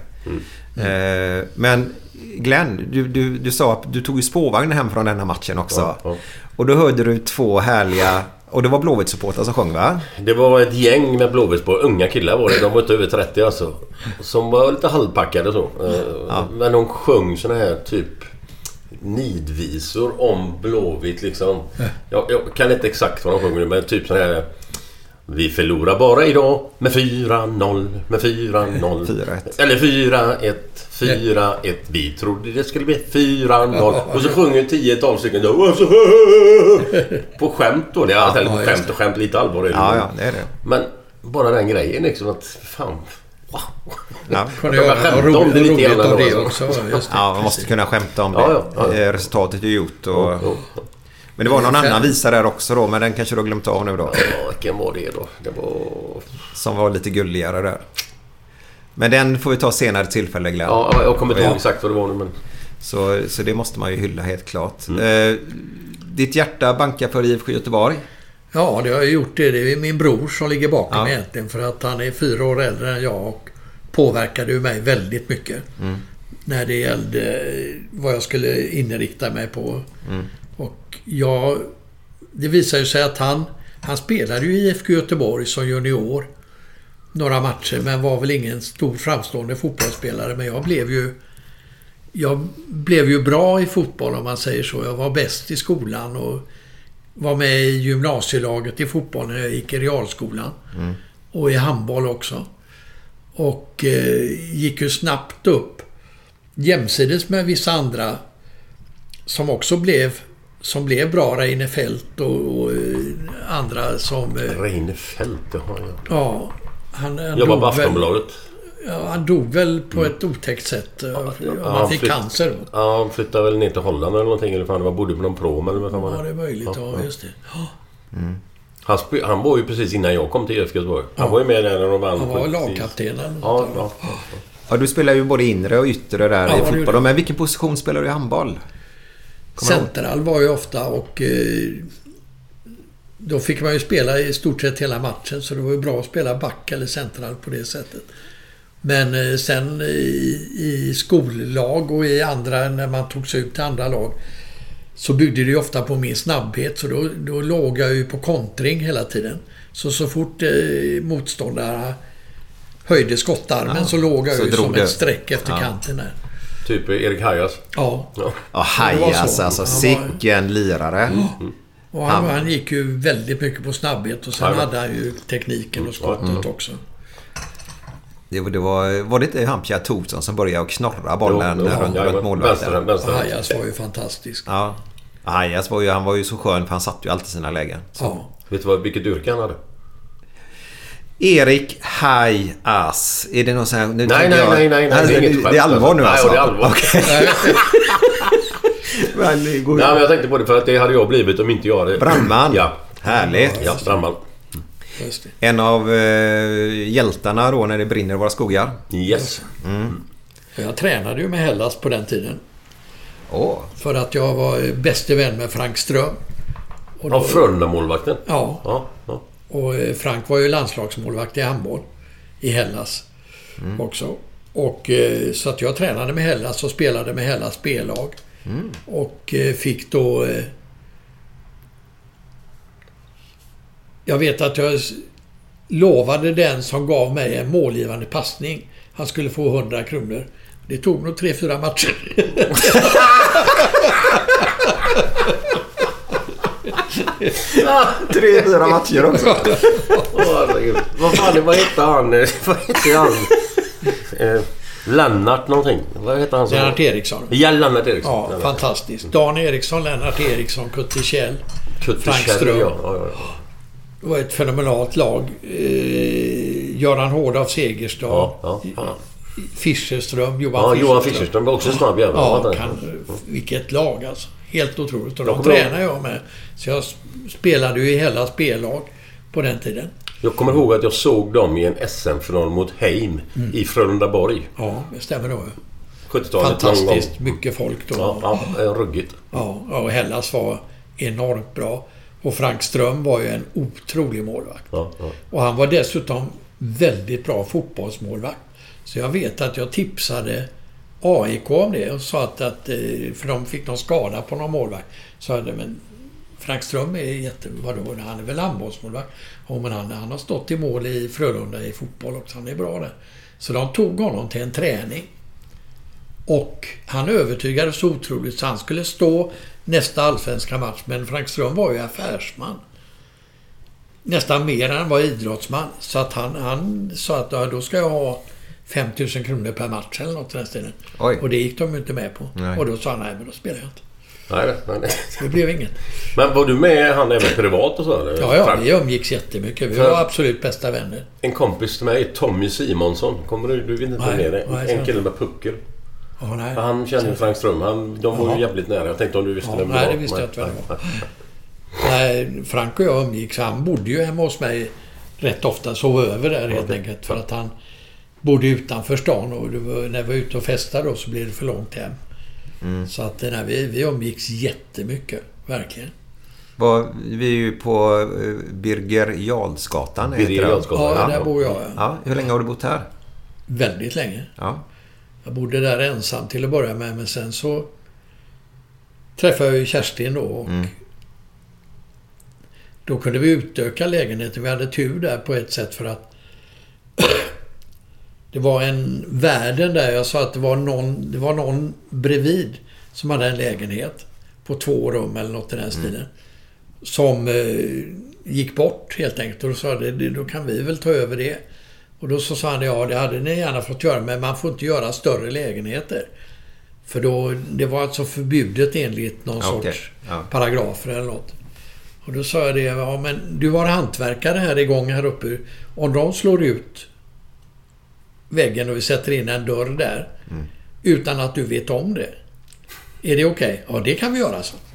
Eh, Men Glenn, du, du, du sa att du tog ju spårvagnen hem från denna matchen också. Ja, ja. Och då hörde du två härliga... Och det var Blåvitt-supportrar som sjöng va? Det var ett gäng med Blåvitt på unga killar var det. De var inte över 30 alltså. Som var lite halvpackade så. Eh, Men de sjöng såna här typ nidvisor om Blåvitt liksom. Jag, jag kan inte exakt vad de sjunger men typ sån här... Vi förlorar bara idag med 4-0, med 4-0. 4-1. (laughs) Eller 4-1, 4-1. Vi trodde det skulle bli 4-0. Och så sjunger 10-12 stycken (laughs) på skämt då. Det är Ja, skämt och skämt lite allvar. är det. Ja, ja, det är det. Men bara den grejen liksom att fan... Wow. Ja. Kunde Jag göra skämta om det lite grann alltså. också. Just det. Ja, man måste kunna skämta om det. Ja, ja, ja. Eh, Resultatet är gjort och... Men det var någon annan visa där också då, men den kanske du har glömt av nu då. Ja, vilken var det då? Det var... Som var lite gulligare där. Men den får vi ta senare tillfälle Glenn. Ja, jag kommer inte ihåg exakt vad det var nu men... Så, så det måste man ju hylla helt klart. Eh, ditt hjärta bankar för IFK Göteborg. Ja, det har jag gjort det. Det är min bror som ligger bakom Ja. egentligen. För att han är fyra år äldre än jag och påverkade ju mig väldigt mycket. Mm. När det gällde vad jag skulle inrikta mig på. Mm. Och jag... Det visar ju sig att han... Han spelade ju i IFK Göteborg som junior. Några matcher, men var väl ingen stor framstående fotbollsspelare. Men jag blev ju... Jag blev ju bra i fotboll om man säger så. Jag var bäst i skolan och var med i gymnasielaget i fotboll när jag gick i realskolan. Mm. Och i handboll också. Och eh, gick ju snabbt upp jämsides med vissa andra som också blev som blev bra, Reine Fält och, och eh, andra som... eh, Reine Fält, det har jag. Ja, han, han Jobbar på väl- Aftonbladet. Ja, han dog väl på ett otäckt sätt. Ja, han fick flytt- cancer. Ja, han flyttade väl ner till Holland eller någonting. Eller fan, det var bodde på någon prom eller vad fan var Ja, det är möjligt. Ja, just det. Ja, Han, han var ju precis innan jag kom till IFK Göteborg. Han var ju med där när de vann. Han var 70. lagkaptenen. Ja, ja. Ja, du spelar ju både inre och yttre där Ja, i fotboll. Men vilken position spelar du i handboll? Central var ju ofta och... Eh, då fick man ju spela i stort sett hela matchen så det var ju bra att spela back eller central på det sättet. Men eh, sen i, i skollag och i andra, när man tog sig ut till andra lag så byggde det ju ofta på min snabbhet så då, då låg jag ju på kontring hela tiden. Så så fort eh, motståndarna höjde skottarmen Ja, så låg jag så ju som ett streck efter Ja. kanten där. Typ Erik Hajas. Ja. Ja. Ja, Hajas så. alltså. Sicken lirare. Och han, Han- han gick ju väldigt mycket på snabbhet och sen hade han ju tekniken och skottet Mm. också. Det, var- det var, var det inte han Pierre Thorsson som började att knorra bollen Jo, jo, runt, runt målvakten? Hajas var ju fantastisk. Ja. Hajas var ju, han var ju så skön för han satt ju alltid sina lägen. Ja. Vet du vad, vilket yrke han hade? Erik Hajas. Är det någon sån här... Nu Nej, nej, jag- nej, nej, nej. Alltså, det är det, är allvar nu Nej, alltså? det är allvar. Okej. (laughs) (laughs) Men det går- Nej, men jag tänkte på det för att det hade jag blivit om inte jag hade... Brandman. Ja. Härligt. Ja, det. En av eh, hjältarna då när det brinner i våra skogar. Yes. Jag tränade ju med Hellas på den tiden. Åh. För att jag var eh, bäste vän med Frank Ström. Och Ja, Frölunda-målvakten. Ja, Ja, ja. Och eh, Frank var ju landslagsmålvakt i handboll i Hellas också. Och eh, så att jag tränade med Hellas och spelade med Hellas B-lag. Och eh, fick då... Jag vet att jag lovade den som gav mig en målgivande passning. Han skulle få 100 kronor. Det tog nog 3-4 matcher. (laughs) (laughs) Tre, fyra matcher också. Åh, herregud. Vad fan, vad hette han? Vad hette han? Eh, Lennart någonting. Vad hette han? som- Lennart Eriksson. Ja, Lennart Eriksson. Ja, Lennart. fantastiskt. Dan Eriksson, Lennart Eriksson, Kutte Kjell. Kutte Frank Kjell, Ström. Ja, ja, ja. Det var ett fenomenalt lag. Eh, Göran Hård av Segerstad. Ja, ja, ja. Fischerström, Johan ja Fischerström. Johan Fischerström var också en snabb jävel. Ja, kan, vilket lag alltså. Helt otroligt. Och de tränade jag med. Så jag spelade ju i hela spellag på den tiden. Jag kommer ihåg att jag såg dem i en SM-final mot Heim Mm. i Frölundaborg. Ja, det stämmer nog. 70-talet någon gång. Fantastiskt mycket folk då. Ja, ja, ruggigt. Ja, och Hellas var enormt bra. Och Frank Ström var ju en otrolig målvakt. Ja, ja. Och han var dessutom väldigt bra fotbollsmålvakt. Så jag vet att jag tipsade AIK om det och sa att, att eh, för de fick någon skada på någon målvakt. Så hade men Frank Ström är jätte... Vadå, han är väl handbollsmålvakt? Ja, men han, han har stått i mål i Frölunda i fotboll också. Han är bra där. Så de tog honom till en träning. Och han övertygades så otroligt så han skulle stå nästa allsvenska match. Men Frank Ström var ju affärsman. Nästan mer än han var idrottsman. Så att han, han sa att ja, då ska jag ha 5000 kronor per match eller något i den stilen. Oj. Och det gick de ju inte med på. Nej. Och då sa han nej, men då spelar jag inte. Nej, nej, nej. Det blev inget. Men var du med han även privat och så? Eller? Ja, ja, vi umgicks jättemycket. Vi För- var absolut bästa vänner. En kompis till mig, Tommy Simonsson. Kommer du, du vet inte vem Nej, det är? nej, En kille med puckel. Ja, nej. Han kände Frank Ström. Han, de var ju jävligt nära. Jag tänkte om du visste Ja, vem nej, var. det visste jag inte det nej. (laughs) Nej, Frank och jag umgicks. Han bodde ju hemma hos mig rätt ofta. Sov över där helt enkelt. För att han bodde utanför stan och det var, när vi var ute och festade då så blev det för långt hem. Mm. Så att nej, vi, vi umgicks jättemycket. Verkligen. Var, vi är ju på eh, Birger Jarlsgatan. Birger. Jarlsgatan, Ja, där bor jag. Ja. Ja, hur länge har du bott här? Väldigt länge. Ja. Jag bodde där ensam till att börja med. Men sen så träffade jag ju Kerstin då. Och Mm. Då kunde vi utöka lägenheten. Vi hade tur där på ett sätt för att det var en värden där. Jag sa att det var någon, det var någon bredvid som hade en lägenhet på två rum eller något i den stilen. Som eh, gick bort helt enkelt. Och då sa jag, det, då kan vi väl ta över det. Och då så sa han, ja det hade ni gärna fått göra men man får inte göra större lägenheter. För då, det var alltså förbjudet enligt någon Okej, sorts ja. paragrafer eller något. Och då sa jag det, ja men du har hantverkare här igång här uppe. Om de slår ut väggen och vi sätter in en dörr där. Mm. Utan att du vet om det. Är det okej? Ja, det kan vi göra så. (laughs)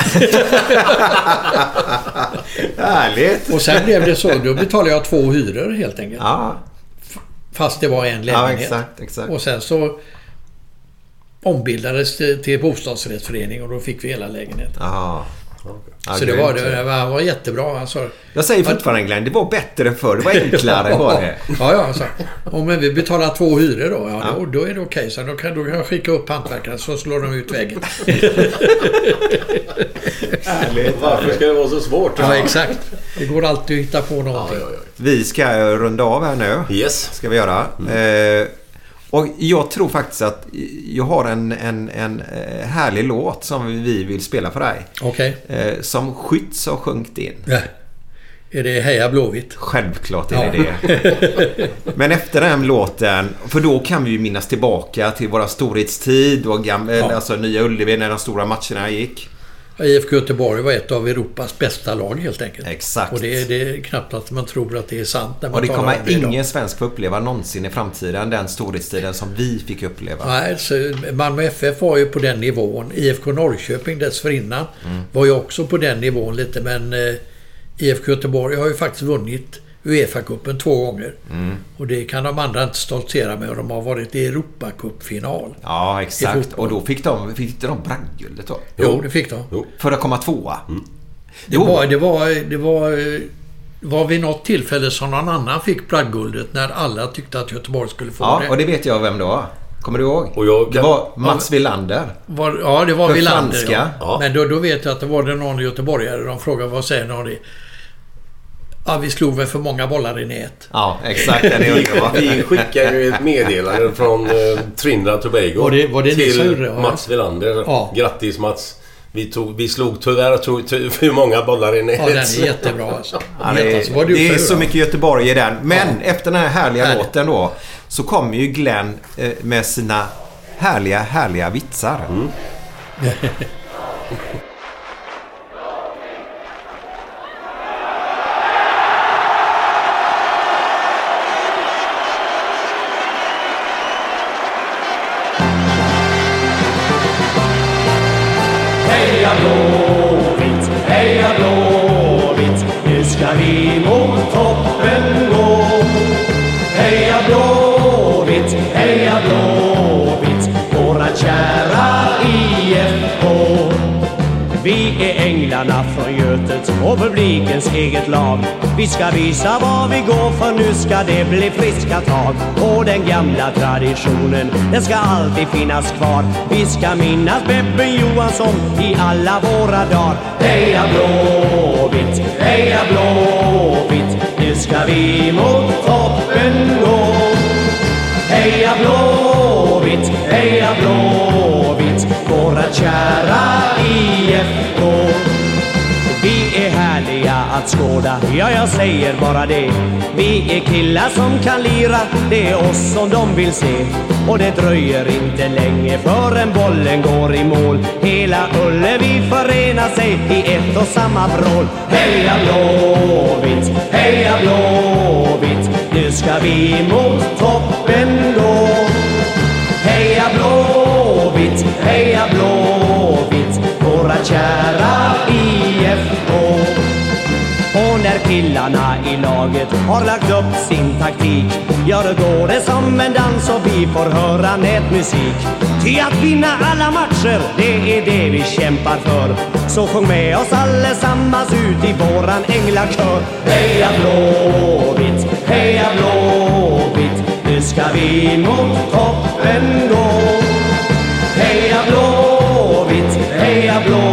Härligt! Och sen blev det så. Då betalade jag två hyror helt enkelt. Ja, Fast det var en ja lägenhet. exakt. exakt. Och sen så ombildades det till bostadsrättsförening och då fick vi hela lägenheten. Ja. Ja, så det var, det, var, var jättebra. Sa, Jag säger fortfarande Glenn, det var bättre förr. Det var (laughs) enklare var det. Ja, ja. Så. Och men vi betalar två hyror då. Ja, då, då är det okej. Så då kan, då kan jag skicka upp hantverkare så slår de ut väggen. (laughs) Varför ska det vara så svårt? Ja, exakt. Det går alltid att hitta på någonting. Vi ska runda av här nu. Yes. Ska vi göra. Eh, och jag tror faktiskt att jag har en, en, en eh, härlig låt som vi vill spela för dig. Okej. Eh, som Skytts har sjungit in. Ja. Är det Heja Blåvitt? Självklart är det det. (laughs) Men efter den låten, för då kan vi ju minnas tillbaka till våra storhetstid och gamla, Ja. alltså Nya Ullevi när de stora matcherna gick. IFK Göteborg var ett av Europas bästa lag helt enkelt. Exakt. Och det är, det är knappt att man tror att det är sant när man Och det kommer om det idag. ingen svensk få uppleva någonsin i framtiden, den storhetstiden som vi fick uppleva. Nej, så Malmö FF var ju på den nivån. IFK Norrköping dessförinnan Mm. var ju också på den nivån lite men eh, IFK Göteborg har ju faktiskt vunnit Uefa-cupen två gånger. Mm. Och det kan de andra inte stoltsera med och de har varit i Europacupfinal. Ja, exakt. Och då fick de, fick de bragdguldet då? Jo, det fick de. För att komma tvåa? Det var, det var, det var, var vid något tillfälle som någon annan fick bragdguldet när alla tyckte att Göteborg skulle få Ja, det. och det vet jag vem det var. Kommer du ihåg? Och jag Det var Mats Wilander. Var, ja, det var För Wilander. Ja. Ja. Men då, då vet jag att det var det någon göteborgare. De frågade vad säger ni om det? Ja, vi slog väl för många bollar i nät. Ja, exakt. Den är. Vi skickar ju ett meddelande från eh, Trinidad Tobago Var det- var det till det? Ja. Mats Wilander. Ja. Grattis Mats! Vi, tog, vi slog tyvärr tog, ty, för många bollar i nät. Ja, den är jättebra alltså. Ja, det, du det är så mycket Göteborg i den. Men efter den här härliga Härligt. låten då så kommer ju Glenn eh, med sina härliga, härliga vitsar. Heja (laughs) mötet och publikens eget lag. Vi ska visa var vi går för nu ska det bli friska tag. Och den gamla traditionen, den ska alltid finnas kvar. Vi ska minnas Beppe Johansson i alla våra dagar. Heja Blåvitt, heja Blåvitt, nu ska vi mot toppen gå. Heja Blåvitt, heja Blåvitt, våra kära IFK. Att skåda, ja jag säger bara det. Vi är killar som kan lira, det är oss som de vill se. Och det dröjer inte länge förrän bollen går i mål. Hela Ullevi förenar sig i ett och samma vrål. Heja Blåvitt, heja Blåvitt, nu ska vi mot toppen gå. Heja Blåvitt, heja Blåvitt, våra kära IFK. Och när killarna i laget har lagt upp sin taktik. Ja, då går det som en dans och vi får höra nätmusik. Ty att vinna alla matcher, det är det vi kämpar för. Så sjung med oss allesammans ut i våran änglakör. Heja Blåvitt, heja Blåvitt Nu ska vi mot toppen gå Heja Blåvitt, heja Blåvitt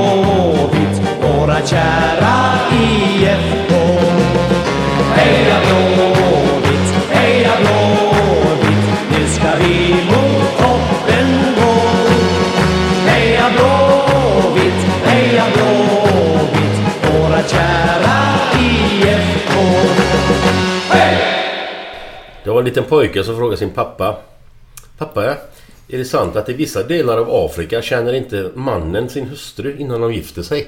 kära IFK Heja Blåvitt, heja Blåvitt. Nu ska vi mot toppen gå. Heja Blåvitt, heja Blåvitt. Våra kära IFK Det var en liten pojke som frågade sin pappa. Pappa, är det sant att i vissa delar av Afrika känner inte mannen sin hustru innan de gifter sig?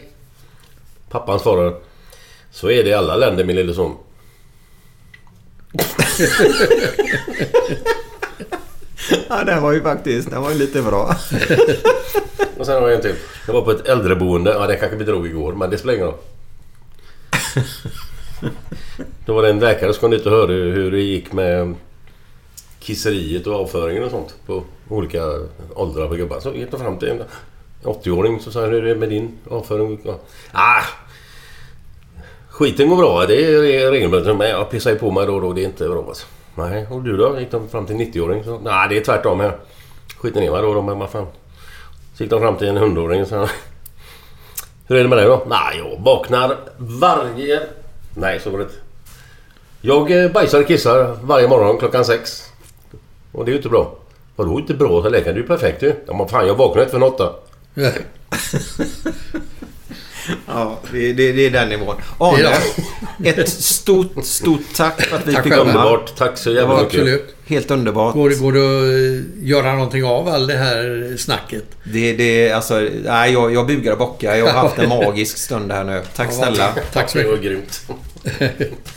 Pappan svarar. Så är det i alla länder min lille son. (laughs) Ja, den var ju faktiskt, den var ju lite bra. (laughs) Och sen har jag en till. Jag var på ett äldreboende. Ja, det kanske vi drog igår, men det spelar ingen roll. (laughs) Då var det en läkare som kom dit och hörde hur det gick med kisseriet och avföringen och sånt på olika åldrar på gubbar. Så gick de fram till en 80-åring så sa jag, hur är det med din avföring? Ja. Ah, skiten går bra. Det är regelbundet. Men jag pissar ju på mig då och då. Det är inte bra alltså. Nej, och du då? Gick de fram till 90-åring? Nej, Nej, det är tvärtom här. Skiter ner mig då och då, men vad fan. Så gick de fram till en 100-åring och sa Hur är det med dig då? Nej, jag vaknar varje... Nej, så var det inte. Jag eh, bajsar och kissar varje morgon klockan sex. Och det är ju inte bra. Vadå inte bra? Läkaren, det är ju perfekt ju. Ja men fan, jag vaknar inte för (laughs) Ja, det, det, det är den nivån. Arne, Ja. ett stort, stort tack för att vi Tack fick komma. Underbart. Tack så jävla mycket. Absolut. Helt underbart. Går, går det att eh, göra någonting av all det här snacket? Det, det, alltså, nej, jag, jag bugar och bockar. Jag har haft en (laughs) magisk stund här nu. Tack Ja, snälla. Tack så Det var mycket. grymt. (laughs)